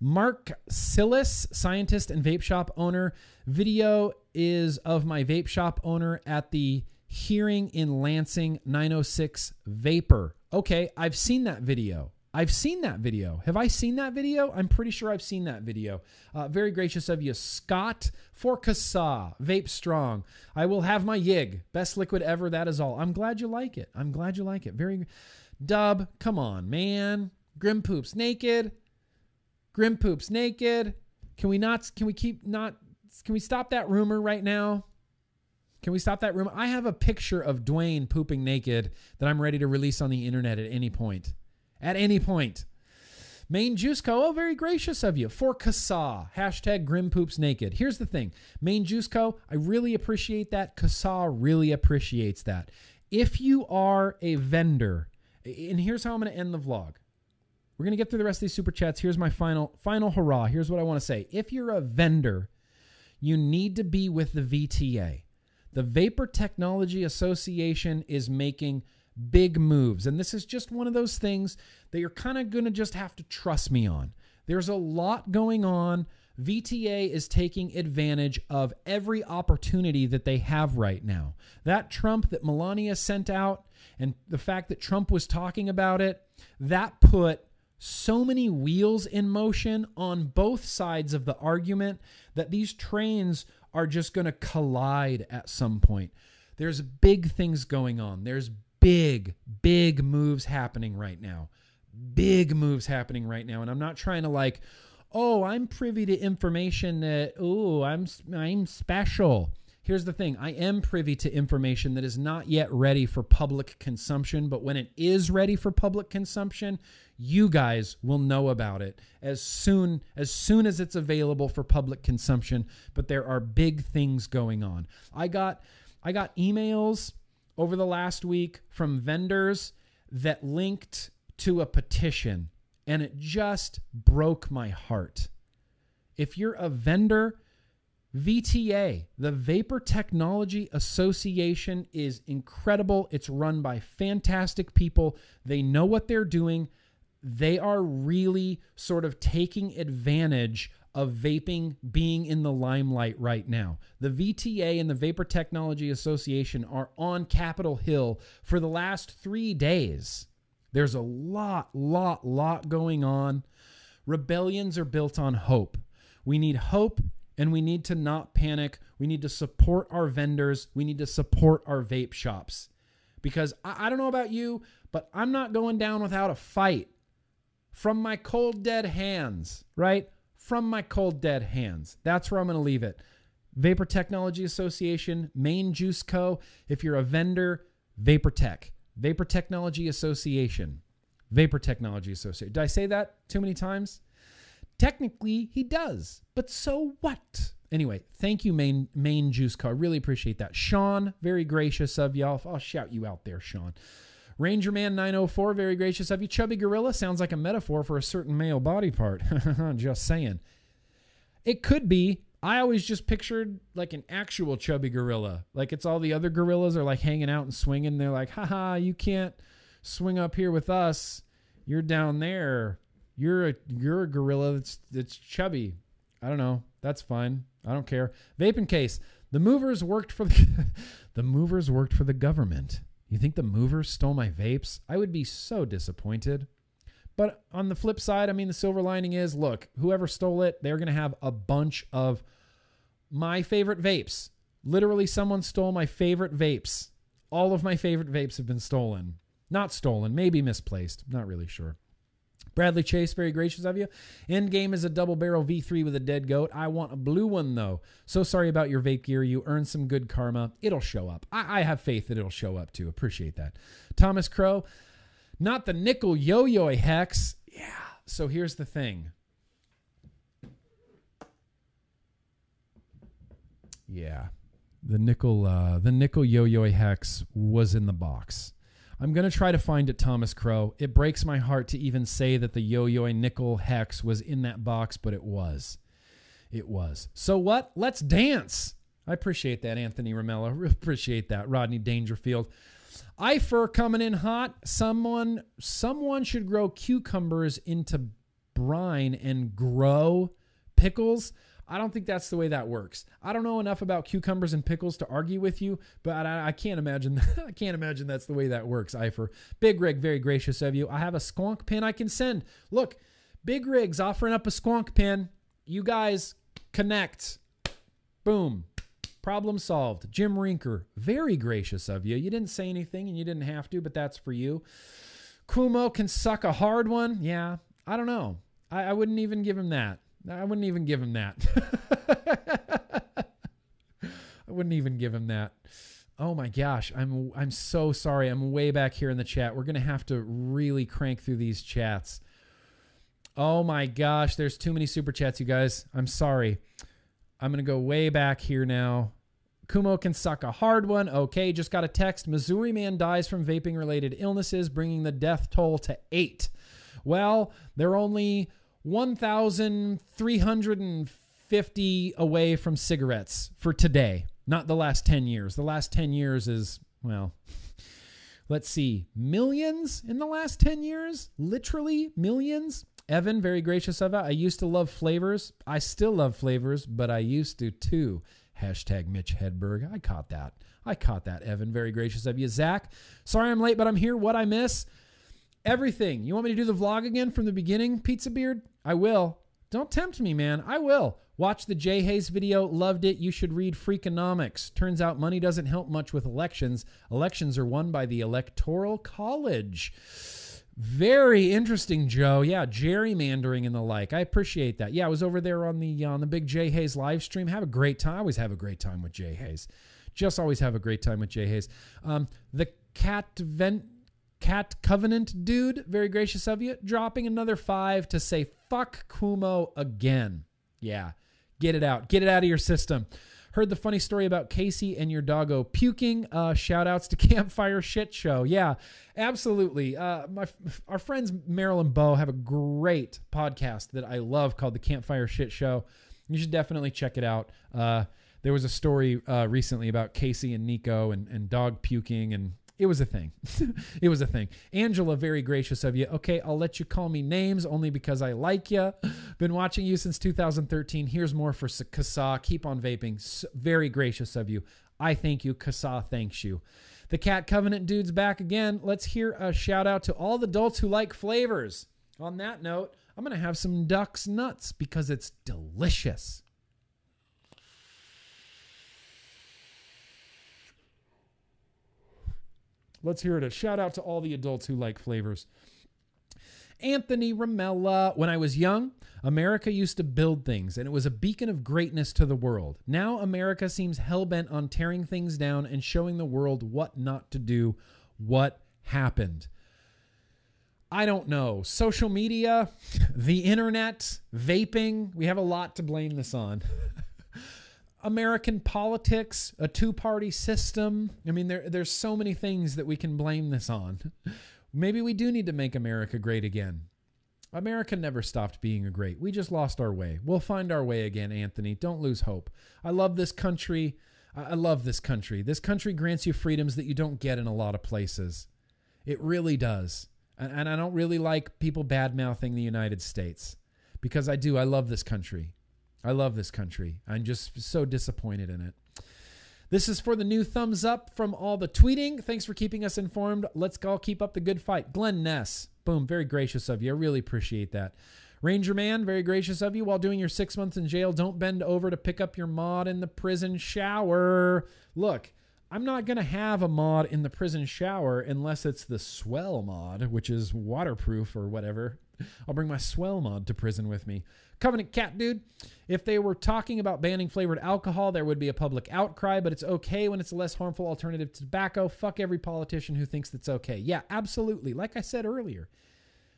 Mark Sillis, scientist and vape shop owner. Video is of my vape shop owner at the hearing in Lansing 906 Vapor. Okay, I've seen that video. I've seen that video. Have I seen that video? I'm pretty sure I've seen that video. Uh, very gracious of you, Scott Forcasa, Vape Strong. I will have my yig. Best liquid ever. That is all. I'm glad you like it. I'm glad you like it. Very Dub, come on, man. Grim poops naked. Grim poops naked. Can we not? Can we keep not? Can we stop that rumor right now? Can we stop that rumor? I have a picture of Dwayne pooping naked that I'm ready to release on the internet at any point. At any point. Main Juice Co. Oh, very gracious of you. For CASAA. Hashtag Grim Poops Naked. Here's the thing. Main Juice Co. I really appreciate that. CASAA really appreciates that. If you are a vendor, and here's how I'm going to end the vlog. We're going to get through the rest of these super chats. Here's my final final hurrah. Here's what I want to say. If you're a vendor, you need to be with the VTA. The Vapor Technology Association is making big moves. And this is just one of those things that you're kind of going to just have to trust me on. There's a lot going on. VTA is taking advantage of every opportunity that they have right now. That Trump that Melania sent out and the fact that Trump was talking about it, that put so many wheels in motion on both sides of the argument that these trains are just going to collide at some point. There's big things going on. There's big, big moves happening right now. Big moves happening right now. And I'm not trying to like, oh, I'm privy to information that, oh, I'm I'm special. Here's the thing I am privy to information that is not yet ready for public consumption, but when it is ready for public consumption, you guys will know about it as soon as soon as it's available for public consumption, but there are big things going on. I got I got emails over the last week from vendors that linked to a petition, and it just broke my heart. If you're a vendor, VTA, the Vapor Technology Association, is incredible. It's run by fantastic people. They know what they're doing. They are really sort of taking advantage of vaping being in the limelight right now. The VTA and the Vapor Technology Association are on Capitol Hill for the last three days. There's a lot, lot, lot going on. Rebellions are built on hope. We need hope and we need to not panic. We need to support our vendors. We need to support our vape shops. Because I, I don't know about you, but I'm not going down without a fight from my cold, dead hands, right? from my cold dead hands. That's where I'm going to leave it. Vapor Technology Association, Main Juice Co. If you're a vendor, Vapor Tech. Vapor Technology Association. Vapor Technology Association. Did I say that too many times? Technically, he does, but so what? Anyway, thank you, Main Main Juice car. Really appreciate that. Sean, very gracious of y'all. I'll shout you out there, Sean. Ranger Man 904, very gracious of you. Chubby Gorilla sounds like a metaphor for a certain male body part. just saying. It could be. I always just pictured like an actual chubby gorilla. Like it's all the other gorillas are like hanging out and swinging. They're like, haha, you can't swing up here with us. You're down there. You're a you're a gorilla that's that's chubby. I don't know. That's fine. I don't care. Vaping case. The movers worked for the the movers worked for the government. You think the movers stole my vapes? I would be so disappointed. But on the flip side, I mean, the silver lining is look, whoever stole it, they're to have a bunch of my favorite vapes. Literally, someone stole my favorite vapes. All of my favorite vapes have been stolen. Not stolen, maybe misplaced. Not really sure. Bradley Chase, very gracious of you. Endgame is a double barrel V3 with a dead goat. I want a blue one though. So sorry about your vape gear. You earned some good karma. It'll show up. I, I have faith that it'll show up too. Appreciate that. Thomas Crow, not the nickel yo yo hex. Yeah. So here's the thing. Yeah. The nickel uh, the nickel yo yo hex was in the box. I'm going to try to find it, Thomas Crow. It breaks my heart to even say that the Yo Yo Nickel Hex was in that box, but it was. It was. So what? Let's dance. I appreciate that, Anthony Romello. appreciate that, Rodney Dangerfield. Ifer coming in hot. Someone, someone should grow cucumbers into brine and grow pickles. I don't think that's the way that works. I don't know enough about cucumbers and pickles to argue with you, but I, I can't imagine. I can't imagine that's the way that works. Ifer, Big Rig, very gracious of you. I have a squonk pin I can send. Look, Big Rig's offering up a squonk pin. You guys connect. Boom. Problem solved. Jim Rinker, very gracious of you. You didn't say anything and you didn't have to, but that's for you. Cuomo can suck a hard one. Yeah, I don't know. I, I wouldn't even give him that. I wouldn't even give him that. I wouldn't even give him that. Oh my gosh, I'm I'm so sorry. I'm way back here in the chat. We're gonna have to really crank through these chats. Oh my gosh, there's too many super chats, you guys. I'm sorry. I'm gonna go way back here now. Cuomo can suck a hard one. Okay, just got a text. Missouri man dies from vaping related illnesses, bringing the death toll to eight. Well, they're only 1,350 away from cigarettes for today, not the last 10 years. The last 10 years is, well, let's see, millions in the last 10 years? Literally millions? Evan, very gracious of it. I used to love flavors. I still love flavors, but I used to too. Hashtag Mitch Hedberg. I caught that. I caught that, Evan. Very gracious of you. Zach, sorry I'm late, but I'm here. What I miss? Everything. You want me to do the vlog again from the beginning, Pizza Beard? I will. Don't tempt me, man. I will. Watch the Jay Hayes video. Loved it. You should read Freakonomics. Turns out money doesn't help much with elections. Elections are won by the Electoral College. Very interesting, Joe. Yeah, gerrymandering and the like. I appreciate that. Yeah, I was over there on the on the big Jay Hayes live stream. Have a great time. I always have a great time with Jay Hayes. Just always have a great time with Jay Hayes. Um, the cat vent cat covenant dude, very gracious of you, dropping another five to say fuck Cuomo again. Yeah, get it out. Get it out of your system. Heard the funny story about Casey and your doggo puking. Uh, shout outs to Campfire Shit Show. Yeah, absolutely. Uh, my our friends Meryl and Bo have a great podcast that I love called the Campfire Shit Show. You should definitely check it out. Uh, there was a story uh, recently about Casey and Nico and, and dog puking and it was a thing. it was a thing. Angela, very gracious of you. Okay, I'll let you call me names only because I like you. Been watching you since 2013. Here's more for CASAA. Keep on vaping. Very gracious of you. I thank you. CASAA thanks you. The Cat Covenant dude's back again. Let's hear a shout out to all the adults who like flavors. On that note, I'm going to have some duck's nuts because it's delicious. Let's hear it. A shout out to all the adults who like flavors. Anthony Ramella. When I was young, America used to build things, and it was a beacon of greatness to the world. Now, America seems hell bent on tearing things down and showing the world what not to do. What happened? I don't know. Social media, the internet, vaping. We have a lot to blame this on. American politics, a two party system. I mean, there, there's so many things that we can blame this on. Maybe we do need to make America great again. America never stopped being great. We just lost our way. We'll find our way again, Anthony. Don't lose hope. I love this country. I love this country. This country grants you freedoms that you don't get in a lot of places. It really does. And, I don't really like people bad mouthing the United States because I do. I love this country. I love this country. I'm just so disappointed in it. This is for the new thumbs up from all the tweeting. Thanks for keeping us informed. Let's all keep up the good fight. Glenn Ness. Boom. Very gracious of you. I really appreciate that. Ranger Man, very gracious of you. While doing your six months in jail, don't bend over to pick up your mod in the prison shower. Look, I'm not going to have a mod in the prison shower unless it's the swell mod, which is waterproof or whatever. I'll bring my swell mod to prison with me. Covenant Cat Dude, if they were talking about banning flavored alcohol, there would be a public outcry, but it's okay when it's a less harmful alternative to tobacco. Fuck every politician who thinks that's okay. Yeah, absolutely. Like I said earlier,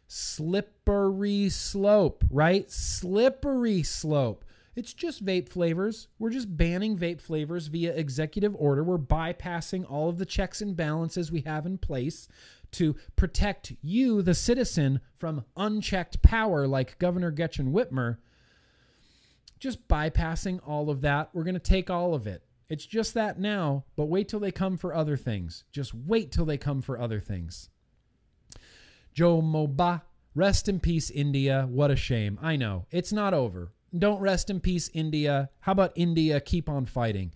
slippery slope, right? Slippery slope. It's just vape flavors. We're just banning vape flavors via executive order. We're bypassing all of the checks and balances we have in place to protect you, the citizen, from unchecked power like Governor Gretchen Whitmer, just bypassing all of that. We're going to take all of it. It's just that now, but wait till they come for other things. Just wait till they come for other things. Joe Moba, rest in peace, India. What a shame. I know. It's not over. Don't rest in peace, India. How about India keep on fighting?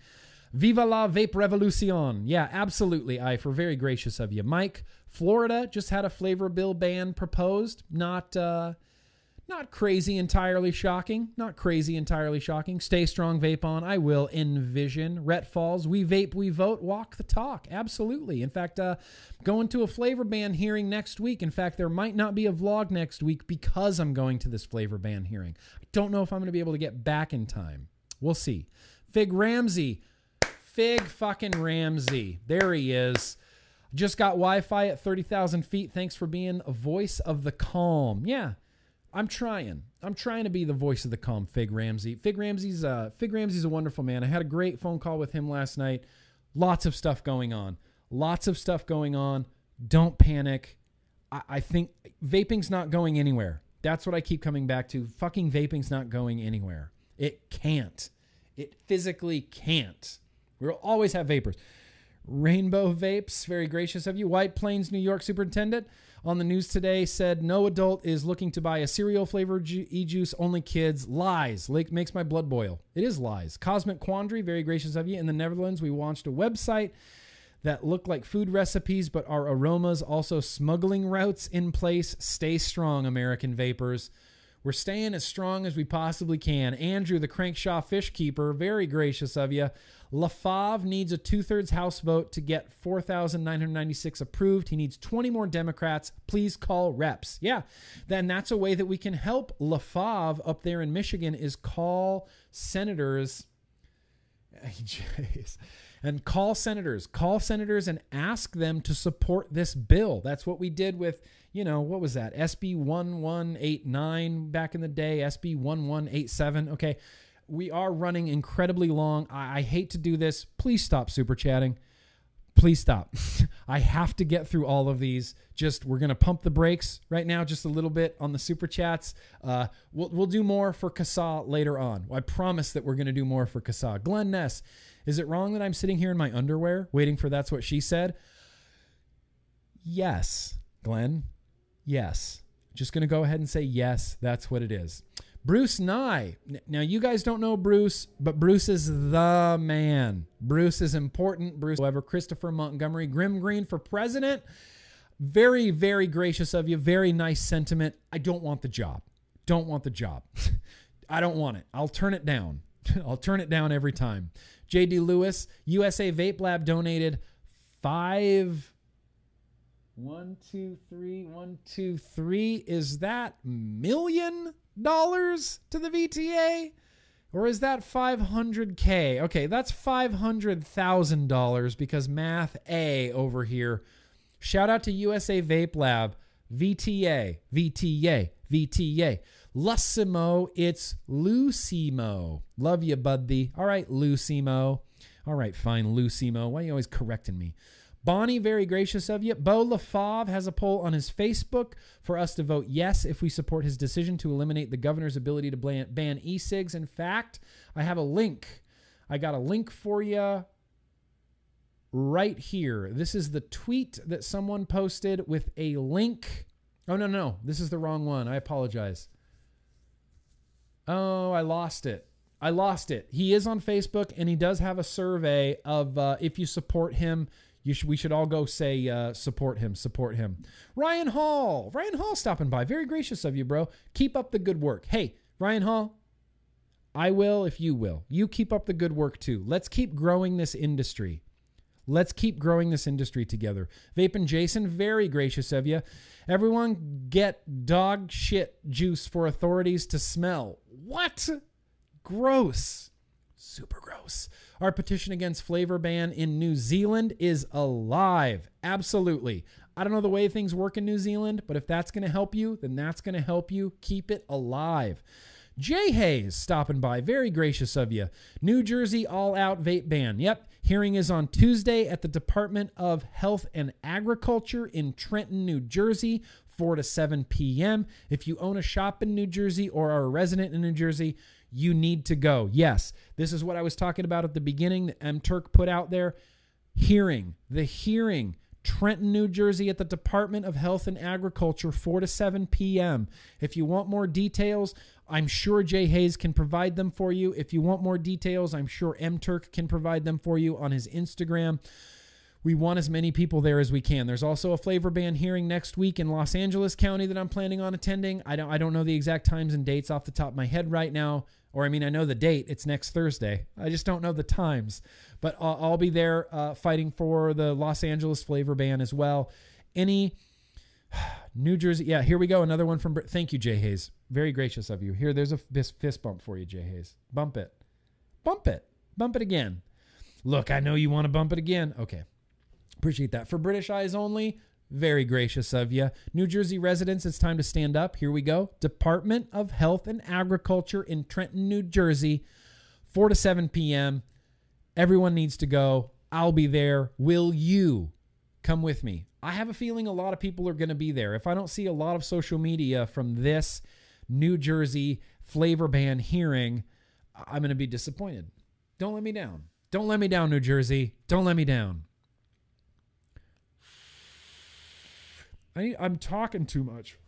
Viva la vape revolucion. Yeah, absolutely, I for very gracious of you. Mike, Florida just had a flavor bill ban proposed. Not uh Not crazy entirely shocking. Not crazy entirely shocking. Stay strong, vape on. I will envision. Rhett Falls, we vape, we vote, walk the talk. Absolutely. In fact, uh, going to a flavor ban hearing next week. In fact, there might not be a vlog next week because I'm going to this flavor ban hearing. I don't know if I'm going to be able to get back in time. We'll see. Fig Ramsey. Fig fucking Ramsey. There he is. Just got Wi Fi at 30,000 feet. Thanks for being a voice of the calm. Yeah, I'm trying. I'm trying to be the voice of the calm, Fig Ramsey. Fig Ramsey's uh, Fig Ramsey's a wonderful man. I had a great phone call with him last night. Lots of stuff going on. Lots of stuff going on. Don't panic. I, I think vaping's not going anywhere. That's what I keep coming back to. Fucking vaping's not going anywhere. It can't. It physically can't. We'll always have vapors. Rainbow Vapes, very gracious of you. White Plains, New York superintendent on the news today said no adult is looking to buy a cereal flavored e juice, only kids. Lies. Lake makes my blood boil. It is lies. Cosmic Quandary, very gracious of you. In the Netherlands, we launched a website that look like food recipes but are aromas, also smuggling routes in place. Stay strong, American vapors. We're staying as strong as we possibly can. Andrew, the Crankshaw fish keeper, very gracious of you. LaFave needs a two thirds House vote to get 4,996 approved. He needs 20 more Democrats. Please call reps. Yeah, then that's a way that we can help LaFave up there in Michigan is call senators. And call senators, call senators and ask them to support this bill. That's what we did with, you know, what was that? SB 1189 back in the day, SB 1187. Okay. We are running incredibly long. I, I hate to do this. Please stop super chatting. Please stop. I have to get through all of these. Just we're gonna pump the brakes right now, just a little bit on the super chats. Uh, we'll we'll do more for CASAA later on. I promise that we're gonna do more for CASAA. Glenn Ness, is it wrong that I'm sitting here in my underwear waiting for that's what she said? Yes, Glenn. Yes. Just going to go ahead and say yes, that's what it is. Bruce Nye. Now, you guys don't know Bruce, but Bruce is the man. Bruce is important. Bruce, however, Christopher Montgomery, Grimm Green for president. Very, very gracious of you. Very nice sentiment. I don't want the job. Don't want the job. I don't want it. I'll turn it down. I'll turn it down every time. JD Lewis, USA Vape Lab donated five. One, two, three, one, two, three. Is that million dollars to the VTA? Or is that 500K? Okay, that's $500,000 because math A over here. Shout out to USA Vape Lab, VTA, VTA, VTA. Lucimo, it's Lucimo. Love you, buddy. All right, Lucimo. All right, fine, Lucimo. Why are you always correcting me? Bonnie, very gracious of you. Beau LaFave has a poll on his Facebook for us to vote yes if we support his decision to eliminate the governor's ability to ban e cigs. In fact, I have a link. I got a link for you right here. This is the tweet that someone posted with a link. Oh, no, no. This is the wrong one. I apologize. Oh, I lost it. I lost it. He is on Facebook and he does have a survey of uh, if you support him, you should we should all go say uh, support him, support him. Ryan Hall, Ryan Hall stopping by. Very gracious of you, bro. Keep up the good work. Hey, Ryan Hall, I will if you will. You keep up the good work too. Let's keep growing this industry. Let's keep growing this industry together. Vape and Jason, very gracious of you. Everyone get dog shit juice for authorities to smell. What? Gross. Super gross. Our petition against flavor ban in New Zealand is alive. Absolutely. I don't know the way things work in New Zealand, but if that's going to help you, then that's going to help you keep it alive. Jay Hayes stopping by. Very gracious of you. New Jersey all out vape ban. Yep. Hearing is on Tuesday at the Department of Health and Agriculture in Trenton, New Jersey, 4 to 7 p.m. If you own a shop in New Jersey or are a resident in New Jersey, you need to go. Yes, this is what I was talking about at the beginning that M Turk put out there. Hearing, the hearing, Trenton, New Jersey at the Department of Health and Agriculture, 4 to 7 p.m. If you want more details, I'm sure Jay Hayes can provide them for you. If you want more details, I'm sure M Turk can provide them for you on his Instagram. we want as many people there as we can. There's also a flavor ban hearing next week in Los Angeles County that I'm planning on attending. I don't I don't know the exact times and dates off the top of my head right now. Or I mean, I know the date. It's next Thursday. I just don't know the times. But I'll, I'll be there uh, fighting for the Los Angeles flavor ban as well. Any New Jersey? Yeah, here we go. Another one from. Thank you, Jay Hayes. Very gracious of you. Here, there's a fist, fist bump for you, Jay Hayes. Bump it. Bump it. Bump it again. Look, I know you want to bump it again. Okay. Appreciate that. For British eyes only, very gracious of you. New Jersey residents, it's time to stand up. Here we go. Department of Health and Agriculture in Trenton, New Jersey, 4 to 7 p.m. Everyone needs to go. I'll be there. Will you come with me? I have a feeling a lot of people are going to be there. If I don't see a lot of social media from this New Jersey flavor ban hearing, I'm going to be disappointed. Don't let me down. Don't let me down, New Jersey. Don't let me down. I, I'm talking too much.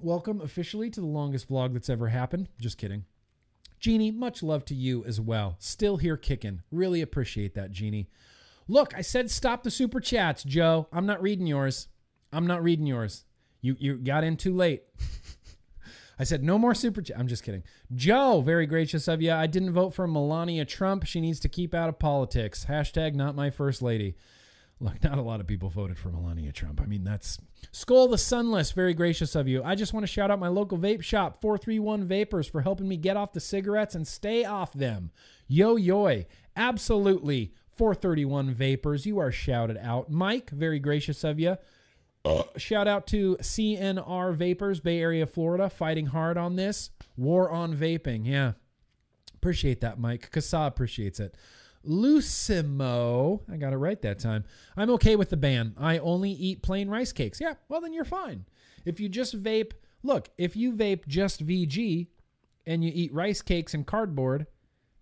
Welcome officially to the longest vlog that's ever happened. Just kidding. Jeannie, much love to you as well. Still here kicking. Really appreciate that, Jeannie. Look, I said stop the super chats, Joe. I'm not reading yours. I'm not reading yours. You you got in too late. I said no more super chat. I'm just kidding. Joe, very gracious of you. I didn't vote for Melania Trump. She needs to keep out of politics. Hashtag not my first lady. Look, not a lot of people voted for Melania Trump. I mean, that's Skull the Sunless, very gracious of you. I just want to shout out my local vape shop, 431 Vapors, for helping me get off the cigarettes and stay off them. Yo yoy, absolutely. 431 Vapors, you are shouted out. Mike, very gracious of you. Uh. Shout out to CNR Vapors, Bay Area, Florida, fighting hard on this. War on vaping. Yeah. Appreciate that, Mike. CASAA appreciates it. Lucimo, I got it right that time. I'm okay with the ban. I only eat plain rice cakes. Yeah, well, then you're fine. If you just vape, look, if you vape just VG and you eat rice cakes and cardboard,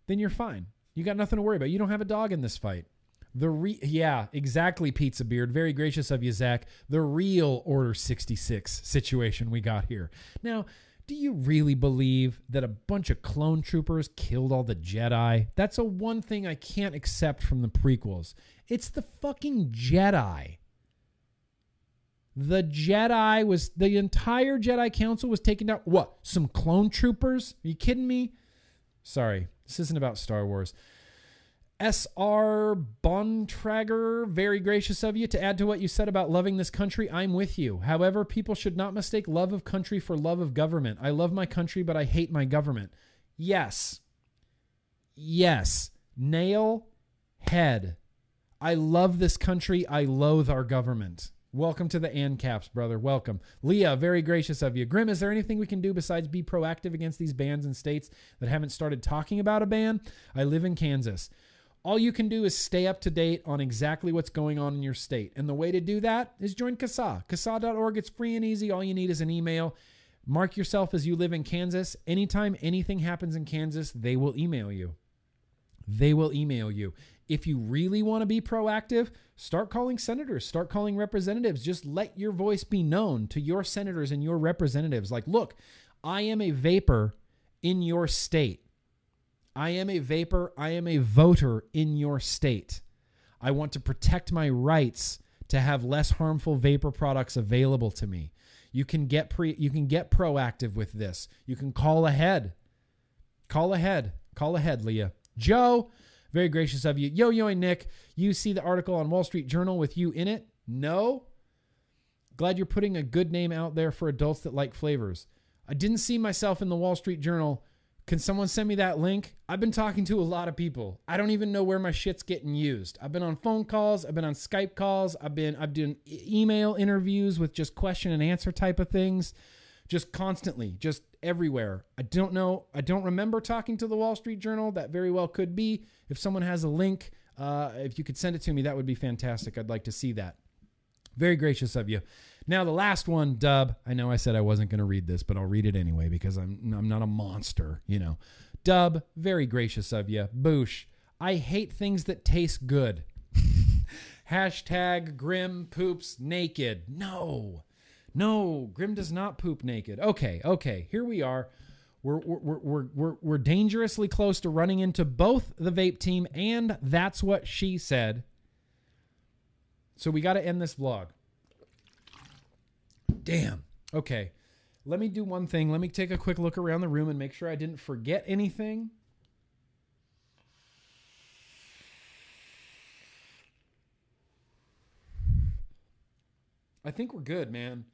then you're fine. You got nothing to worry about. You don't have a dog in this fight. The re yeah, exactly, Pizza Beard. Very gracious of you, Zach. The real Order 66 situation we got here. Now, do you really believe that a bunch of clone troopers killed all the Jedi? That's a one thing I can't accept from the prequels. It's the fucking Jedi. The Jedi was the entire Jedi Council was taken down. What? Some clone troopers? Are you kidding me? Sorry, this isn't about Star Wars. SR Bontrager, very gracious of you to add to what you said about loving this country. I'm with you. However, people should not mistake love of country for love of government. I love my country, but I hate my government. Yes. Yes. Nail head. I love this country. I loathe our government. Welcome to the ANCAPs, brother. Welcome. Leah, very gracious of you. Grim, is there anything we can do besides be proactive against these bans in states that haven't started talking about a ban? I live in Kansas. All you can do is stay up to date on exactly what's going on in your state. And the way to do that is join CASAA. CASAA.org. It's free and easy. All you need is an email. Mark yourself as you live in Kansas. Anytime anything happens in Kansas, they will email you. They will email you. If you really want to be proactive, start calling senators, start calling representatives. Just let your voice be known to your senators and your representatives. Like, look, I am a vapor in your state. I am a vapor. I am a voter in your state. I want to protect my rights to have less harmful vapor products available to me. You can get pre you can get proactive with this. You can call ahead. Call ahead. Call ahead, Leah. Joe, very gracious of you. Yo yo and Nick, you see the article on Wall Street Journal with you in it? No. Glad you're putting a good name out there for adults that like flavors. I didn't see myself in the Wall Street Journal can someone send me that link? I've been talking to a lot of people. I don't even know where my shit's getting used. I've been on phone calls, I've been on Skype calls, I've been I've done email interviews with just question and answer type of things, just constantly, just everywhere. I don't know. I don't remember talking to the Wall Street Journal. That very well could be. If someone has a link, uh, if you could send it to me, that would be fantastic. I'd like to see that. Very gracious of you. Now the last one, Dub. I know I said I wasn't going to read this, but I'll read it anyway because I'm I'm not a monster, you know. Dub, very gracious of you. Boosh. I hate things that taste good. Hashtag Grim poops naked. No, no, Grim does not poop naked. Okay, okay, here we are. We're, we're, we're, we're, we're dangerously close to running into both the vape team, and that's what she said. So we got to end this vlog. Damn. Okay. Let me do one thing. Let me take a quick look around the room and make sure I didn't forget anything. I think we're good, man.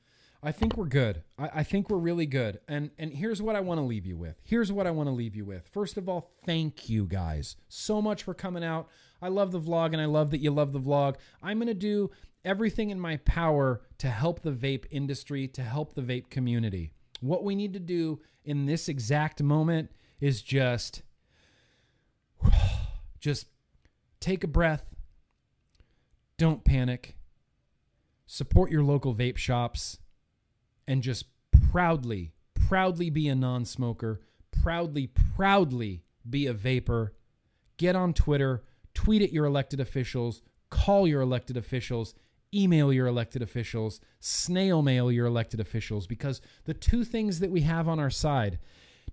I think we're good. I, I think we're really good. And and here's what I want to leave you with. Here's what I want to leave you with. First of all, thank you guys so much for coming out. I love the vlog and I love that you love the vlog. I'm gonna do everything in my power to help the vape industry, to help the vape community. What we need to do in this exact moment is just just take a breath. Don't panic. Support your local vape shops and just proudly, proudly be a non smoker, proudly, proudly be a vapor. Get on Twitter, tweet at your elected officials, call your elected officials, email your elected officials, snail mail your elected officials, because the two things that we have on our side,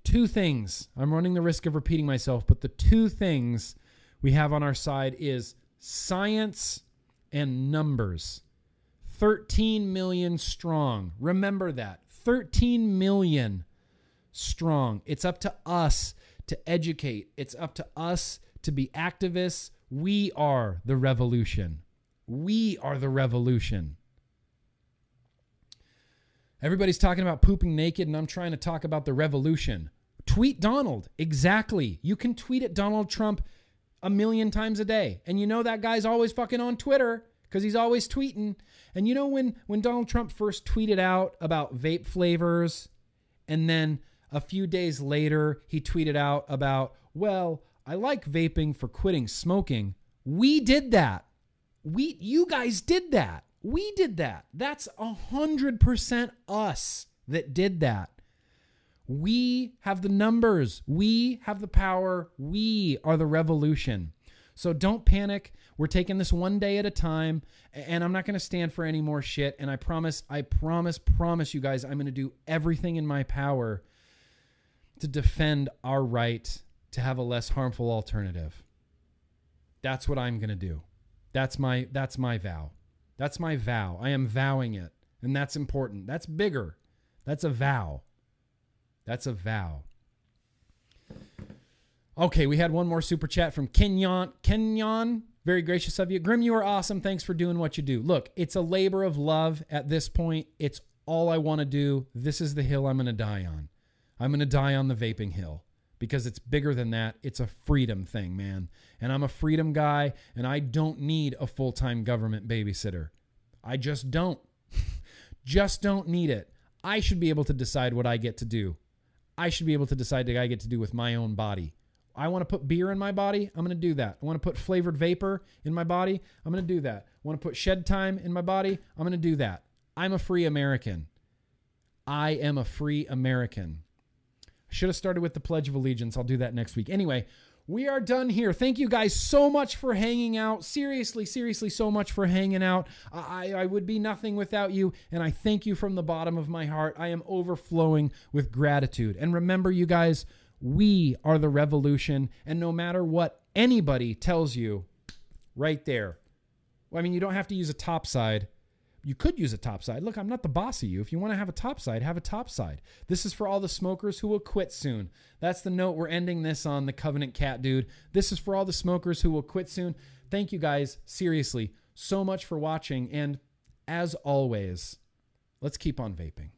two things, I'm running the risk of repeating myself, but the two things we have on our side is science and numbers. 13 million strong. Remember that. 13 million strong. It's up to us to educate, it's up to us to be activists. We are the revolution. We are the revolution. Everybody's talking about pooping naked, and I'm trying to talk about the revolution. Tweet Donald. Exactly. You can tweet at Donald Trump a million times a day. And you know that guy's always fucking on Twitter because he's always tweeting. And you know when when Donald Trump first tweeted out about vape flavors, and then a few days later he tweeted out about, well, I like vaping for quitting smoking. We did that. We you guys did that. We did that. That's a hundred percent us that did that. We have the numbers. We have the power. We are the revolution. So don't panic. We're taking this one day at a time, and I'm not going to stand for any more shit. And I promise, I promise, promise you guys, I'm going to do everything in my power to defend our right to have a less harmful alternative. That's what I'm going to do. That's my that's my vow. That's my vow. I am vowing it. And that's important. That's bigger. That's a vow. That's a vow. Okay, we had one more super chat from Kenyon. Kenyon, very gracious of you. Grim, you are awesome. Thanks for doing what you do. Look, it's a labor of love at this point. It's all I want to do. This is the hill I'm going to die on. I'm going to die on the vaping hill because it's bigger than that. It's a freedom thing, man. And I'm a freedom guy, and I don't need a full time government babysitter. I just don't. just don't need it. I should be able to decide what I get to do. I should be able to decide what I get to do with my own body. I want to put beer in my body, I'm going to do that. I want to put flavored vapor in my body, I'm going to do that. I want to put shed time in my body, I'm going to do that. I'm a free American. I am a free American. Should have started with the Pledge of Allegiance. I'll do that next week. Anyway, we are done here. Thank you guys so much for hanging out. Seriously, seriously, so much for hanging out. I, I would be nothing without you, and I thank you from the bottom of my heart. I am overflowing with gratitude. And remember, you guys, we are the revolution. And no matter what anybody tells you, right there. I mean, you don't have to use a top side. You could use a top side. Look, I'm not the boss of you. If you want to have a top side, have a top side. This is for all the smokers who will quit soon. That's the note we're ending this on, the Covenant Cat dude. This is for all the smokers who will quit soon. Thank you guys, seriously, so much for watching. And as always, let's keep on vaping.